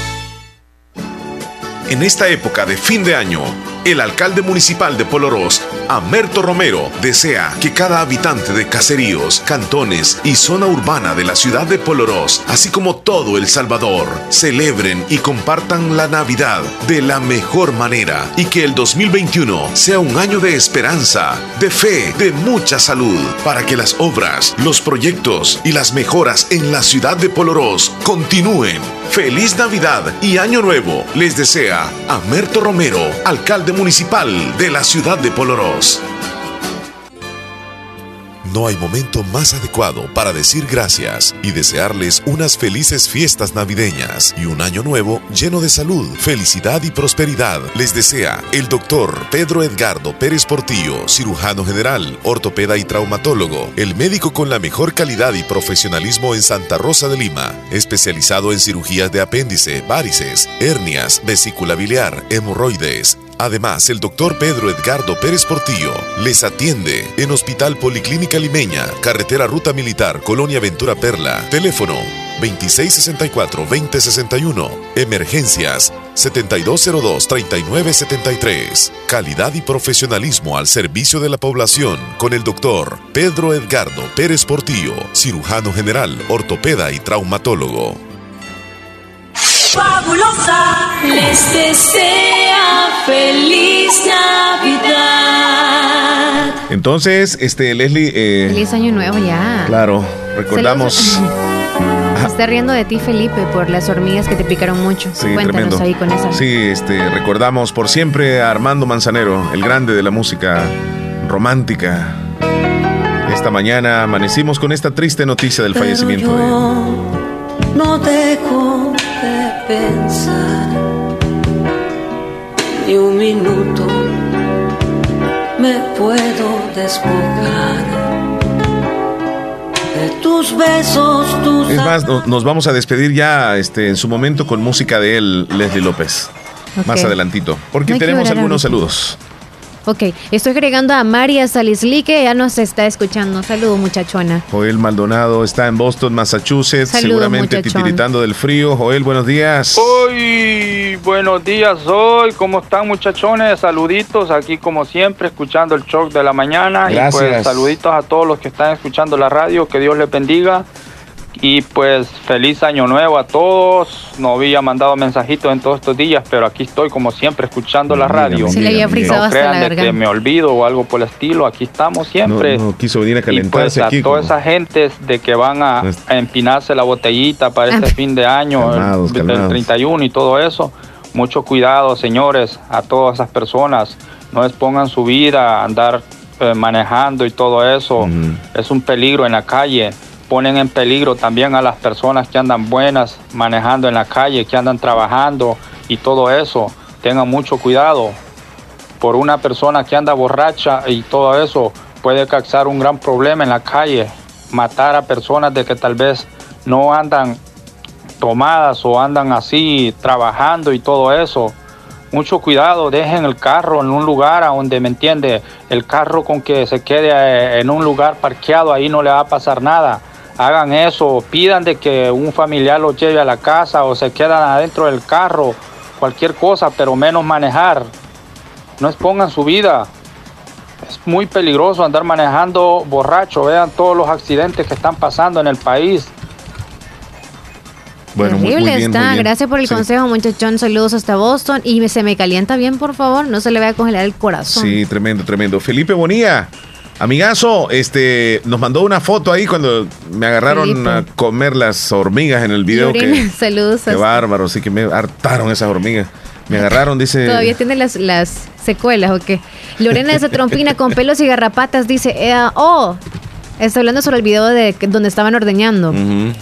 En esta época de fin de año, el alcalde municipal de Polorós, Amerto Romero, desea que cada habitante de caseríos, cantones y zona urbana de la ciudad de Polorós, así como todo El Salvador, celebren y compartan la Navidad de la mejor manera y que el 2021 sea un año de esperanza, de fe, de mucha salud, para que las obras, los proyectos y las mejoras en la ciudad de Polorós continúen. Feliz Navidad y Año Nuevo les desea Amerto Romero, alcalde municipal de la ciudad de Polorós. No hay momento más adecuado para decir gracias y desearles unas felices fiestas navideñas y un año nuevo lleno de salud, felicidad y prosperidad. Les desea el doctor Pedro Edgardo Pérez Portillo, cirujano general, ortopeda y traumatólogo, el médico con la mejor calidad y profesionalismo en Santa Rosa de Lima, especializado en cirugías de apéndice, varices, hernias, vesícula biliar, hemorroides, Además, el doctor Pedro Edgardo Pérez Portillo les atiende en Hospital Policlínica Limeña, Carretera Ruta Militar, Colonia Ventura Perla. Teléfono 2664-2061. Emergencias 7202-3973. Calidad y profesionalismo al servicio de la población con el doctor Pedro Edgardo Pérez Portillo, cirujano general, ortopeda y traumatólogo. Fabulosa les desea feliz Navidad. Entonces, este, Leslie. Eh, Feliz año nuevo ya. Claro, recordamos. Se está riendo de ti, Felipe, por las hormigas que te picaron mucho. Sí, Cuéntanos tremendo. ahí con esa. Sí, este, recordamos por siempre a Armando Manzanero, el grande de la música romántica. Esta mañana amanecimos con esta triste noticia del fallecimiento de él. No de pensar ni un minuto me puedo despojar de tus besos, tus Es más, no- nos vamos a despedir ya este, en su momento con música de él, Leslie López. Más adelantito. Porque No tenemos algunos saludos. Ok, estoy agregando a María Salisli que ya nos está escuchando. Saludos, muchachona. Joel Maldonado está en Boston, Massachusetts, seguramente muchachón. titiritando del frío. Joel, buenos días. Hoy, buenos días hoy, ¿cómo están muchachones? Saluditos aquí como siempre, escuchando el shock de la mañana. Y pues saluditos a todos los que están escuchando la radio, que Dios les bendiga. Y pues feliz año nuevo a todos. No había mandado mensajitos en todos estos días, pero aquí estoy como siempre escuchando la radio. Se le había frizado no hasta crean la de que me olvido o algo por el estilo, aquí estamos siempre. No, no quiso venir a Y pues calentarse a aquí. toda como- esa gente de que van a, a empinarse la botellita para este fin de año, el- Calmados, del calmados. 31 y todo eso, mucho cuidado, señores, a todas esas personas. No expongan su vida a andar eh, manejando y todo eso. Es un peligro en la calle. Ponen en peligro también a las personas que andan buenas manejando en la calle, que andan trabajando y todo eso. Tengan mucho cuidado por una persona que anda borracha y todo eso puede causar un gran problema en la calle, matar a personas de que tal vez no andan tomadas o andan así trabajando y todo eso. Mucho cuidado, dejen el carro en un lugar a donde, ¿me entiende? El carro con que se quede eh, en un lugar parqueado, ahí no le va a pasar nada. Hagan eso, pidan de que un familiar los lleve a la casa o se quedan adentro del carro, cualquier cosa, pero menos manejar. No expongan su vida. Es muy peligroso andar manejando borracho. Vean todos los accidentes que están pasando en el país. Bueno, Terrible muy bien, está. muy bien. Gracias por el Sí. consejo, muchachón. Saludos hasta Boston. Y se me calienta bien, por favor. No se le vaya a congelar el corazón. Sí, tremendo, tremendo. Felipe Bonilla, amigazo, este, nos mandó una foto ahí cuando me agarraron Felipe. a comer las hormigas en el video. Que, <laughs> saludos. qué bárbaro, sí que me hartaron esas hormigas. Me agarraron, dice. Todavía tiene las, las secuelas, ¿o qué? Lorena de Trompina con pelos y garrapatas dice, eh, oh, está hablando sobre el video de donde estaban ordeñando.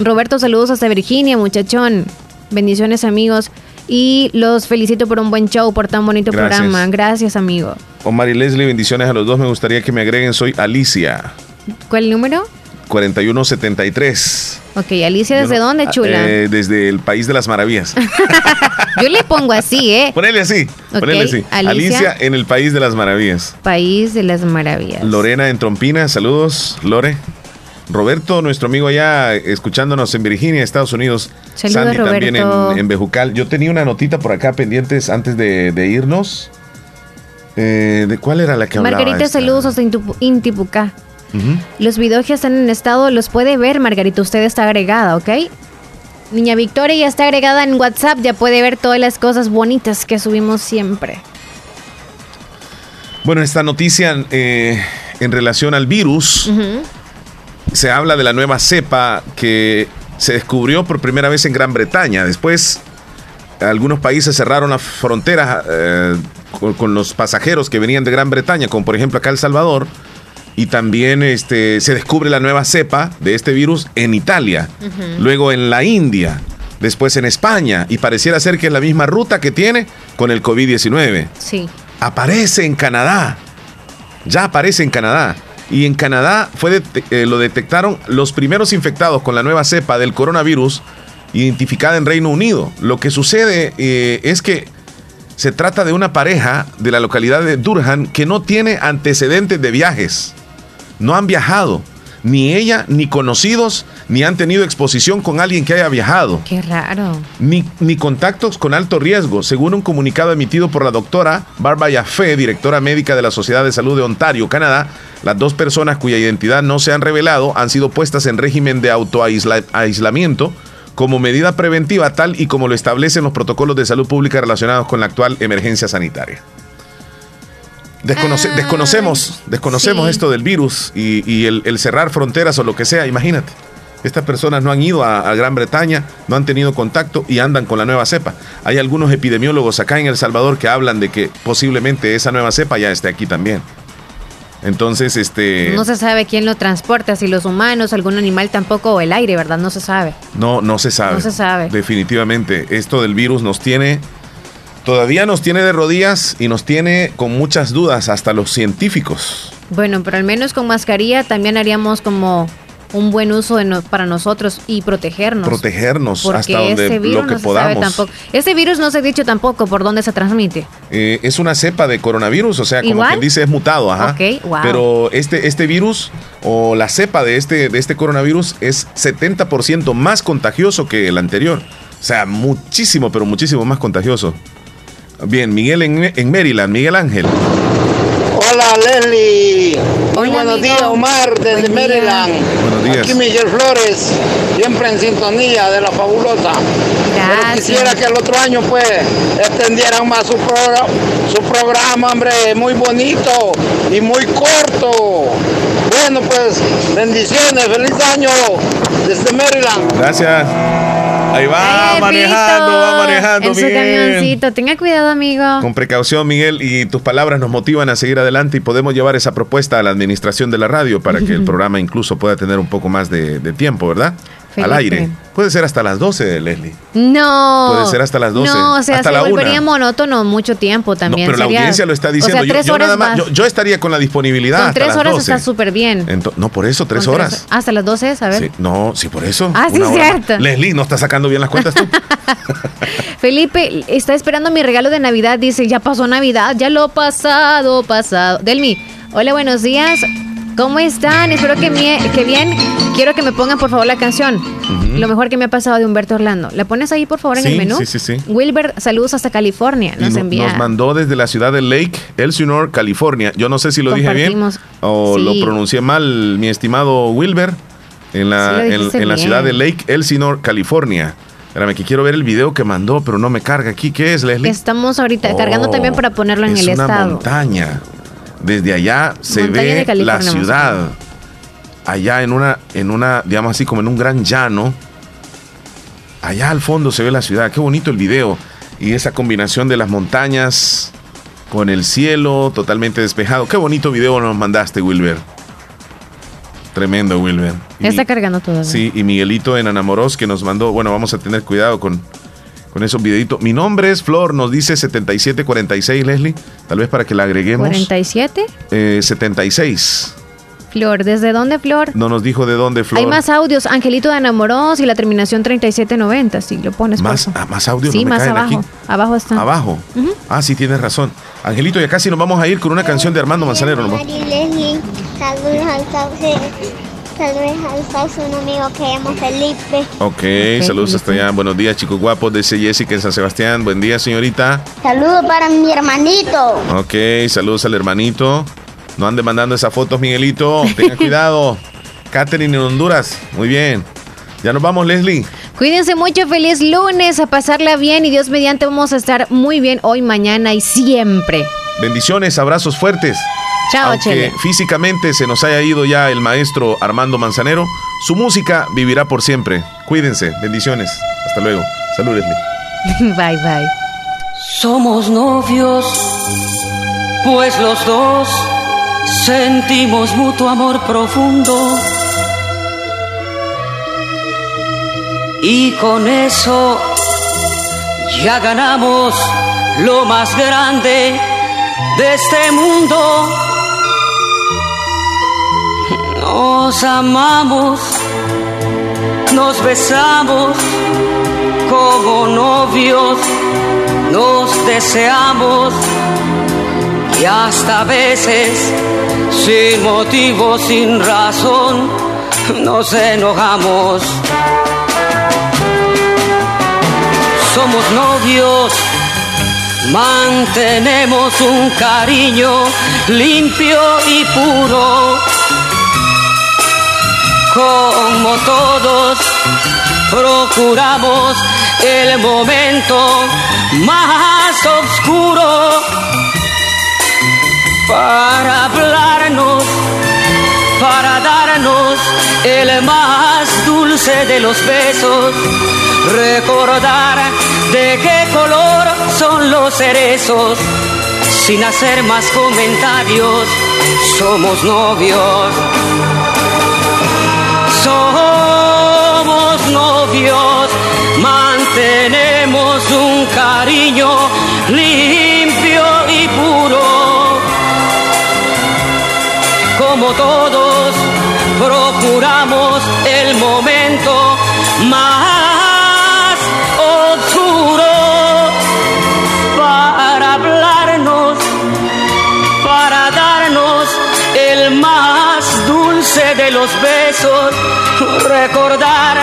Roberto, saludos hasta Virginia, muchachón. Bendiciones, amigos. Y los felicito por un buen show, por tan bonito Gracias. programa. Gracias, amigo. Omar y Leslie, bendiciones a los dos. Me gustaría que me agreguen. Soy Alicia, ¿Cuál número? 4173. Ok, Alicia, ¿desde no- dónde, chula? Eh, desde el País de las Maravillas. <laughs> Yo le pongo así, ¿eh? Ponele así. Ok, Ponele así. Alicia. Alicia en el País de las Maravillas. País de las Maravillas. Lorena en Trompina, saludos, Lore. Roberto, nuestro amigo allá, escuchándonos en Virginia, Estados Unidos. Saludos, Sandy también en, en Bejucal. Yo tenía una notita por acá pendientes antes de, de irnos. Eh, ¿De cuál era la que hablaba? Margarita, esta? saludos hasta Intipucá. Los videos que están en estado los puede ver, Margarita. Usted está agregada, ¿ok? Niña Victoria ya está agregada en WhatsApp. Ya puede ver todas las cosas bonitas que subimos siempre. Bueno, esta noticia eh, en relación al virus. Se habla de la nueva cepa que se descubrió por primera vez en Gran Bretaña. Después, algunos países cerraron las fronteras eh, con, con los pasajeros que venían de Gran Bretaña, como por ejemplo acá El Salvador. Y también este, se descubre la nueva cepa de este virus en Italia, luego en la India, después en España, y pareciera ser que es la misma ruta que tiene con el COVID-19 Sí. aparece en Canadá. Ya aparece en Canadá. Y en Canadá fue eh, lo detectaron los primeros infectados con la nueva cepa del coronavirus identificada en Reino Unido. Lo que sucede eh, es que se trata de una pareja de la localidad de Durham que no tiene antecedentes de viajes. No han viajado. Ni ella, ni conocidos, ni han tenido exposición con alguien que haya viajado Qué raro. ni, ni contactos con alto riesgo, según un comunicado emitido por la doctora Barbara Yaffe, directora médica de la Sociedad de Salud de Ontario, Canadá. Las dos personas cuya identidad no se han revelado han sido puestas en régimen de autoaislamiento como medida preventiva tal y como lo establecen los protocolos de salud pública relacionados con la actual emergencia sanitaria. Desconoce- Ah, desconocemos, desconocemos sí. esto del virus y, y el, el cerrar fronteras o lo que sea, imagínate. Estas personas no han ido a, a Gran Bretaña, no han tenido contacto y andan con la nueva cepa. Hay algunos epidemiólogos acá en El Salvador que hablan de que posiblemente esa nueva cepa ya esté aquí también. Entonces, este... No se sabe quién lo transporta, si los humanos, algún animal tampoco, o el aire, ¿verdad? No se sabe. No, no se sabe. No se sabe. Definitivamente. Esto del virus nos tiene. Todavía nos tiene de rodillas y nos tiene con muchas dudas, hasta los científicos. Bueno, pero al menos con mascarilla también haríamos como un buen uso de no- para nosotros y protegernos. Protegernos Porque hasta donde este virus lo que no podamos. tampoco. Este virus no se ha dicho tampoco por dónde se transmite. Eh, es una cepa de coronavirus, o sea, como ¿Igual? quien dice, es mutado, ajá. Ok, wow. Pero este, este virus o la cepa de este, de este coronavirus es 70% más contagioso que el anterior. O sea, muchísimo, pero muchísimo más contagioso. Bien, Miguel en, en Maryland, Miguel Ángel. Hola Leslie. Muy buenos días Omar desde Maryland. Buenos días. Aquí Miguel Flores, siempre en sintonía de la fabulosa. Pero quisiera que el otro año pues extendieran más su, progra- su programa, hombre, muy bonito y muy corto. Bueno pues, bendiciones, feliz año desde Maryland. Gracias. Ahí va manejando, va manejando, En su Miguel. camioncito. Tenga cuidado, amigo. Con precaución, Miguel, y tus palabras nos motivan a seguir adelante y podemos llevar esa propuesta a la administración de la radio para que el <laughs> programa incluso pueda tener un poco más de, de tiempo, ¿verdad? Felipe. Al aire. Puede ser hasta las 12, Leslie. No. Puede ser hasta las 12, No, o sea, hasta se la volvería una. monótono mucho tiempo también. no, pero la audiencia lo está diciendo. O sea, yo, tres yo horas nada más, yo, yo estaría con la disponibilidad Con hasta tres las horas 12. está súper bien. No, por eso, tres Con horas. Hasta las 12 es, a ver. Sí, no, sí, por eso. Ah, sí, más. cierto. Leslie, ¿no estás sacando bien las cuentas tú? <laughs> Felipe está esperando mi regalo de Navidad. Dice, ya pasó Navidad, ya lo pasado, pasado. Delmi, hola, buenos días. ¿Cómo están? Espero que, mie- que bien. Quiero que me pongan, por favor, la canción. Lo mejor que me ha pasado de Humberto Orlando. ¿La pones ahí, por favor, en Sí, el menú? sí, sí, sí. Wilber, saludos hasta California. Nos no- envía. nos mandó desde la ciudad de Lake Elsinore, California. Yo no sé si lo dije bien o Sí. lo pronuncié mal, mi estimado Wilber, en la, Sí lo en, dijiste en la bien. ciudad de Lake Elsinore, California. Espérame, que quiero ver el video que mandó, pero no me carga aquí. ¿Qué es, Leslie? Estamos ahorita Oh, cargando también para ponerlo en es el una estado. montaña. Desde allá se Montaña ve California, la ciudad. Allá en una, en una, digamos así, como en un gran llano. Allá al fondo se ve la ciudad. Qué bonito el video. Y esa combinación de las montañas con el cielo totalmente despejado. Qué bonito video nos mandaste, Wilber. Tremendo, Wilber. Y Ya está cargando todo. Sí, y Miguelito en Anamoros que nos mandó, bueno, vamos a tener cuidado con, con esos videitos. Mi nombre es Flor, nos dice 7746, Leslie. Tal vez para que la agreguemos. 47. Eh, 76. Flor, ¿desde dónde, Flor? No nos dijo de dónde, Flor. Hay más audios. Angelito de Enamoros y la terminación 3790. Si lo pones por Más, ah, más audio, Sí, no me más caen abajo. aquí. Abajo está. Abajo. Ah, sí, tienes razón. Angelito, ya casi nos vamos a ir con una canción de Armando Manzanero. ¿no? Leslie, saludos al sauce, un amigo que llama Felipe. Ok, saludos hasta allá. Buenos días, chicos guapos. Dice Jessica en San Sebastián. Buen día, señorita. Saludos para mi hermanito. Ok, saludos al hermanito. No ande mandando esas fotos, Miguelito. Tengan <laughs> cuidado. Catherine en Honduras. Muy bien. Ya nos vamos, Leslie. Cuídense mucho, feliz lunes, a pasarla bien y Dios mediante vamos a estar muy bien hoy, mañana y siempre. Bendiciones, abrazos fuertes. Chao, Aunque Chele. físicamente se nos haya ido ya el maestro Armando Manzanero, su música vivirá por siempre. Cuídense, bendiciones. Hasta luego. Salud, Leslie. <laughs> bye, bye. Somos novios, pues los dos sentimos mutuo amor profundo. Y con eso ya ganamos lo más grande de este mundo. Nos amamos, nos besamos como novios, nos deseamos y hasta a veces sin motivo, sin razón, nos enojamos. Somos novios, mantenemos un cariño limpio y puro como todos procuramos el momento más oscuro para hablarnos, para darnos el más dulce de los besos, recordar de qué color son los cerezos, sin hacer más comentarios, somos novios. Somos novios, mantenemos un cariño limpio y puro. Como todos procuramos el momento recordar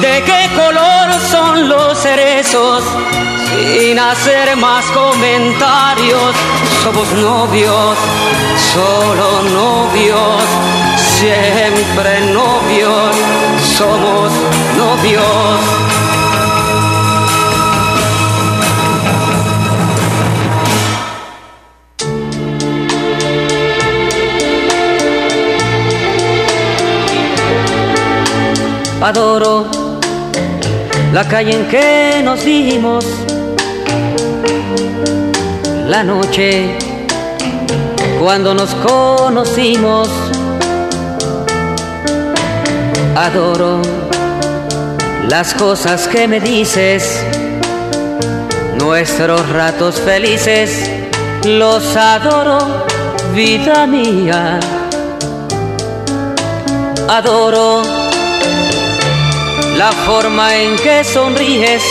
de qué color son los cerezos. Sin hacer más comentarios, somos novios, solo novios siempre novios, somos novios. Adoro la calle en que nos dimos, la noche cuando nos conocimos adoro las cosas que me dices, nuestros ratos felices, los adoro, vida mía. Adoro la forma en que sonríes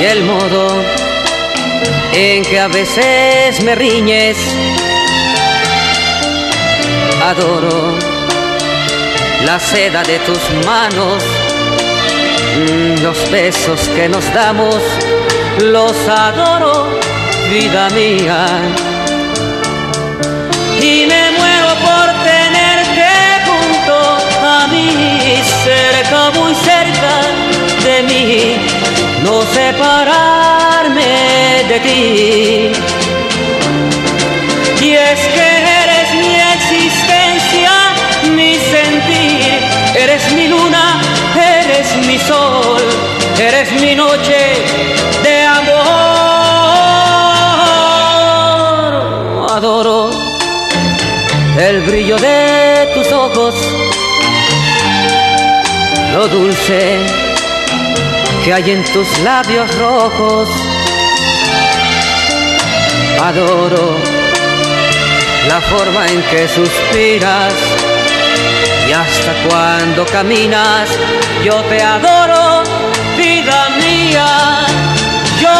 y el modo en que a veces me riñes. Adoro la seda de tus manos, mm, los besos que nos damos, los adoro, vida mía. Y mí, cerca, muy cerca de mí, no separarme de ti. Y es que eres mi existencia, mi sentir, eres mi luna, eres mi sol, eres mi noche de amor. Adoro el brillo de tus ojos, lo dulce que hay en tus labios rojos. Adoro la forma en que suspiras y hasta cuando caminas yo te adoro, vida mía. Yo,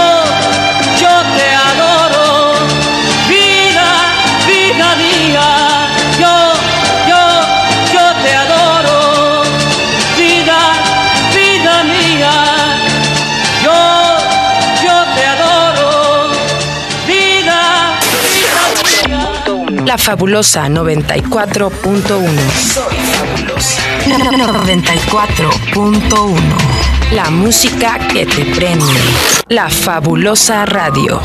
La fabulosa 94.1. 94.1. La música que te prende. La fabulosa radio.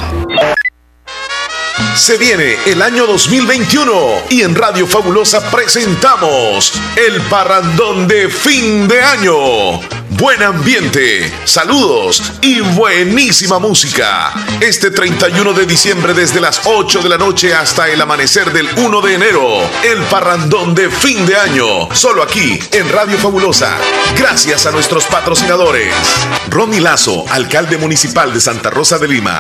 Se viene el año 2021 y en Radio Fabulosa presentamos el parrandón de fin de año. Buen ambiente, saludos y buenísima música. Este 31 de diciembre desde las 8 de la noche hasta el amanecer del 1 de enero. El parrandón de fin de año. Solo aquí en Radio Fabulosa. Gracias a nuestros patrocinadores. Ronnie Lazo, alcalde municipal de Santa Rosa de Lima.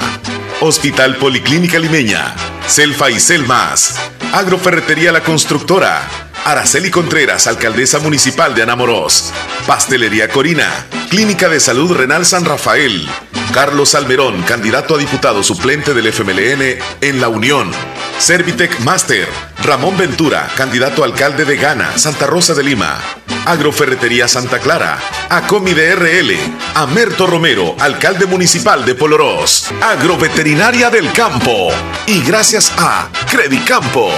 Hospital Policlínica Limeña. Selfa y Selmas. Agroferretería La Constructora. Araceli Contreras, alcaldesa municipal de Anamoros. Pastelería Corina. Clínica de Salud Renal San Rafael. Carlos Almerón, candidato a diputado suplente del FMLN en La Unión. Servitec Master. Ramón Ventura, candidato a alcalde de Ghana, Santa Rosa de Lima. Agroferretería Santa Clara. Acomi de RL. Amerto Romero, alcalde municipal de Polorós. Agroveterinaria del Campo. Y gracias a Credicampo.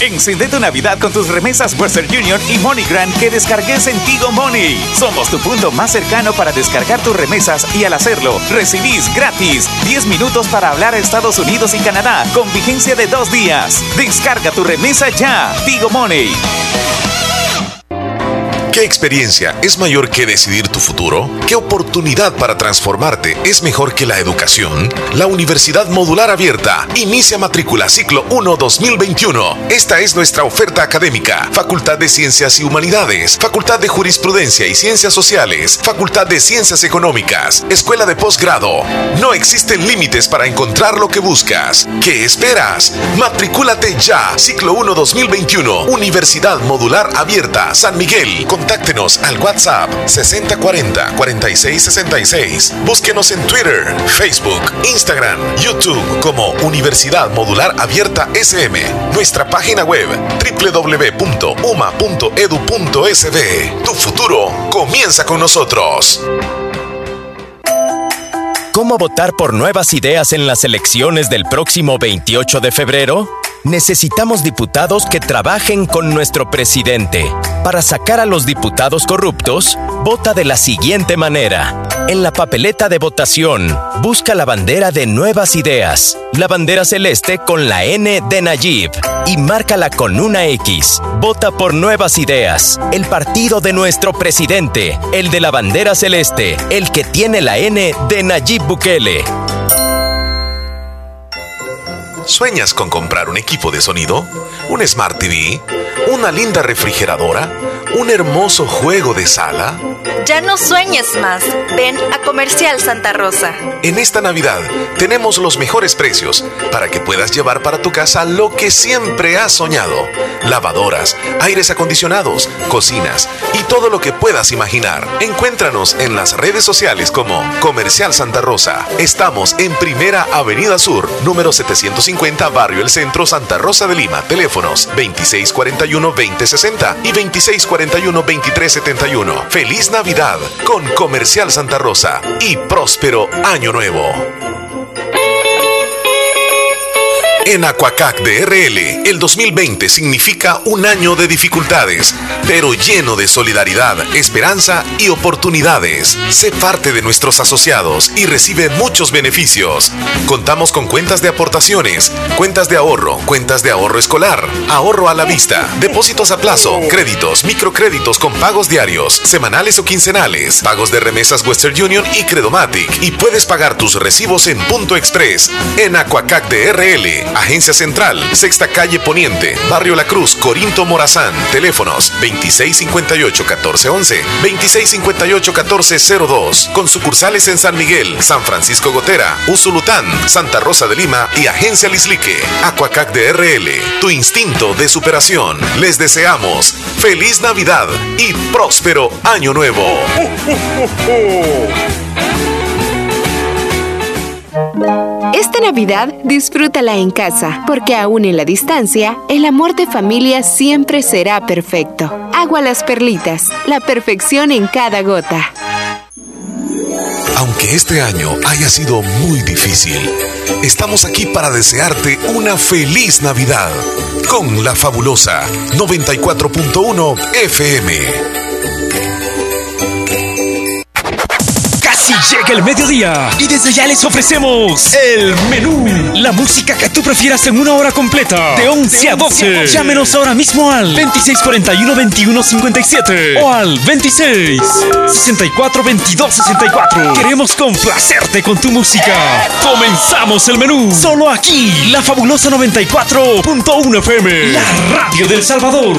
Encende tu Navidad con tus remesas Western Union y MoneyGram que descargues en Tigo Money. Somos tu punto más cercano para descargar tus remesas y al hacerlo, recibís gratis 10 minutos para hablar a Estados Unidos y Canadá con vigencia de dos días. Descarga tu remesa ya. Tigo Money. ¿Qué experiencia es mayor que decidir tu futuro? ¿Qué oportunidad para transformarte es mejor que la educación? La Universidad Modular Abierta inicia matrícula ciclo 1 2021. Esta es nuestra oferta académica. Facultad de Ciencias y Humanidades, Facultad de Jurisprudencia y Ciencias Sociales, Facultad de Ciencias Económicas, Escuela de Posgrado. No existen límites para encontrar lo que buscas. ¿Qué esperas? Matricúlate ya. Ciclo 1 2021. Universidad Modular Abierta, San Miguel. Contáctenos al WhatsApp 6040-4666. Búsquenos en Twitter, Facebook, Instagram, YouTube como Universidad Modular Abierta SM. Nuestra página web www.uma.edu.sb. Tu futuro comienza con nosotros. ¿Cómo votar por nuevas ideas en las elecciones del próximo 28 de febrero? Necesitamos diputados que trabajen con nuestro presidente. Para sacar a los diputados corruptos, vota de la siguiente manera. En la papeleta de votación, busca la bandera de Nuevas Ideas, la bandera celeste con la N de Nayib y márcala con una X. Vota por Nuevas Ideas, el partido de nuestro presidente, el de la bandera celeste, el que tiene la N de Nayib Bukele. ¿Sueñas con comprar un equipo de sonido? ¿Un Smart TV? ¿Una linda refrigeradora? ¿Un hermoso juego de sala? Ya no sueñes más. Ven a Comercial Santa Rosa. En esta Navidad tenemos los mejores precios para que puedas llevar para tu casa lo que siempre has soñado. Lavadoras, aires acondicionados, cocinas y todo lo que puedas imaginar. Encuéntranos en las redes sociales como Comercial Santa Rosa. Estamos en Primera Avenida Sur, número 750, Barrio El Centro, Santa Rosa de Lima. Teléfonos 2641-2060 y 2641-2371. Feliz Navidad con Comercial Santa Rosa y próspero Año Nuevo. En Aquacac DRL, el 2020 significa un año de dificultades, pero lleno de solidaridad, esperanza y oportunidades. Sé parte de nuestros asociados y recibe muchos beneficios. Contamos con cuentas de aportaciones, cuentas de ahorro, cuentas de ahorro escolar, ahorro a la vista, depósitos a plazo, créditos, microcréditos con pagos diarios, semanales o quincenales, pagos de remesas Western Union y Credomatic. Y puedes pagar tus recibos en Punto Express. En Aquacac DRL, Agencia Central, Sexta Calle Poniente, Barrio La Cruz, Corinto Morazán. Teléfonos 2658-1411, 2658-1402. Con sucursales en San Miguel, San Francisco Gotera, Usulután, Santa Rosa de Lima y Agencia Lislique. Aquacac DRL, tu instinto de superación. Les deseamos feliz Navidad y próspero Año Nuevo. Esta Navidad disfrútala en casa, porque aún en la distancia, el amor de familia siempre será perfecto. Agua las perlitas, la perfección en cada gota. Aunque este año haya sido muy difícil, estamos aquí para desearte una feliz Navidad con la fabulosa 94.1 FM. Casi llega el mediodía y desde ya les ofrecemos el menú. La música que tú prefieras en una hora completa, de 11 a 12. Llámenos ahora mismo al 2641-2157 o al 26-64-2264. Queremos complacerte con tu música. Comenzamos el menú. Solo aquí, la fabulosa 94.1 FM, la radio del Salvador.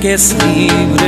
Que es libre.